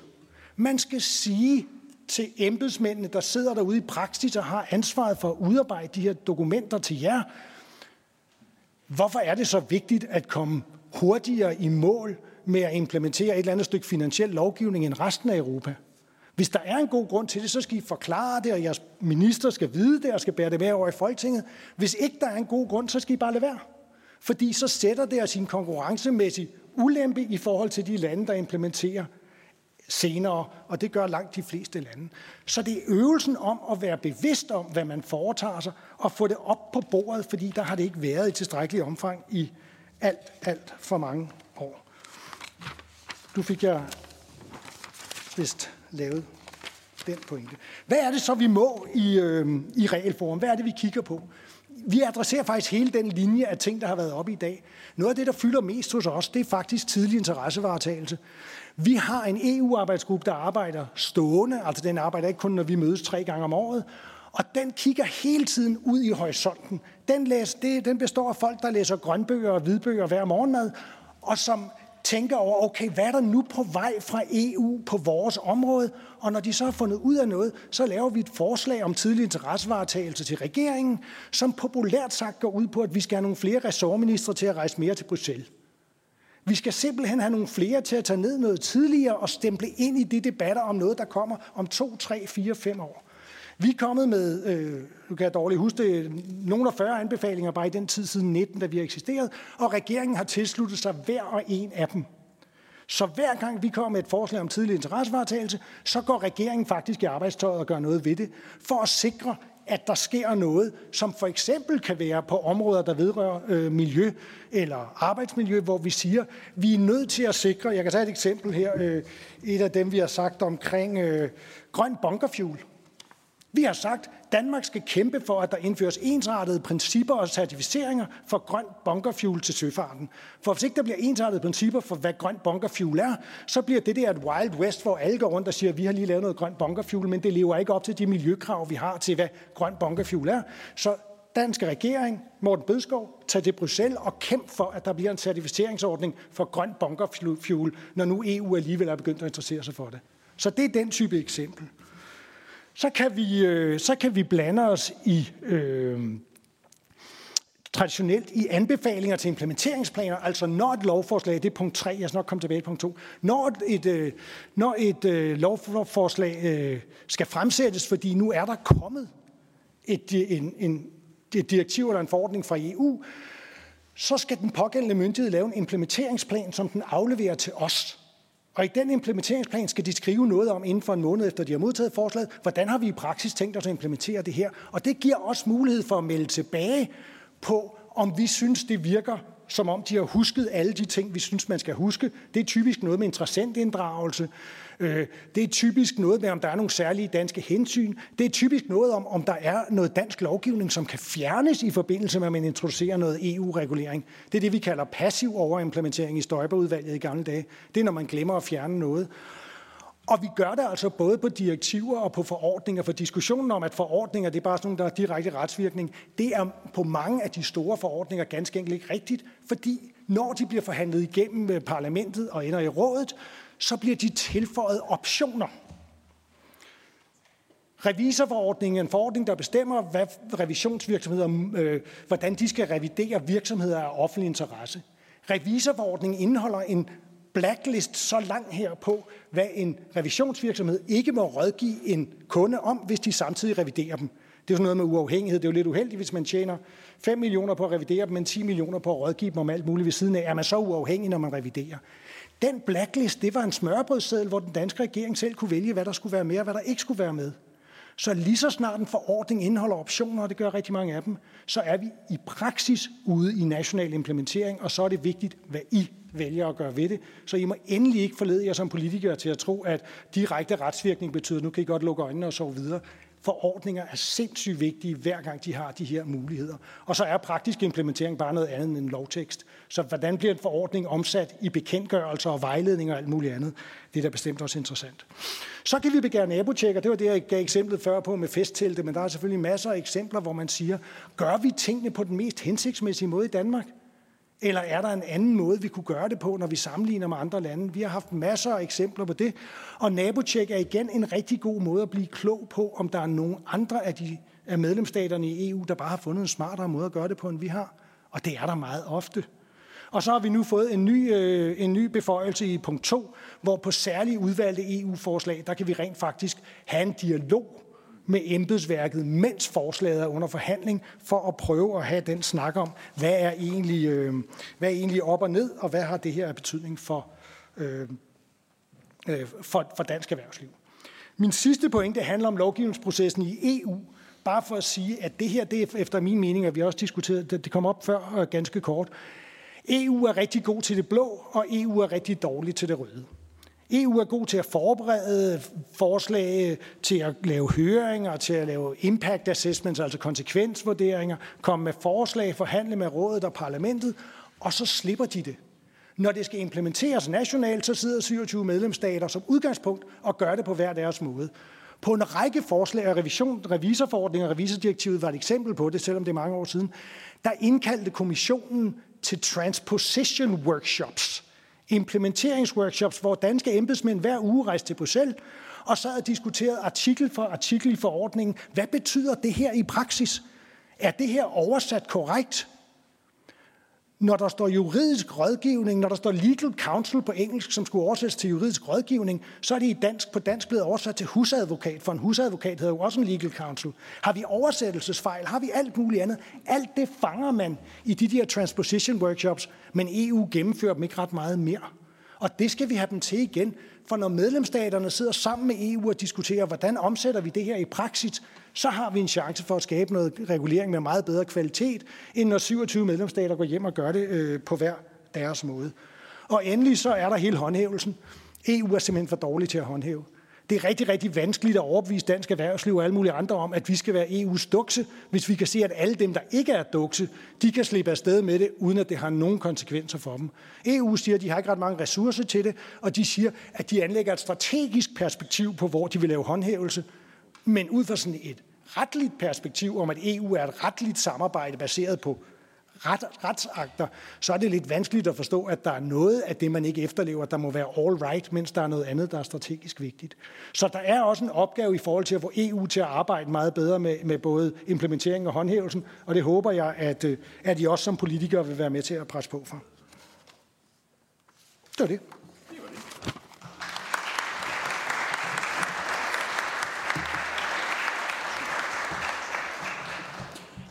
Man skal sige til embedsmændene, der sidder derude i praksis og har ansvaret for at udarbejde de her dokumenter til jer, Hvorfor er det så vigtigt at komme hurtigere i mål med at implementere et eller andet stykke finansiel lovgivning end resten af Europa? Hvis der er en god grund til det, så skal I forklare det, og jeres minister skal vide det og skal bære det med over i Folketinget. Hvis ikke der er en god grund, så skal I bare lade være. Fordi så sætter det os i en konkurrencemæssig ulempe i forhold til de lande, der implementerer senere, og det gør langt de fleste lande. Så det er øvelsen om at være bevidst om, hvad man foretager sig, og få det op på bordet, fordi der har det ikke været i tilstrækkelig omfang i alt, alt for mange år. Du fik jeg vist lavet den pointe. Hvad er det så, vi må i, øh, i regelform? Hvad er det, vi kigger på? Vi adresserer faktisk hele den linje af ting, der har været oppe i dag. Noget af det, der fylder mest hos os, det er faktisk tidlig interessevaretagelse. Vi har en EU-arbejdsgruppe, der arbejder stående, altså den arbejder ikke kun, når vi mødes tre gange om året, og den kigger hele tiden ud i horisonten. Den, læser, det, den består af folk, der læser grønbøger og hvidbøger hver morgenmad, og som tænker over, okay, hvad er der nu på vej fra EU på vores område? Og når de så har fundet ud af noget, så laver vi et forslag om tidlig interessevaretagelse til regeringen, som populært sagt går ud på, at vi skal have nogle flere ressortministre til at rejse mere til Bruxelles. Vi skal simpelthen have nogle flere til at tage ned noget tidligere og stemple ind i de debatter om noget, der kommer om to, tre, fire, fem år. Vi er kommet med, øh, nu kan jeg dårligt huske det, nogle af 40 anbefalinger bare i den tid siden 19, da vi har eksisteret, og regeringen har tilsluttet sig hver og en af dem. Så hver gang vi kommer med et forslag om tidlig interessevaretagelse, så går regeringen faktisk i arbejdstøjet og gør noget ved det, for at sikre, at der sker noget, som for eksempel kan være på områder, der vedrører øh, miljø eller arbejdsmiljø, hvor vi siger, vi er nødt til at sikre, jeg kan tage et eksempel her, øh, et af dem vi har sagt omkring øh, grøn bunkerfuel. Vi har sagt, Danmark skal kæmpe for, at der indføres ensartede principper og certificeringer for grøn bunkerfuel til søfarten. For hvis ikke der bliver ensartede principper for, hvad grøn bunkerfuel er, så bliver det der et wild west, hvor alle går rundt og siger, at vi har lige lavet noget grøn bunkerfuel, men det lever ikke op til de miljøkrav, vi har til, hvad grøn bunkerfuel er. Så danske regering, Morten Bødskov, tag til Bruxelles og kæmp for, at der bliver en certificeringsordning for grøn bunkerfuel, når nu EU alligevel er begyndt at interessere sig for det. Så det er den type eksempel. Så kan vi, øh, så kan vi blande os i øh, traditionelt i anbefalinger til implementeringsplaner, altså når et lovforslag, det er punkt 3, jeg skal nok komme tilbage til punkt 2, når et, øh, når et øh, lovforslag øh, skal fremsættes, fordi nu er der kommet et, øh, en, en, et direktiv eller en forordning fra EU, så skal den pågældende myndighed lave en implementeringsplan, som den afleverer til os. Og i den implementeringsplan skal de skrive noget om inden for en måned efter de har modtaget forslaget, hvordan har vi i praksis tænkt os at implementere det her. Og det giver os mulighed for at melde tilbage på, om vi synes, det virker som om de har husket alle de ting, vi synes, man skal huske. Det er typisk noget med interessentinddragelse. Øh, det er typisk noget med, om der er nogle særlige danske hensyn. Det er typisk noget om, om der er noget dansk lovgivning, som kan fjernes i forbindelse med, at man introducerer noget EU-regulering. Det er det, vi kalder passiv overimplementering i Støjberudvalget i gamle dage. Det er, når man glemmer at fjerne noget. Og vi gør det altså både på direktiver og på forordninger, for diskussionen om, at forordninger det er bare sådan nogle, der har direkte retsvirkning, det er på mange af de store forordninger ganske enkelt ikke rigtigt, fordi når de bliver forhandlet igennem parlamentet og ender i rådet, så bliver de tilføjet optioner. Revisorforordningen er en forordning, der bestemmer, hvad revisionsvirksomheder, øh, hvordan de skal revidere virksomheder af offentlig interesse. Revisorforordningen indeholder en blacklist så lang her på, hvad en revisionsvirksomhed ikke må rådgive en kunde om, hvis de samtidig reviderer dem. Det er sådan noget med uafhængighed. Det er jo lidt uheldigt, hvis man tjener 5 millioner på at revidere dem, men 10 millioner på at rådgive dem om alt muligt ved siden af. Er man så uafhængig, når man reviderer? Den blacklist, det var en smørbrødsseddel, hvor den danske regering selv kunne vælge, hvad der skulle være med og hvad der ikke skulle være med. Så lige så snart en forordning indeholder optioner, og det gør rigtig mange af dem, så er vi i praksis ude i national implementering, og så er det vigtigt, hvad I vælger at gøre ved det. Så I må endelig ikke forlede jer som politikere til at tro, at direkte retsvirkning betyder, at nu kan I godt lukke øjnene og sove videre. Forordninger er sindssygt vigtige, hver gang de har de her muligheder. Og så er praktisk implementering bare noget andet end en lovtekst. Så hvordan bliver en forordning omsat i bekendtgørelser og vejledninger og alt muligt andet? Det er da bestemt også interessant. Så kan vi begære nabotjekker. Det var det, jeg gav eksemplet før på med festtelte, men der er selvfølgelig masser af eksempler, hvor man siger, gør vi tingene på den mest hensigtsmæssige måde i Danmark? Eller er der en anden måde, vi kunne gøre det på, når vi sammenligner med andre lande? Vi har haft masser af eksempler på det. Og nabotjek er igen en rigtig god måde at blive klog på, om der er nogen andre af, de, af medlemsstaterne i EU, der bare har fundet en smartere måde at gøre det på, end vi har. Og det er der meget ofte. Og så har vi nu fået en ny, øh, en ny beføjelse i punkt 2, hvor på særligt udvalgte EU-forslag, der kan vi rent faktisk have en dialog med embedsværket, mens forslaget er under forhandling, for at prøve at have den snak om, hvad er egentlig, øh, hvad er egentlig op og ned, og hvad har det her af betydning for, øh, øh, for, for dansk erhvervsliv. Min sidste pointe handler om lovgivningsprocessen i EU, bare for at sige, at det her, det er efter min mening, at vi også diskuteret, det kom op før ganske kort. EU er rigtig god til det blå, og EU er rigtig dårlig til det røde. EU er god til at forberede forslag, til at lave høringer, til at lave impact assessments, altså konsekvensvurderinger, komme med forslag, forhandle med rådet og parlamentet, og så slipper de det. Når det skal implementeres nationalt, så sidder 27 medlemsstater som udgangspunkt og gør det på hver deres måde. På en række forslag af revision, revisorforordning og revisordirektivet var et eksempel på det, selvom det er mange år siden, der indkaldte kommissionen til transposition workshops – implementeringsworkshops, hvor danske embedsmænd hver uge rejste til Bruxelles og sad og diskuterede artikel for artikel i forordningen. Hvad betyder det her i praksis? Er det her oversat korrekt? Når der står juridisk rådgivning, når der står legal counsel på engelsk, som skulle oversættes til juridisk rådgivning, så er det i dansk på dansk blevet oversat til husadvokat, for en husadvokat hedder jo også en legal counsel. Har vi oversættelsesfejl? Har vi alt muligt andet? Alt det fanger man i de der transposition workshops, men EU gennemfører dem ikke ret meget mere. Og det skal vi have dem til igen, for når medlemsstaterne sidder sammen med EU og diskuterer, hvordan omsætter vi det her i praksis, så har vi en chance for at skabe noget regulering med meget bedre kvalitet, end når 27 medlemsstater går hjem og gør det øh, på hver deres måde. Og endelig så er der hele håndhævelsen. EU er simpelthen for dårlig til at håndhæve. Det er rigtig, rigtig vanskeligt at overbevise dansk erhvervsliv og alle mulige andre om, at vi skal være EU's dukse, hvis vi kan se, at alle dem, der ikke er dukse, de kan slippe afsted med det, uden at det har nogen konsekvenser for dem. EU siger, at de har ikke ret mange ressourcer til det, og de siger, at de anlægger et strategisk perspektiv på, hvor de vil lave håndhævelse. Men ud fra sådan et retligt perspektiv om, at EU er et retligt samarbejde baseret på ret, retsakter, så er det lidt vanskeligt at forstå, at der er noget af det, man ikke efterlever, der må være all right, mens der er noget andet, der er strategisk vigtigt. Så der er også en opgave i forhold til at få EU til at arbejde meget bedre med, med både implementering og håndhævelsen, og det håber jeg, at, øh, at I også som politikere vil være med til at presse på for. Det var det.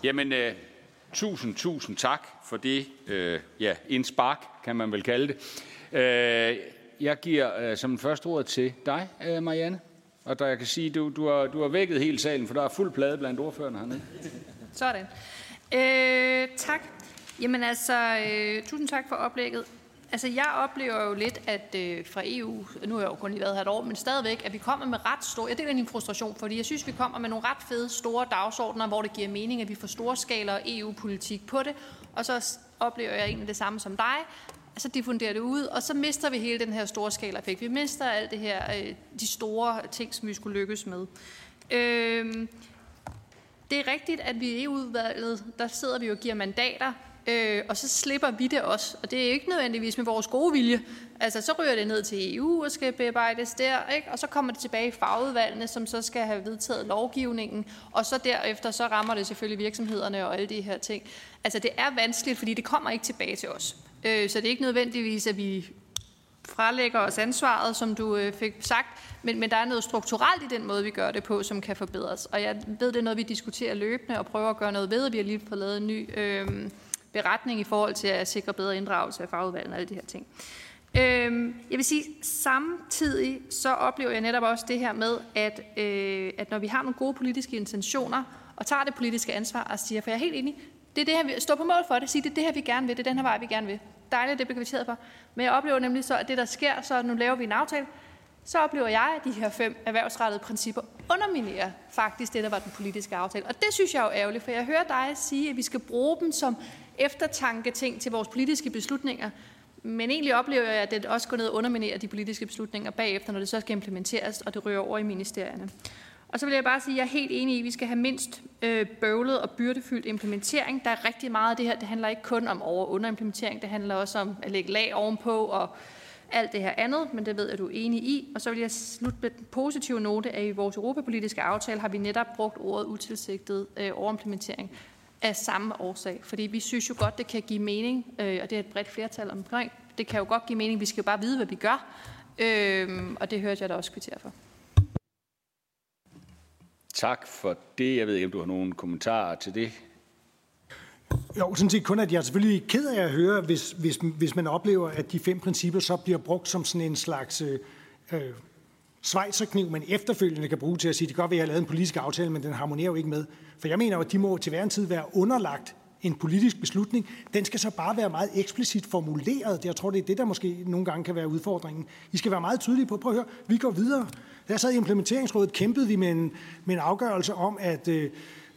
Jamen, øh, tusind, tusind tak for det. Øh, ja, en spark, kan man vel kalde det. Øh, jeg giver øh, som første ord til dig, øh, Marianne. Og der jeg kan sige, du, du, har, du har vækket hele salen, for der er fuld plade blandt ordførerne hernede. Sådan. Øh, tak. Jamen altså, øh, tusind tak for oplægget. Altså, jeg oplever jo lidt, at øh, fra EU, nu har jeg jo kun lige været her et år, men stadigvæk, at vi kommer med ret store, jeg deler din frustration, fordi jeg synes, vi kommer med nogle ret fede, store dagsordner, hvor det giver mening, at vi får store og EU-politik på det, og så oplever jeg egentlig det samme som dig, så diffunderer det ud, og så mister vi hele den her store skala effekt. Vi mister alt det her, øh, de store ting, som vi skulle lykkes med. Øh, det er rigtigt, at vi i EU-udvalget, der sidder vi og giver mandater øh, og så slipper vi det også. Og det er ikke nødvendigvis med vores gode vilje. Altså, så ryger det ned til EU og skal bearbejdes der, ikke? og så kommer det tilbage i fagudvalgene, som så skal have vedtaget lovgivningen, og så derefter så rammer det selvfølgelig virksomhederne og alle de her ting. Altså, det er vanskeligt, fordi det kommer ikke tilbage til os. Øh, så det er ikke nødvendigvis, at vi frelægger os ansvaret, som du øh, fik sagt, men, men der er noget strukturelt i den måde, vi gør det på, som kan forbedres. Og jeg ved, det er noget, vi diskuterer løbende og prøver at gøre noget ved. Vi har lige fået lavet en ny øh, beretning i forhold til at sikre bedre inddragelse af fagudvalgene og alle de her ting. Øhm, jeg vil sige, samtidig så oplever jeg netop også det her med, at, øh, at når vi har nogle gode politiske intentioner, og tager det politiske ansvar og siger, for jeg er helt enig, det er det her, vi står på mål for det, siger, det er det her, vi gerne vil, det er den her vej, vi gerne vil. Dejligt, det bliver kvitteret for. Men jeg oplever nemlig så, at det, der sker, så nu laver vi en aftale, så oplever jeg, at de her fem erhvervsrettede principper underminerer faktisk det, der var den politiske aftale. Og det synes jeg er jo ærgerligt, for jeg hører dig sige, at vi skal bruge dem som eftertanke ting til vores politiske beslutninger. Men egentlig oplever jeg, at det også går ned og underminerer de politiske beslutninger bagefter, når det så skal implementeres, og det rører over i ministerierne. Og så vil jeg bare sige, at jeg er helt enig i, at vi skal have mindst øh, bøvlet og byrdefyldt implementering. Der er rigtig meget af det her. Det handler ikke kun om over- og underimplementering. Det handler også om at lægge lag ovenpå og alt det her andet, men det ved jeg, du er enig i. Og så vil jeg slutte med den positive note, at i vores europapolitiske aftale har vi netop brugt ordet utilsigtet øh, overimplementering af samme årsag. Fordi vi synes jo godt, det kan give mening, øh, og det er et bredt flertal omkring. Det kan jo godt give mening, vi skal jo bare vide, hvad vi gør. Øh, og det hørte jeg da også kvittere for. Tak for det. Jeg ved ikke, om du har nogle kommentarer til det. Jo, sådan set kun, at jeg er selvfølgelig ked af at høre, hvis, hvis, hvis man oplever, at de fem principper så bliver brugt som sådan en slags øh, øh svejserkniv, man efterfølgende kan bruge til at sige, det kan godt være, at jeg har lavet en politisk aftale, men den harmonerer jo ikke med. For jeg mener jo, at de må til hver en tid være underlagt en politisk beslutning. Den skal så bare være meget eksplicit formuleret. Jeg tror, det er det, der måske nogle gange kan være udfordringen. I skal være meget tydelige på, prøv at høre, vi går videre. Da jeg sad i implementeringsrådet, kæmpede vi med en, med en afgørelse om, at øh,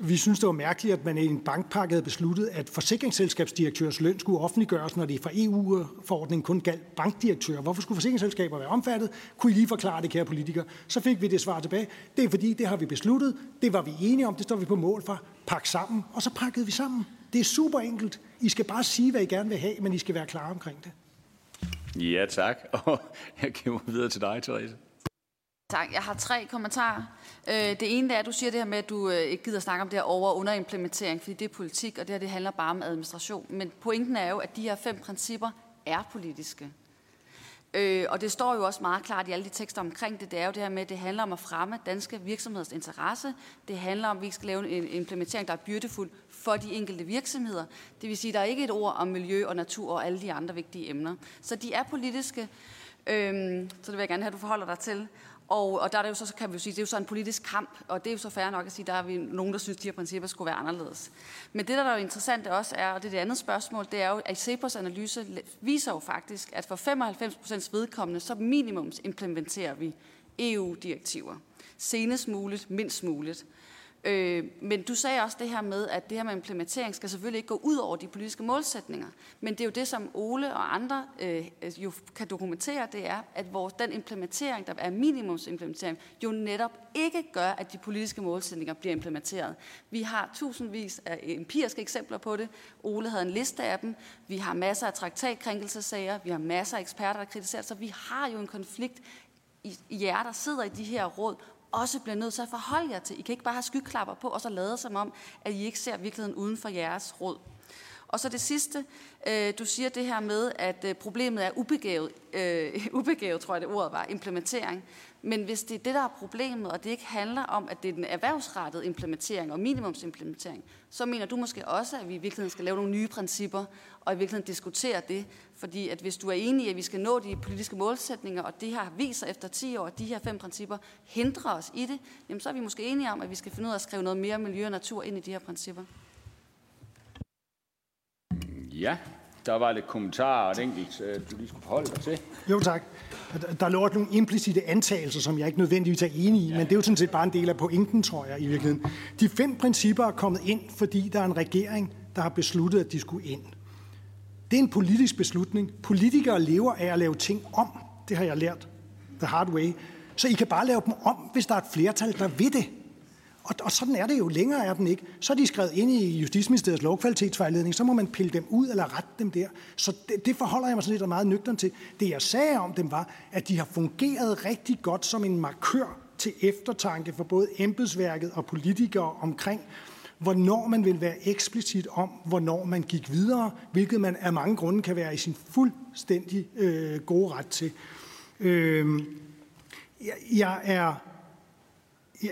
vi synes, det var mærkeligt, at man i en bankpakke havde besluttet, at forsikringsselskabsdirektørs løn skulle offentliggøres, når det fra EU-forordningen kun galt bankdirektører. Hvorfor skulle forsikringsselskaber være omfattet? Kunne I lige forklare det, kære politikere? Så fik vi det svar tilbage. Det er fordi, det har vi besluttet. Det var vi enige om. Det står vi på mål for. Pak sammen. Og så pakkede vi sammen. Det er super enkelt. I skal bare sige, hvad I gerne vil have, men I skal være klar omkring det. Ja, tak. Og jeg giver videre til dig, Therese. Tak. Jeg har tre kommentarer. Øh, det ene er, at du siger det her med, at du øh, ikke gider snakke om det her over- og underimplementering, fordi det er politik, og det her det handler bare om administration. Men pointen er jo, at de her fem principper er politiske. Øh, og det står jo også meget klart i alle de tekster omkring det, det er jo det her med, at det handler om at fremme danske virksomheders interesse. Det handler om, at vi skal lave en implementering, der er byrdefuld for de enkelte virksomheder. Det vil sige, at der er ikke et ord om miljø og natur og alle de andre vigtige emner. Så de er politiske, øh, så det vil jeg gerne have, at du forholder dig til. Og, og der er det jo så, så kan vi jo sige, det er jo så en politisk kamp, og det er jo så fair nok at sige, der er vi nogen, der synes, de her principper skulle være anderledes. Men det, der er jo interessant også er, og det er det andet spørgsmål, det er jo, at Cepos analyse viser jo faktisk, at for 95 procents vedkommende, så minimums implementerer vi EU-direktiver. Senest muligt, mindst muligt. Øh, men du sagde også det her med, at det her med implementering skal selvfølgelig ikke gå ud over de politiske målsætninger. Men det er jo det, som Ole og andre øh, jo kan dokumentere, det er, at vores, den implementering, der er minimumsimplementering, jo netop ikke gør, at de politiske målsætninger bliver implementeret. Vi har tusindvis af empiriske eksempler på det. Ole havde en liste af dem. Vi har masser af traktatkrænkelsessager. Vi har masser af eksperter, der kritiserer. Så vi har jo en konflikt i jer, der sidder i de her råd, også bliver nødt til at forholde jer til. I kan ikke bare have skyklapper på, og så lade som om, at I ikke ser virkeligheden uden for jeres råd. Og så det sidste, øh, du siger det her med, at øh, problemet er ubegavet, øh, ubegavet, tror jeg det ordet var, implementering. Men hvis det er det, der er problemet, og det ikke handler om, at det er den erhvervsrettede implementering og minimumsimplementering, så mener du måske også, at vi i virkeligheden skal lave nogle nye principper, og i virkeligheden diskutere det. Fordi at hvis du er enig i, at vi skal nå de politiske målsætninger, og det her viser efter 10 år, at de her fem principper hindrer os i det, jamen så er vi måske enige om, at vi skal finde ud af at skrive noget mere miljø og natur ind i de her principper. Ja, der var lidt kommentarer og et enkelt, øh, du lige skulle forholde dig til. Jo tak. Der lå nogle implicite antagelser, som jeg ikke nødvendigvis er enig i, men det er jo sådan set bare en del af pointen, tror jeg i virkeligheden. De fem principper er kommet ind, fordi der er en regering, der har besluttet, at de skulle ind. Det er en politisk beslutning. Politikere lever af at lave ting om. Det har jeg lært the hard way. Så I kan bare lave dem om, hvis der er et flertal, der vil det. Og, og sådan er det jo. Længere er den ikke. Så er de skrevet ind i Justitsministeriets lovkvalitetsvejledning, så må man pille dem ud eller rette dem der. Så det, det forholder jeg mig sådan lidt meget nøgtern til. Det jeg sagde om dem var, at de har fungeret rigtig godt som en markør til eftertanke for både embedsværket og politikere omkring, hvornår man vil være eksplicit om, hvornår man gik videre, hvilket man af mange grunde kan være i sin fuldstændig øh, gode ret til. Øh, jeg, jeg er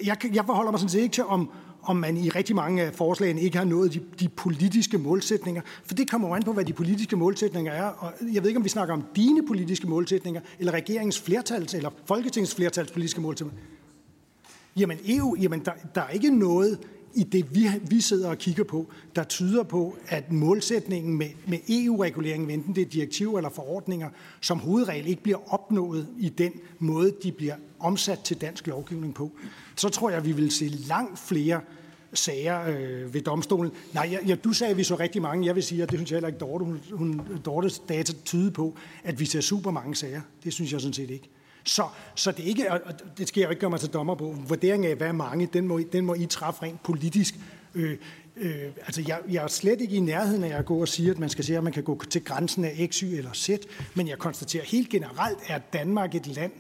jeg, jeg forholder mig sådan set ikke til, om, om man i rigtig mange af forslagene ikke har nået de, de politiske målsætninger. For det kommer jo an på, hvad de politiske målsætninger er. Og jeg ved ikke, om vi snakker om dine politiske målsætninger, eller regeringens flertals, eller Folketingets flertals politiske målsætninger. Jamen EU, jamen der, der er ikke noget i det, vi, vi sidder og kigger på, der tyder på, at målsætningen med, med EU-reguleringen, enten det er direktiv eller forordninger, som hovedregel ikke bliver opnået i den måde, de bliver omsat til dansk lovgivning på, så tror jeg, vi vil se langt flere sager øh, ved domstolen. Nej, ja, ja, du sagde, at vi så rigtig mange. Jeg vil sige, at det synes jeg heller ikke, Dorte, hun, hun, Dortes data tyder på, at vi ser super mange sager. Det synes jeg sådan set ikke. Så, så det, er ikke, og det skal jeg ikke gøre mig til dommer på. Vurderingen af, hvad er mange, den må, den må I træffe rent politisk. Øh, øh, altså jeg, jeg er slet ikke i nærheden af at gå og sige, at man skal se, at man kan gå til grænsen af X, Y eller Z, men jeg konstaterer helt generelt, at Danmark et land,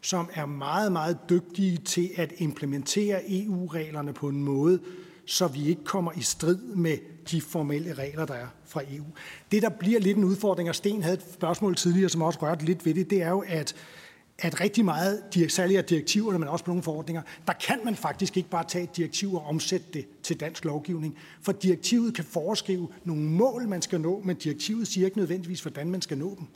som er meget, meget dygtige til at implementere EU-reglerne på en måde, så vi ikke kommer i strid med de formelle regler, der er fra EU. Det, der bliver lidt en udfordring, og Sten havde et spørgsmål tidligere, som også rørte lidt ved det, det er jo, at at rigtig meget, særligt af direktiverne, men også på nogle forordninger, der kan man faktisk ikke bare tage et direktiv og omsætte det til dansk lovgivning. For direktivet kan foreskrive nogle mål, man skal nå, men direktivet siger ikke nødvendigvis, hvordan man skal nå dem.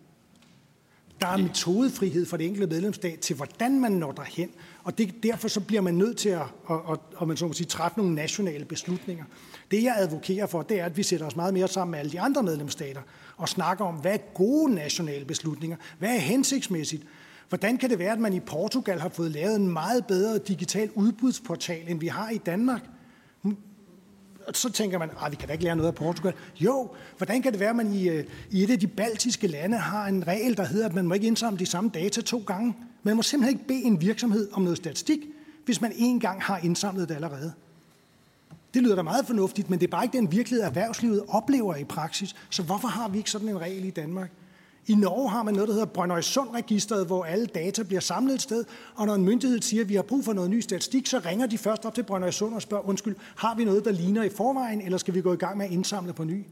Der er metodefrihed for det enkelte medlemsstat til, hvordan man når derhen. Og det, derfor så bliver man nødt til at, at, at, at man så må sige, træffe nogle nationale beslutninger. Det jeg advokerer for, det er, at vi sætter os meget mere sammen med alle de andre medlemsstater og snakker om, hvad er gode nationale beslutninger, hvad er hensigtsmæssigt, Hvordan kan det være, at man i Portugal har fået lavet en meget bedre digital udbudsportal, end vi har i Danmark? Og så tænker man, at vi kan da ikke lære noget af Portugal. Jo, hvordan kan det være, at man i, øh, i et af de baltiske lande har en regel, der hedder, at man må ikke indsamle de samme data to gange? Man må simpelthen ikke bede en virksomhed om noget statistik, hvis man en gang har indsamlet det allerede. Det lyder da meget fornuftigt, men det er bare ikke den virkelighed, erhvervslivet oplever i praksis. Så hvorfor har vi ikke sådan en regel i Danmark? I Norge har man noget, der hedder Brøndøysund-registeret, hvor alle data bliver samlet et sted, og når en myndighed siger, at vi har brug for noget ny statistik, så ringer de først op til Brøndøysund og spørger, undskyld, har vi noget, der ligner i forvejen, eller skal vi gå i gang med at indsamle på ny?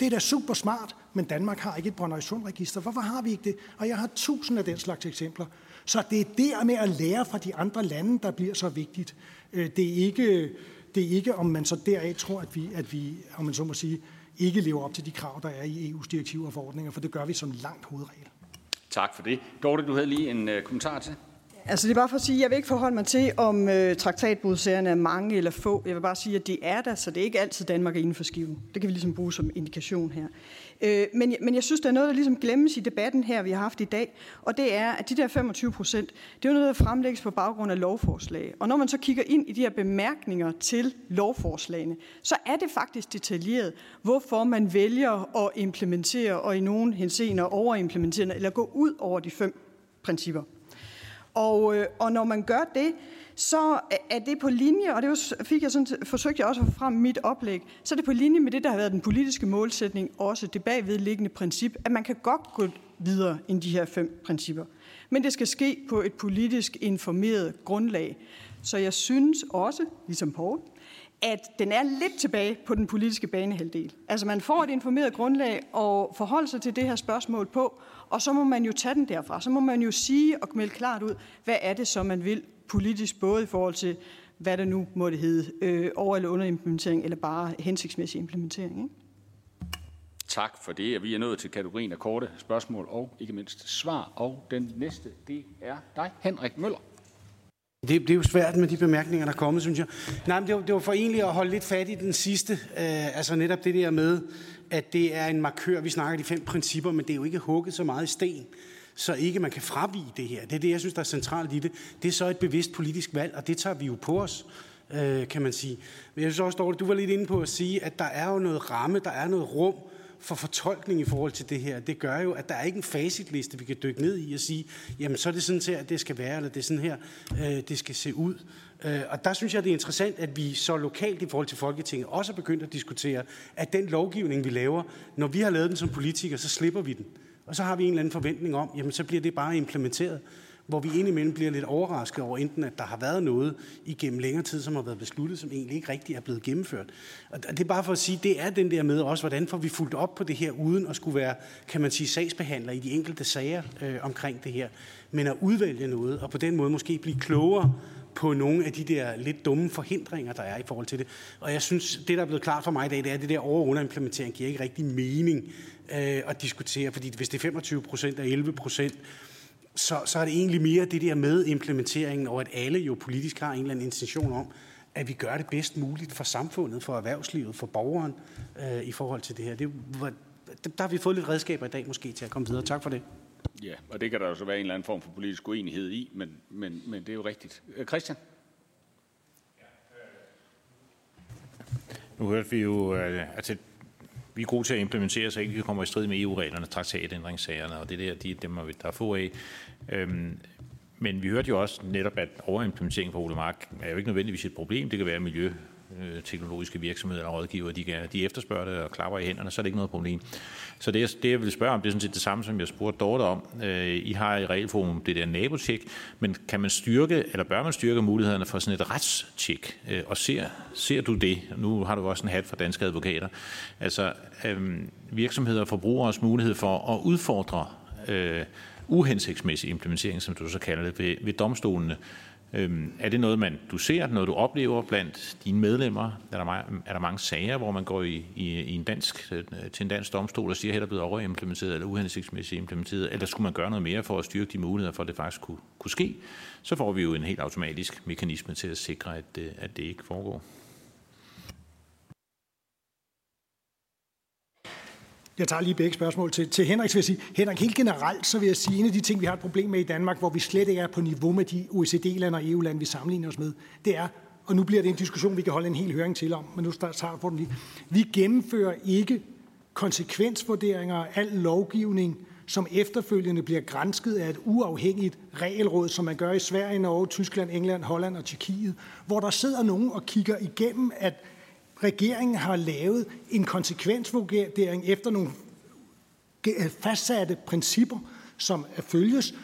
Det er da super smart, men Danmark har ikke et Brøndøysund-register. Hvorfor har vi ikke det? Og jeg har tusind af den slags eksempler. Så det er der med at lære fra de andre lande, der bliver så vigtigt. Øh, det er ikke, det er ikke om man så deraf tror, at vi, at vi om man så må sige, ikke lever op til de krav, der er i EU's direktiver og forordninger, for det gør vi som langt hovedregel. Tak for det. Dorte, du havde lige en uh, kommentar til. Altså det er bare for at sige, jeg vil ikke forholde mig til, om øh, traktatbrudsagerne er mange eller få. Jeg vil bare sige, at det er der, så det er ikke altid Danmark er inden for skiven. Det kan vi ligesom bruge som indikation her. Øh, men, men jeg synes, der er noget, der ligesom glemmes i debatten her, vi har haft i dag, og det er, at de der 25 procent, det er jo noget, der fremlægges på baggrund af lovforslag. Og når man så kigger ind i de her bemærkninger til lovforslagene, så er det faktisk detaljeret, hvorfor man vælger at implementere og i nogen henseender overimplementere, eller gå ud over de fem principper. Og, øh, og når man gør det, så er det på linje, og det fik jeg sådan, forsøgte jeg også at få frem mit oplæg, så er det på linje med det, der har været den politiske målsætning, også det bagvedliggende princip, at man kan godt gå videre end de her fem principper. Men det skal ske på et politisk informeret grundlag. Så jeg synes også, ligesom Poul, at den er lidt tilbage på den politiske banehalvdel. Altså man får et informeret grundlag og forholde sig til det her spørgsmål på, og så må man jo tage den derfra. Så må man jo sige og melde klart ud, hvad er det så, man vil politisk, både i forhold til, hvad det nu måtte hedde, øh, over- eller underimplementering, eller bare hensigtsmæssig implementering. Ikke? Tak for det. Vi er nået til kategorien af korte spørgsmål og ikke mindst svar. Og den næste, det er dig, Henrik Møller. Det, det er jo svært med de bemærkninger, der er kommet, synes jeg. Nej, men det var, det var for egentlig at holde lidt fat i den sidste. Øh, altså netop det der med, at det er en markør. Vi snakker de fem principper, men det er jo ikke hugget så meget i sten så ikke man kan fravige det her. Det er det, jeg synes, der er centralt i det. Det er så et bevidst politisk valg, og det tager vi jo på os, øh, kan man sige. Men jeg synes også, Dorte, du var lidt inde på at sige, at der er jo noget ramme, der er noget rum for fortolkning i forhold til det her. Det gør jo, at der er ikke en facitliste, vi kan dykke ned i og sige, jamen så er det sådan her, at det skal være, eller det er sådan her, øh, det skal se ud. Øh, og der synes jeg, det er interessant, at vi så lokalt i forhold til Folketinget også er begyndt at diskutere, at den lovgivning, vi laver, når vi har lavet den som politikere, så slipper vi den. Og så har vi en eller anden forventning om, jamen så bliver det bare implementeret, hvor vi indimellem bliver lidt overrasket over enten, at der har været noget igennem længere tid, som har været besluttet, som egentlig ikke rigtig er blevet gennemført. Og det er bare for at sige, det er den der med også, hvordan får vi fuldt op på det her, uden at skulle være, kan man sige, sagsbehandler i de enkelte sager øh, omkring det her, men at udvælge noget, og på den måde måske blive klogere på nogle af de der lidt dumme forhindringer, der er i forhold til det. Og jeg synes, det der er blevet klart for mig i dag, det er, at det der over- implementering giver ikke rigtig mening øh, at diskutere, fordi hvis det er 25 procent og 11 procent, så, så er det egentlig mere det der med implementeringen, og at alle jo politisk har en eller anden intention om, at vi gør det bedst muligt for samfundet, for erhvervslivet, for borgeren øh, i forhold til det her. Det, der har vi fået lidt redskaber i dag måske til at komme videre. Tak for det. Ja, og det kan der jo så være en eller anden form for politisk uenighed i, men, men, men det er jo rigtigt. Øh, Christian? Nu hørte vi jo, øh, altså vi er gode til at implementere, så ikke vi kommer i strid med EU-reglerne, traktatændringssagerne, og det der, de, dem er vi, der er få af. Øhm, men vi hørte jo også netop, at overimplementering på Ole Mark er jo ikke nødvendigvis et problem. Det kan være miljø, øh, teknologiske virksomheder og rådgiver, de, kan, de efterspørger det og klapper i hænderne, så er det ikke noget problem. Så det, det jeg vil spørge om, det er sådan set det samme, som jeg spurgte Dorte om. Øh, I har i regelforum det der nabotjek, men kan man styrke, eller bør man styrke mulighederne for sådan et retstjek? Øh, og ser, ser du det? Nu har du også en hat for danske advokater. Altså øh, virksomheder og forbrugeres mulighed for at udfordre øh, uhensigtsmæssig implementering, som du så kalder det, ved, ved domstolene, Øhm, er det noget, man, du ser, noget du oplever blandt dine medlemmer? Er der, er der mange sager, hvor man går i, i, i en dansk, øh, til en dansk domstol og siger, at det er blevet overimplementeret eller uhensigtsmæssigt implementeret, eller skulle man gøre noget mere for at styrke de muligheder for, at det faktisk kunne, kunne ske? Så får vi jo en helt automatisk mekanisme til at sikre, at, øh, at det ikke foregår. Jeg tager lige begge spørgsmål til, til Henrik. Så vil jeg sige, Henrik, helt generelt, så vil jeg sige, en af de ting, vi har et problem med i Danmark, hvor vi slet ikke er på niveau med de OECD-lande og EU-lande, vi sammenligner os med, det er, og nu bliver det en diskussion, vi kan holde en hel høring til om, men nu tager på den lige. Vi gennemfører ikke konsekvensvurderinger af al lovgivning, som efterfølgende bliver grænsket af et uafhængigt regelråd, som man gør i Sverige, Norge, Tyskland, England, Holland og Tjekkiet, hvor der sidder nogen og kigger igennem, at regeringen har lavet en konsekvensvurdering efter nogle fastsatte principper, som er følges,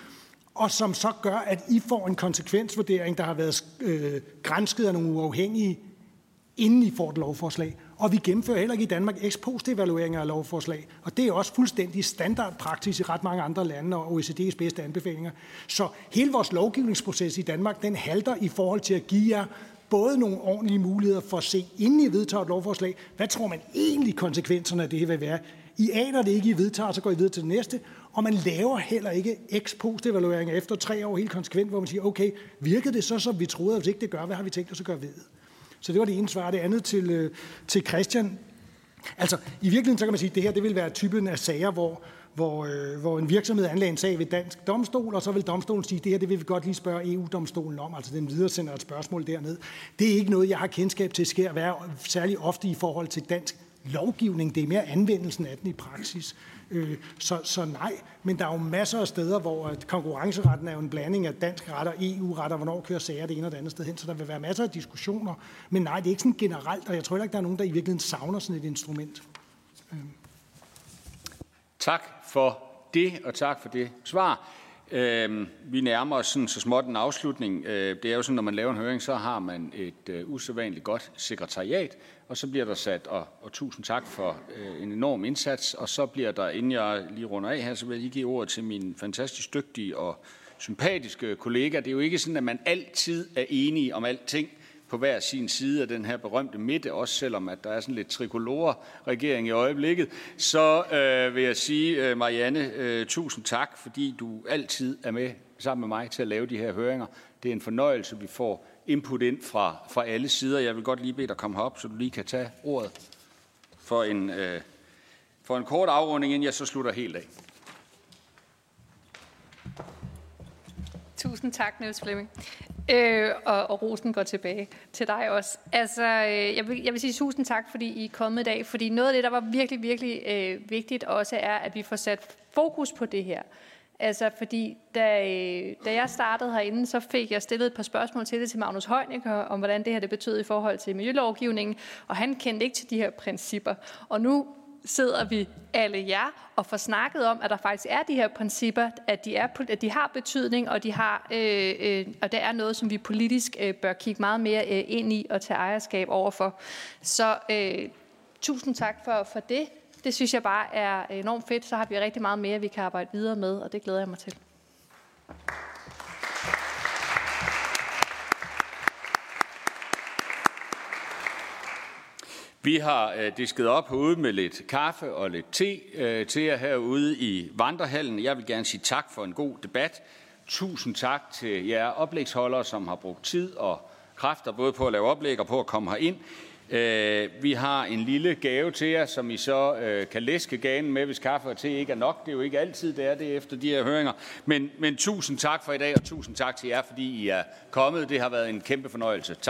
og som så gør, at I får en konsekvensvurdering, der har været øh, grænsket af nogle uafhængige, inden I får et lovforslag. Og vi gennemfører heller ikke i Danmark ex post evalueringer af lovforslag. Og det er også fuldstændig standardpraksis i ret mange andre lande og OECD's bedste anbefalinger. Så hele vores lovgivningsproces i Danmark, den halter i forhold til at give jer både nogle ordentlige muligheder for at se, inden I vedtager et lovforslag, hvad tror man egentlig konsekvenserne af det vil være. I aner det ikke, I vedtager, så går I videre til det næste, og man laver heller ikke ex post evalueringer efter tre år helt konsekvent, hvor man siger, okay, virkede det så, som vi troede, og hvis ikke det gør, hvad har vi tænkt os at gøre ved det? Så det var det ene svar. Det andet til, øh, til Christian. Altså, i virkeligheden så kan man sige, at det her det vil være typen af sager, hvor, hvor, øh, hvor en virksomhed anlagde en sag ved dansk domstol, og så vil domstolen sige, det her det vil vi godt lige spørge EU-domstolen om, altså den videre sender et spørgsmål derned. Det er ikke noget, jeg har kendskab til sker være særlig ofte i forhold til dansk lovgivning. Det er mere anvendelsen af den i praksis. Øh, så, så nej, men der er jo masser af steder, hvor konkurrenceretten er jo en blanding af dansk ret og EU-ret, og hvornår kører sager det ene og det andet sted hen. Så der vil være masser af diskussioner. Men nej, det er ikke sådan generelt, og jeg tror ikke, der er nogen, der i virkeligheden savner sådan et instrument. Øh. Tak for det, og tak for det svar. Øh, vi nærmer os sådan så småt en afslutning. Øh, det er jo sådan, når man laver en høring, så har man et øh, usædvanligt godt sekretariat, og så bliver der sat, og, og tusind tak for øh, en enorm indsats, og så bliver der, inden jeg lige runder af her, så vil jeg lige give ordet til min fantastisk dygtige og sympatiske kollega. Det er jo ikke sådan, at man altid er enige om alting på hver sin side af den her berømte midte, også selvom at der er sådan lidt trikolore-regering i øjeblikket, så øh, vil jeg sige, øh, Marianne, øh, tusind tak, fordi du altid er med sammen med mig til at lave de her høringer. Det er en fornøjelse, vi får input ind fra, fra alle sider. Jeg vil godt lige bede dig komme herop, så du lige kan tage ordet for en, øh, for en kort afrunding, inden jeg så slutter helt af. Tusind tak, Niels Flemming. Øh, og, og rosen går tilbage til dig også. Altså, øh, jeg, vil, jeg vil sige tusind tak, fordi I er kommet i dag. Fordi noget af det, der var virkelig, virkelig øh, vigtigt også, er, at vi får sat fokus på det her. Altså, fordi da, øh, da jeg startede herinde, så fik jeg stillet et par spørgsmål til det til Magnus Heunicke, om hvordan det her det betød i forhold til miljølovgivningen, og han kendte ikke til de her principper. Og nu sidder vi alle jer og får snakket om, at der faktisk er de her principper, at de, er, at de har betydning, og, de har, øh, øh, og det er noget, som vi politisk øh, bør kigge meget mere øh, ind i og tage ejerskab overfor. Så øh, tusind tak for, for det. Det synes jeg bare er enormt fedt. Så har vi rigtig meget mere, vi kan arbejde videre med, og det glæder jeg mig til. Vi har øh, disket op herude med lidt kaffe og lidt te øh, til jer herude i vandrehallen. Jeg vil gerne sige tak for en god debat. Tusind tak til jer oplægsholdere, som har brugt tid og kræfter både på at lave oplæg og på at komme herind. Øh, vi har en lille gave til jer, som I så øh, kan læske gaven med, hvis kaffe og te ikke er nok. Det er jo ikke altid, det er det efter de her høringer. Men, men tusind tak for i dag, og tusind tak til jer, fordi I er kommet. Det har været en kæmpe fornøjelse. Tak.